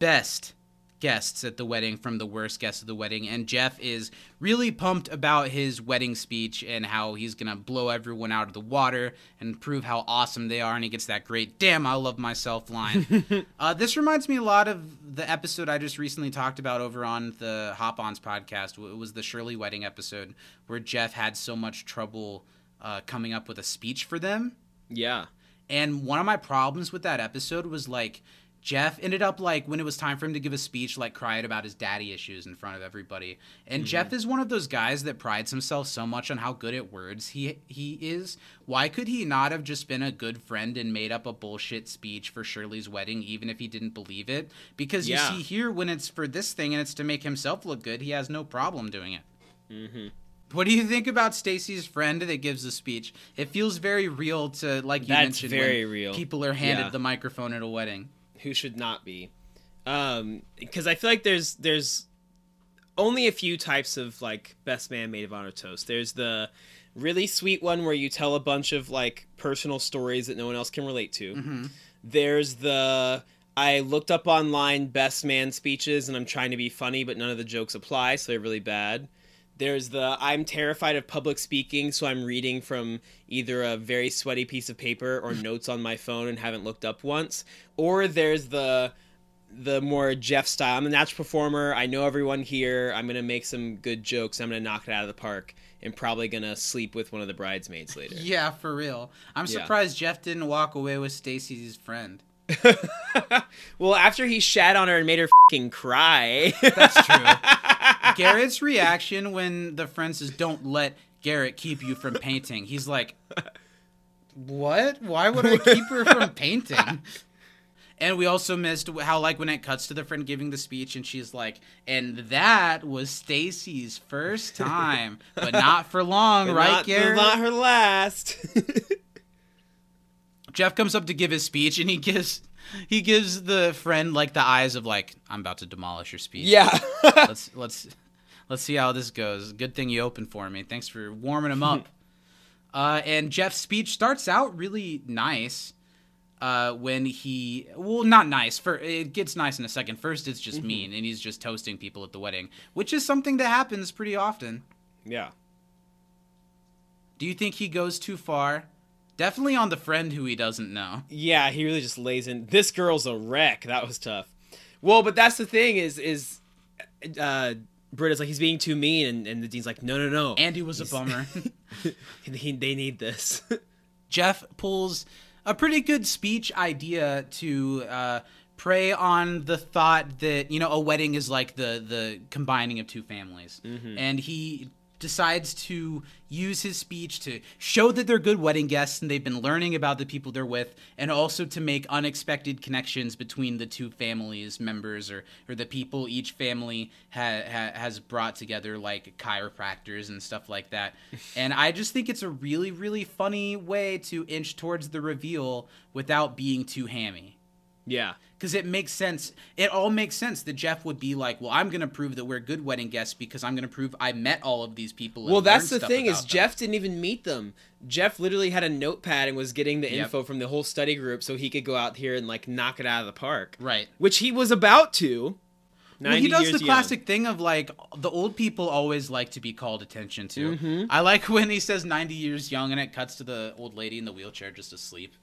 S1: best guests at the wedding from the worst guests at the wedding and Jeff is really pumped about his wedding speech and how he's going to blow everyone out of the water and prove how awesome they are and he gets that great damn I love myself line. uh, this reminds me a lot of the episode I just recently talked about over on the Hop Ons podcast. It was the Shirley wedding episode where Jeff had so much trouble uh, coming up with a speech for them.
S2: Yeah.
S1: And one of my problems with that episode was like Jeff ended up like when it was time for him to give a speech, like crying about his daddy issues in front of everybody. And Jeff is one of those guys that prides himself so much on how good at words he he is. Why could he not have just been a good friend and made up a bullshit speech for Shirley's wedding, even if he didn't believe it? Because you see here, when it's for this thing and it's to make himself look good, he has no problem doing it.
S2: Mm-hmm.
S1: What do you think about Stacy's friend that gives the speech? It feels very real to like you
S2: That's
S1: mentioned.
S2: very
S1: when
S2: real.
S1: People are handed
S2: Yeah.
S1: the microphone at a wedding.
S2: Who should not be? Um, because I feel like there's there's only a few types of like best man maid of honor toast. There's the really sweet one where you tell a bunch of like personal stories that no one else can relate to.
S1: Mm-hmm.
S2: There's the I looked up online best man speeches and I'm trying to be funny, but none of the jokes apply, so they're really bad. There's the I'm terrified of public speaking, so I'm reading from either a very sweaty piece of paper or notes on my phone and haven't looked up once. Or there's the the more Jeff style. I'm a natural performer. I know everyone here. I'm gonna make some good jokes. I'm gonna knock it out of the park, and probably gonna sleep with one of the bridesmaids later.
S1: Yeah, for real. I'm
S2: Yeah.
S1: surprised Jeff didn't walk away with Stacy's friend.
S2: well, after he shat on her and made her fing cry.
S1: That's true. Garrett's reaction when the friend says, "Don't let Garrett keep you from painting," he's like, "What? Why would I keep her from painting?" And we also missed how, like, when it cuts to the friend giving the speech, and she's like, "And that was Stacy's first time, but not for long,
S2: But
S1: right,
S2: not,
S1: Garrett?"
S2: Not her last.
S1: Jeff comes up to give his speech, and he gives he gives the friend like the eyes of like, "I'm about to demolish your speech."
S2: yeah.
S1: let's let's let's see how this goes. Good thing you opened for me. Thanks for warming him up. uh, and Jeff's speech starts out really nice. Uh, when he well not nice for it gets nice in a second first it's just mean and he's just toasting people at the wedding which is something that happens pretty often
S2: yeah.
S1: do you think he goes too far definitely on the friend who he doesn't know
S2: Yeah, he really just lays in. This girl's a wreck. That was tough. Well, but that's the thing is is uh Britta's like he's being too mean and, and the dean's like, no no no.
S1: andy was a bummer
S2: he, they need this.
S1: Jeff pulls a pretty good speech idea to uh, prey on the thought that you know a wedding is like the the combining of two families, and he decides to use his speech to show that they're good wedding guests and they've been learning about the people they're with and also to make unexpected connections between the two families members or, or the people each family ha- ha- has brought together like chiropractors and stuff like that. And i just think it's a really really funny way to inch towards the reveal without being too hammy
S2: yeah.
S1: because it makes sense. It all makes sense that Jeff would be like, "Well, I'm going to prove that we're good wedding guests because I'm going to prove I met all of these people."
S2: Well, that's the thing is
S1: them."
S2: Jeff didn't even meet them. Jeff literally had a notepad and was getting the
S1: Yep.
S2: info from the whole study group so he could go out here and like knock it out of the park.
S1: right?
S2: Which he was about to.
S1: Well, he does the
S2: young.
S1: classic thing of like the old people always like to be called attention to.
S2: Mm-hmm.
S1: I like when he says 90 years young and it cuts to the old lady in the wheelchair just asleep.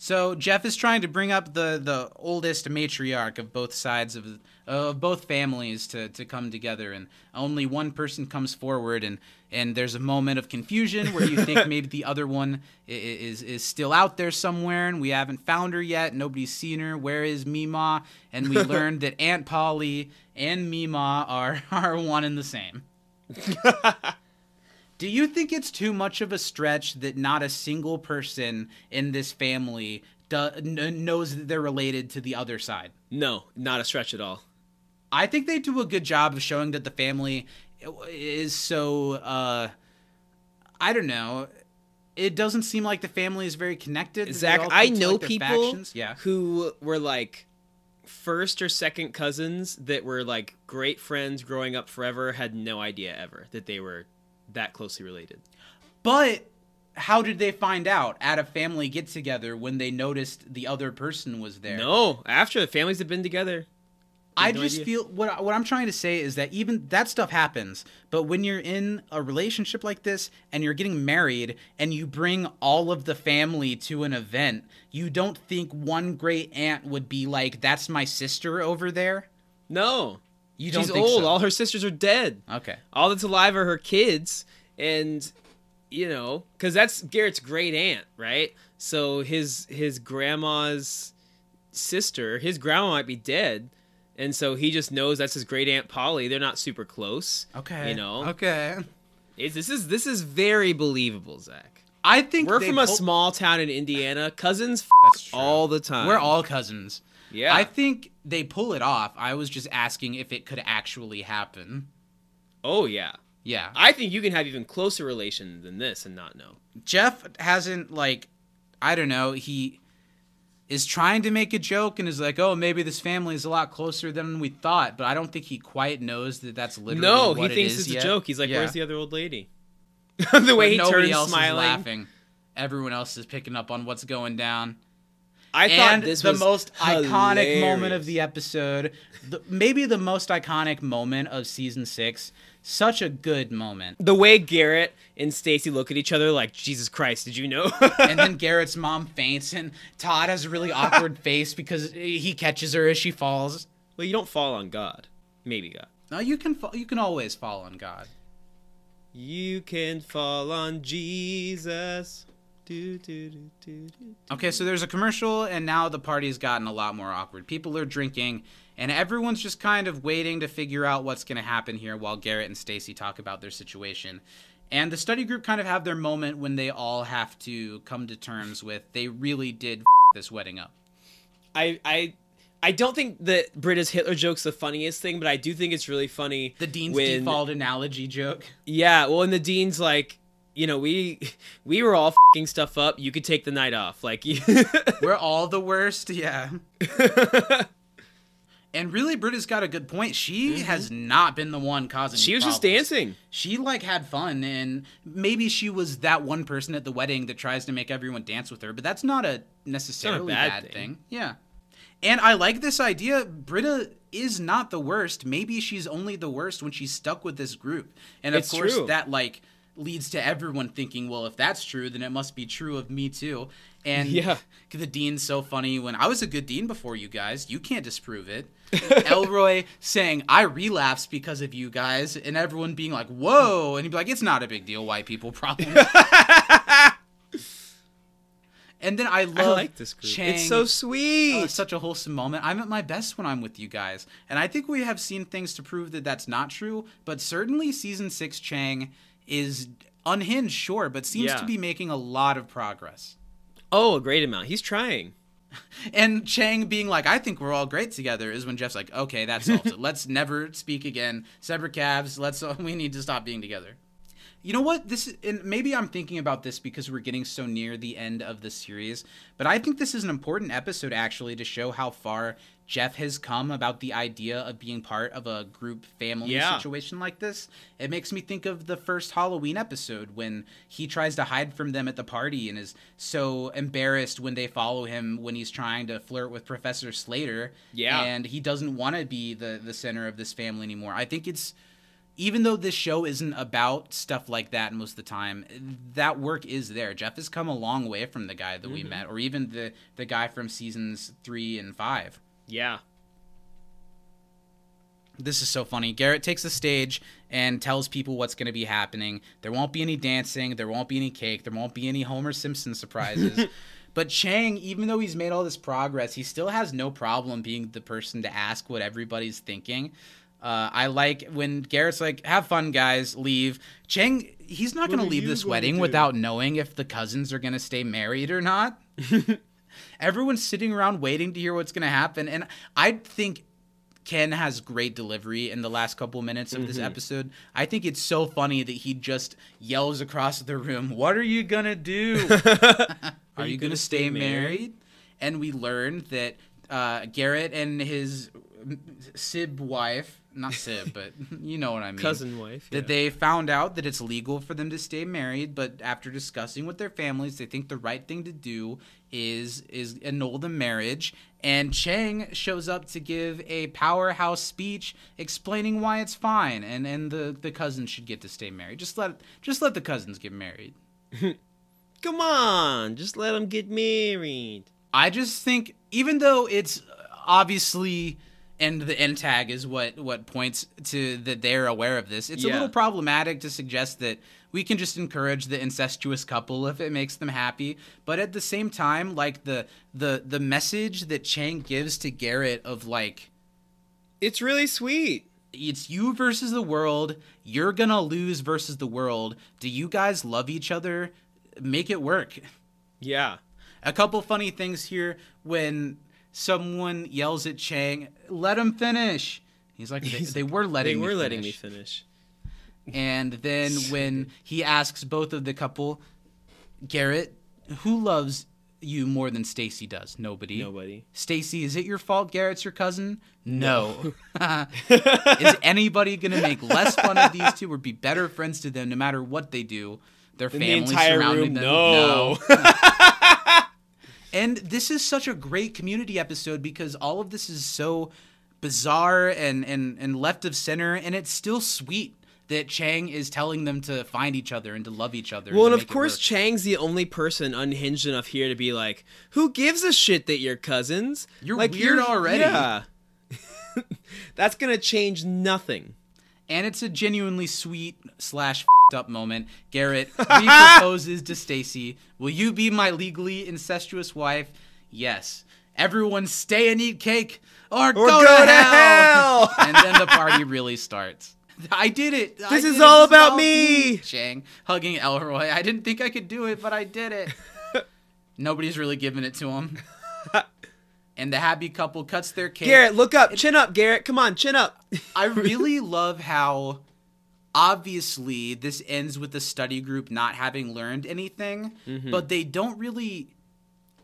S1: So Jeff is trying to bring up the the oldest matriarch of both sides of of both families to to come together, and only one person comes forward, and and there's a moment of confusion where you think maybe the other one i- i- is is still out there somewhere, and we haven't found her yet. Nobody's seen her. Where is Mima? And we learned that Aunt Polly and Mima are are one and the same. Do you think it's too much of a stretch that not a single person in this family do, kn- knows that they're related to the other side?
S2: No, not a stretch at all.
S1: I think they do a good job of showing that the family is so uh I don't know. It doesn't seem like the family is very connected.
S2: Zach, I know
S1: like,
S2: people.
S1: Yeah.
S2: who were like first or second cousins that were like great friends growing up forever, had no idea ever that they were that closely related.
S1: But how did they find out at a family get together when they noticed the other person was there?
S2: No, after the families have been together.
S1: I
S2: no
S1: just
S2: idea.
S1: feel what what I'm trying to say is that even that stuff happens, but when you're in a relationship like this and you're getting married and you bring all of the family to an event, you don't think one great aunt would be like, "That's my sister over there."
S2: No.
S1: You don't
S2: She's old.
S1: so?
S2: All her sisters are dead.
S1: Okay.
S2: All that's alive are her kids, and you know, because that's Garrett's great aunt, right? So his his grandma's sister, his grandma might be dead, and so he just knows that's his great aunt Polly. They're not super close.
S1: Okay.
S2: you know,
S1: Okay.
S2: It's, this is this is very believable, Zach.
S1: I think
S2: We're from a
S1: pull-
S2: small town in Indiana. Cousins f- all the time.
S1: We're all cousins.
S2: Yeah.
S1: I think they pull it off. I was just asking if it could actually happen.
S2: oh yeah.
S1: Yeah.
S2: I think you can have even closer relation than this and not know.
S1: Jeff hasn't like I don't know, he is trying to make a joke and is like, "Oh, maybe this family is a lot closer than we thought," but I don't think he quite knows that that's literally
S2: No, he thinks it's
S1: yet.
S2: a joke. He's like,
S1: Yeah.
S2: "Where's the other old lady?" the way
S1: But
S2: he
S1: nobody
S2: turns
S1: else
S2: smiling.
S1: is laughing. Everyone else is picking up on what's going down.
S2: I thought
S1: and
S2: this
S1: the
S2: was
S1: most iconic moment of the episode, the, maybe the most iconic moment of season 6. Such a good moment.
S2: the way Garrett and Stacy look at each other like, "Jesus Christ, did you know?"
S1: and then Garrett's mom faints, and Todd has a really awkward face because he catches her as she falls.
S2: well, you don't fall on God. Maybe God.
S1: No, you can fa- you can always fall on God.
S2: You can fall on Jesus.
S1: Okay, so there's a commercial, and now the party's gotten a lot more awkward. People are drinking, and everyone's just kind of waiting to figure out what's going to happen here while Garrett and Stacy talk about their situation. And the study group kind of have their moment when they all have to come to terms with they really did f- this wedding up.
S2: I, I, I don't think that Britta's Hitler joke's the funniest thing, but I do think it's really funny.
S1: The Dean's
S2: when-
S1: default analogy joke.
S2: Yeah, well, and the dean's like, you know, we we were all fing stuff up. You could take the night off, like.
S1: We're all the worst, yeah. And really, Britta's got a good point. She has not been the one causing.
S2: Mm-hmm. she was just dancing.
S1: She like had fun, and maybe she was that one person at the wedding that tries to make everyone dance with her. But that's not a necessarily
S2: bad
S1: bad,
S2: thing.
S1: thing. Yeah. And I like this idea. Britta is not the worst. Maybe she's only the worst when she's stuck with this group. And of
S2: It's
S1: course,
S2: true.
S1: that like leads to everyone thinking, well, if that's true, then it must be true of me too. And
S2: Yeah.
S1: the dean's so funny. When I was a good dean before you guys, you can't disprove it. Elroy saying I relapsed because of you guys, and everyone being like, "Whoa!" and he'd be like, "It's not a big deal, white people problem." and then I love
S2: I like this group.
S1: Chang.
S2: It's so sweet.
S1: Oh, it's such a wholesome moment. I'm at my best when I'm with you guys, and I think we have seen things to prove that that's not true. But certainly, season six Chang is unhinged, sure, but seems
S2: Yeah.
S1: to be making a lot of progress.
S2: oh, a great amount. He's trying.
S1: And Chang being like, I think we're all great together is when Jeff's like, okay, that solves it. Let's never speak again. Separate calves. Let's, we need to stop being together. You know what? This is, and maybe I'm thinking about this because we're getting so near the end of the series, but I think this is an important episode actually to show how far Jeff has come about the idea of being part of a group family
S2: Yeah.
S1: situation like this. It makes me think of the first Halloween episode when he tries to hide from them at the party and is so embarrassed when they follow him when he's trying to flirt with Professor Slater.
S2: Yeah.
S1: And he doesn't want to be the, the center of this family anymore. I think it's even though this show isn't about stuff like that most of the time, that work is there. Jeff has come a long way from the guy that we
S2: Mm-hmm.
S1: met, or even the the guy from seasons three and five.
S2: Yeah.
S1: This is so funny. Garrett takes the stage and tells people what's going to be happening. There won't be any dancing. There won't be any cake. There won't be any Homer Simpson surprises. but Chang, even though he's made all this progress, he still has no problem being the person to ask what everybody's thinking. Uh, I like when Garrett's like, "Have fun, guys. Leave." Chang, he's not going to
S5: are
S1: leave this wedding without knowing if the cousins are going to stay married or not. Everyone's sitting around waiting to hear what's going to happen, and I think Ken has great delivery in the last couple minutes of
S5: Mm-hmm.
S1: this episode. I think it's so funny that he just yells across the room, "What are you gonna do? are, you gonna, stay married?" And we learned that uh, Garrett and his Sib wife, not Sib, but you know what I mean,
S2: Cousin wife. yeah.
S1: that they found out that it's legal for them to stay married, but after discussing with their families, they think the right thing to do is is annul the marriage. And Chang shows up to give a powerhouse speech explaining why it's fine, and and the the cousins should get to stay married. Just let just let the cousins get married.
S4: Come on, just let them get married.
S1: I just think even though it's obviously and the end tag is what what points to that they're aware of this. It's a little problematic to suggest that we can just encourage the incestuous couple if it makes them happy, but at the same time like the the the message that Chang gives to Garrett of like
S2: it's really sweet.
S1: it's you versus the world. You're going to lose versus the world. Do you guys love each other? Make it work.
S2: Yeah.
S1: A couple funny things here when someone yells at Chang, "Let him finish." He's like, "They, they were letting
S2: They
S1: me
S2: were letting me
S1: finish." And then when he asks both of the couple, Garrett, who loves you more than Stacy does? Nobody.
S2: Nobody.
S1: Stacy, is it your fault Garrett's your cousin? No. is anybody going to make less fun of these two or be better friends to them no matter what they do? Their
S2: In
S1: family
S2: the
S1: surrounding
S2: room,
S1: them.
S2: no.
S1: And this is such a great community episode because all of this is so bizarre and, and, and left of center, and it's still sweet that Chang is telling them to find each other and to love each other.
S2: Well,
S1: to
S2: and of course. Chang's the only person unhinged enough here to be like, "Who gives a shit that you're cousins?
S1: You're
S2: like,
S1: weird already."
S2: Yeah, that's gonna change nothing.
S1: And it's a genuinely sweet slash fed up moment. Garrett reproposes to Stacy, "Will you be my legally incestuous wife?" Yes. Everyone, stay and eat cake, or, go,
S2: go
S1: to,
S2: to
S1: hell.
S2: hell.
S1: and then the party really starts. I did it.
S2: This
S1: did
S2: is
S1: it.
S2: all
S1: This
S2: about me.
S1: Chang hugging Elroy. I didn't think I could do it, but I did it. Nobody's really giving it to him. And the happy couple cuts their cake.
S2: Garrett, look up, chin up, Garrett. Come on, chin up.
S1: I really love how obviously this ends with the study group not having learned anything,
S2: Mm-hmm.
S1: but they don't really.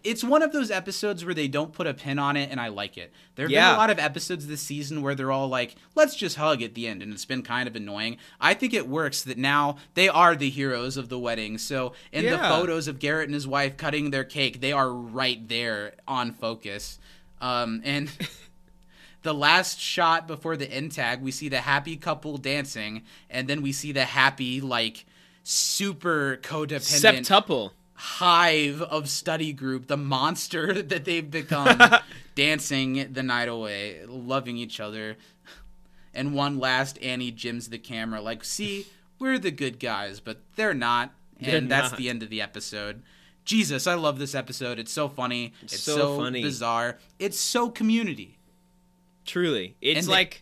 S1: It's one of those episodes where they don't put a pin on it, and I like it. There have been a lot of episodes this season where they're all like, let's just hug at the end, and it's been kind of annoying. I think it works that now they are the heroes of the wedding. So in the photos of Garrett and his wife cutting their cake, they are right there on focus. Um, and the last shot before the end tag, we see the happy couple dancing, and then we see the happy, like, super codependent
S2: Septuple.
S1: Hive of study group, the monster that they've become, dancing the night away, loving each other. And one last Annie jims the camera, like, see, we're the good guys, but they're not. And
S2: They're
S1: that's
S2: not.
S1: the end of the episode. Jesus, I love this episode. It's so funny. It's
S2: So
S1: so,
S2: funny.
S1: bizarre. It's so community.
S2: Truly, it's
S1: And
S2: like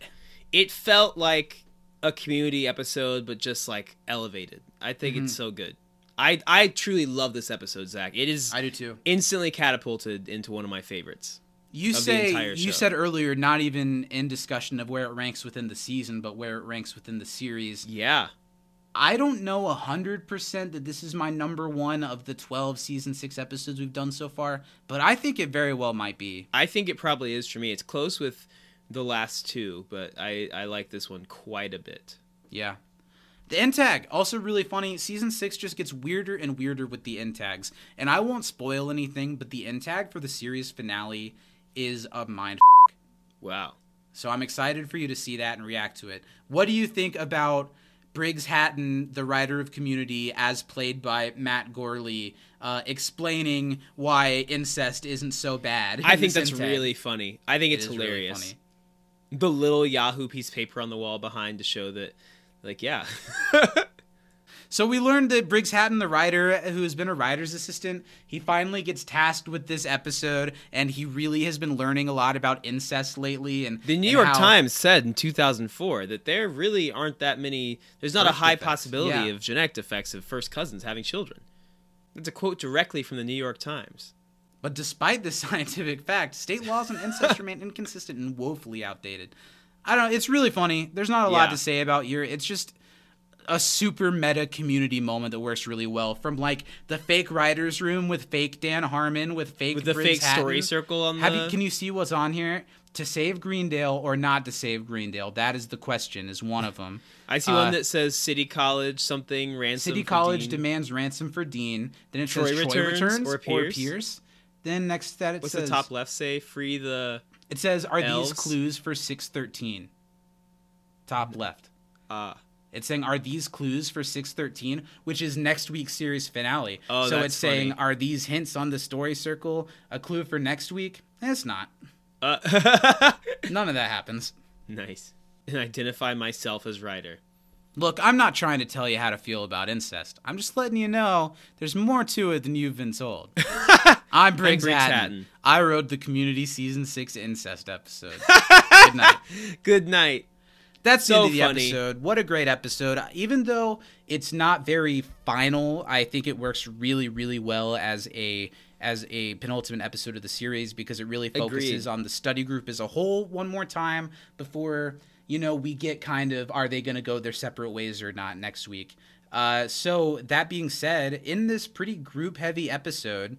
S2: it felt like a community episode, but just like elevated. I think
S1: Mm-hmm.
S2: it's so good. I I truly love this episode, Zach. It is
S1: I do too.
S2: instantly catapulted into one of my favorites.
S1: You say you said earlier, not even in discussion of where it ranks within the season, but where it ranks within the series.
S2: Yeah,
S1: I don't know a hundred percent that this is my number one of the twelve season six episodes we've done so far, but I think it very well might be.
S2: I think it probably is for me. It's close with the last two, but I I like this one quite a bit.
S1: Yeah. The end tag, also really funny. Season six just gets weirder and weirder with the end tags. And I won't spoil anything, but the end tag for the series finale is a mind.
S2: Wow.
S1: So I'm excited for you to see that and react to it. What do you think about Briggs Hatton, the writer of Community, as played by Matt Gourley, uh, explaining why incest isn't so bad?
S2: I think that's really funny. I think
S1: It
S2: it's
S1: really
S2: hilarious.
S1: funny.
S2: the little Yahoo piece of paper on the wall behind to show that, like, yeah,
S1: So we learned that Briggs Hatton, the writer who has been a writer's assistant, he finally gets tasked with this episode, and he really has been learning a lot about incest lately. And
S2: The New
S1: and
S2: York
S1: how-
S2: Times said in 2004 that there really aren't that many. There's not a high possibility
S1: yeah.
S2: of genetic defects of first cousins having children. That's a quote directly from the New York Times.
S1: But despite this scientific fact, state laws on incest remain inconsistent and woefully outdated. I don't know. It's really funny. There's not a lot to say about your. It's just a super meta community moment that works really well. From like the fake writers room with fake Dan Harmon with fake
S2: With the fake story circle on
S1: Have
S2: the-
S1: you, can you see what's on here? To save Greendale or not to save Greendale? That is the question. Is one of them.
S2: I see
S1: Uh,
S2: one that says City College something ransom.
S1: City
S2: for
S1: College
S2: Dean.
S1: demands ransom for Dean. Then it
S2: Troy
S1: says Troy
S2: returns
S1: returns,
S2: or
S1: or
S2: Pierce.
S1: Pierce. Then next to that it
S2: What's
S1: says
S2: the top left say? Free the.
S1: It says, "Are
S2: Elves?
S1: these clues for 613?" Top left.
S2: Ah.
S1: It's saying, "Are these clues for 613?" Which is next week's series finale.
S2: Oh,
S1: so it's saying,
S2: funny.
S1: "Are these hints on the story circle a clue for next week?" It's not.
S2: Uh,
S1: None of that happens.
S2: nice. And identify myself as writer.
S1: Look, I'm not trying to tell you how to feel about incest. I'm just letting you know there's more to it than you've been told. I'm Briggs,
S2: Briggs
S1: Hatton.
S2: Hatton.
S1: I wrote the Community Season 6 incest episode. Good night.
S2: Good night.
S1: That's the
S2: So
S1: end of the
S2: funny.
S1: episode. What a great episode. Even though it's not very final, I think it works really, really well as a as a penultimate episode of the series because it really focuses
S2: Agreed.
S1: on the study group as a whole one more time before you know we get kind of are they going to go their separate ways or not next week. Uh, so that being said, in this pretty group heavy episode,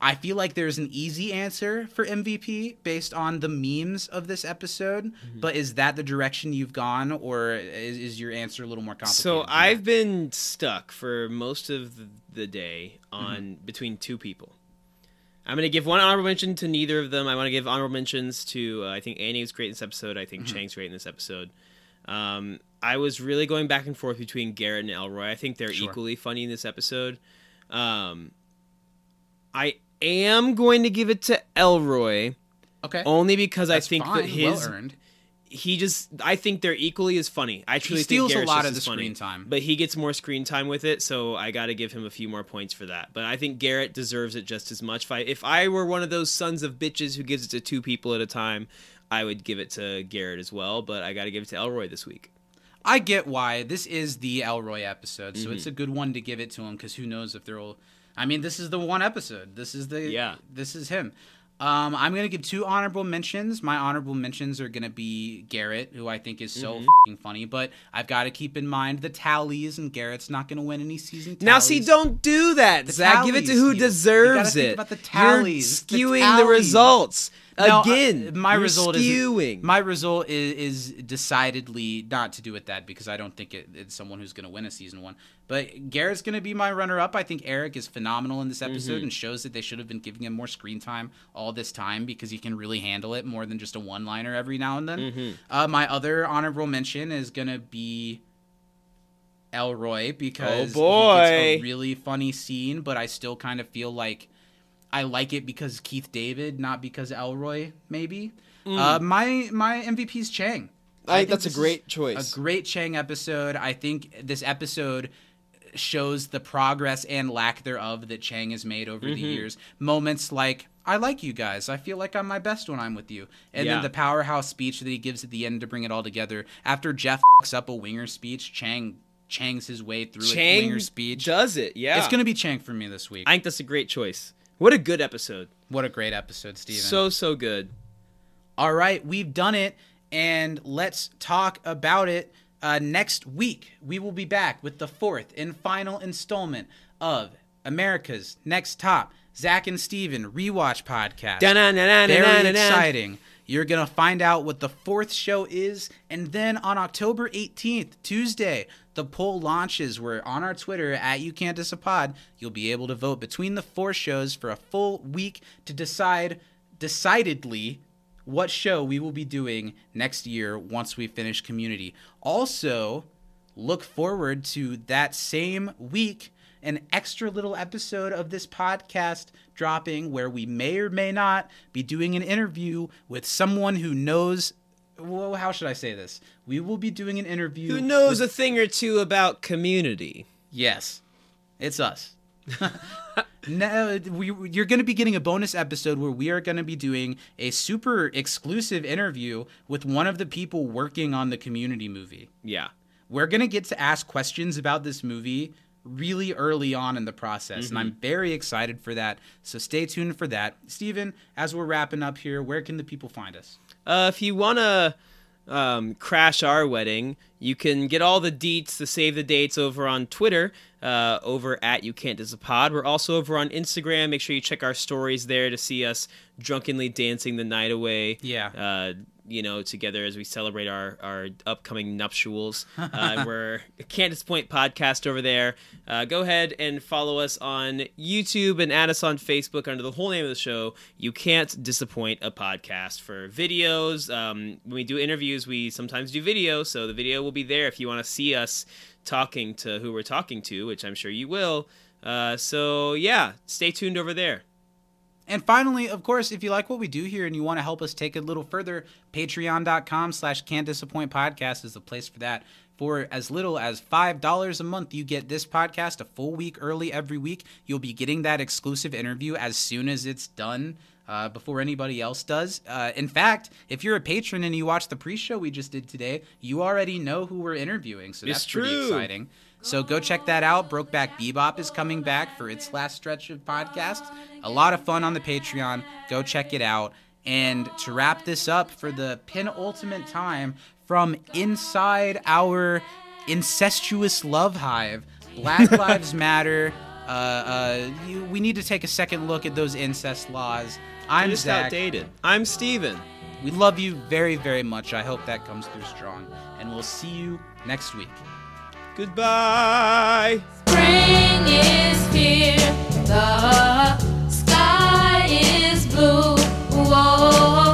S1: I feel like there's an easy answer for MVP based on the memes of this episode,
S2: Mm-hmm.
S1: but is that the direction you've gone, or is, is your answer a little more complicated?
S2: So I've been stuck for most of the- day on
S1: Mm-hmm.
S2: between two people. I'm gonna give one honorable mention to neither of them. I want to give honorable mentions to uh, I think Annie was great in this episode. I think
S1: Mm-hmm.
S2: Chang's great in this episode. Um, I was really going back and forth between Garrett and Elroy. I think they're
S1: Sure.
S2: equally funny in this episode. Um, I am going to give it to Elroy
S1: okay.
S2: only because
S1: That's
S2: I think
S1: fine,
S2: that his
S1: well.
S2: He just I think they're equally as funny. I truly
S1: steals a
S2: think Garrett's
S1: lot of the
S2: funny,
S1: screen time.
S2: but he gets more screen time with it, so I got to give him a few more points for that. But I think Garrett deserves it just as much. If I if I were one of those sons of bitches who gives it to two people at a time, I would give it to Garrett as well. But I got to give it to Elroy this week.
S1: I get why this is the Elroy episode, so
S2: Mm-hmm.
S1: it's a good one to give it to him because who knows if there will. I mean, this is the one episode. This is the
S2: Yeah.
S1: This is him. Um, I'm gonna give two honorable mentions. My honorable mentions are gonna be Garrett, who I think is so
S2: Mm-hmm.
S1: fing funny, but I've got to keep in mind the tallies, and Garrett's not gonna win any season.
S2: Now, see, don't do that,
S1: The
S2: Zach. Give it to who.
S1: You
S2: deserves
S1: think
S2: it.
S1: about the tallies,
S2: You're skewing the,
S1: tallies.
S2: results
S1: No, uh,
S2: again.
S1: my
S2: you're
S1: result
S2: skewing.
S1: is my result is, is decidedly not to do with that because I don't think it, it's someone who's going to win a season one. But Garrett's going to be my runner up. I think Eric is phenomenal in this episode
S2: Mm-hmm.
S1: and shows that they should have been giving him more screen time all this time because he can really handle it more than just a one liner every now and then.
S2: Mm-hmm.
S1: Uh, my other honorable mention is going to be. Elroy because
S2: Oh, boy.
S1: he gets a really funny scene, but I still kind of feel like I like it because Keith David, not because Elroy. Maybe. Uh, my my MVP's Chang.
S2: Mm. I think that's a great choice.
S1: A great Chang episode. I think this episode shows the progress and lack thereof that Chang has made over
S2: Mm-hmm.
S1: the years. Moments like I like you guys. I feel like I'm my best when I'm with you. And
S2: Yeah.
S1: then the powerhouse speech that he gives at the end to bring it all together. After Jeff fucks up a winger speech, Chang Chang's his way through a
S2: Chang
S1: winger speech.
S2: does it. Yeah,
S1: It's gonna be Chang for me this week.
S2: I think that's a great choice. What a good episode.
S1: what a great episode, Steven.
S2: So so good.
S1: All right, we've done it, and let's talk about it. Uh, next week, we will be back with the fourth and final installment of America's Next Top Zach and Steven rewatch podcast. Very exciting. You're going to find out what the fourth show is. And then on October 18th, Tuesday, the poll launches. We're on our Twitter at You Can't Diss a Pod. You'll be able to vote between the four shows for a full week to decide decidedly what show we will be doing next year once we finish Community. Also, look forward to that same week an extra little episode of this podcast dropping where we may or may not be doing an interview with someone who knows well, how should I say this? We will be doing an interview.
S2: Who knows
S1: with-
S2: a thing or two about community?
S1: Yes, it's us. now, we, you're going to be getting a bonus episode where we are going to be doing a super exclusive interview with one of the people working on the community movie.
S2: Yeah.
S1: We're going to get to ask questions about this movie really early on in the process, and I'm mm-hmm. very excited for that. So stay tuned for that. Steven, as we're wrapping up here, where can the people find us?
S2: Uh, if you want to um, crash our wedding, you can get all the deets, the save the dates over on Twitter, uh, over at You Can't Diss a Pod. We're also over on Instagram. Make sure you check our stories there to see us drunkenly dancing the night away.
S1: Yeah.
S2: Uh, you know, together as we celebrate our, our upcoming nuptials. Uh, we're a Can't podcast over there. Uh, go ahead and follow us on YouTube and add us on Facebook under the whole name of the show. You Can't Disappoint a Podcast for videos. Um, when we do interviews, we sometimes do video, so the video will be there if you want to see us talking to who we're talking to, which I'm sure you will. Uh, so, yeah, stay tuned over there.
S1: And finally, of course, if you like what we do here and you want to help us take it a little further, patreon.com slash can't disappoint podcast is the place for that. For as little as $5 a month, you get this podcast a full week early every week. You'll be getting that exclusive interview as soon as it's done. Uh, before anybody else does. Uh, in fact, if you're a patron and you watch the pre-show we just did today, you already know who we're interviewing, so that's pretty exciting. So go check that out. Brokeback Bebop is coming back for its last stretch of podcasts. A lot of fun on the Patreon. Go check it out. And to wrap this up for the penultimate time from inside our incestuous love hive, Black Lives Matter. Uh, uh, you, we need to take a second look at those incest laws. I'm
S2: Just
S1: Zach.
S2: outdated. I'm Steven.
S1: We love you very, very much. I hope that comes through strong. And we'll see you next week.
S2: Goodbye.
S6: Spring is here, the sky is blue. Whoa,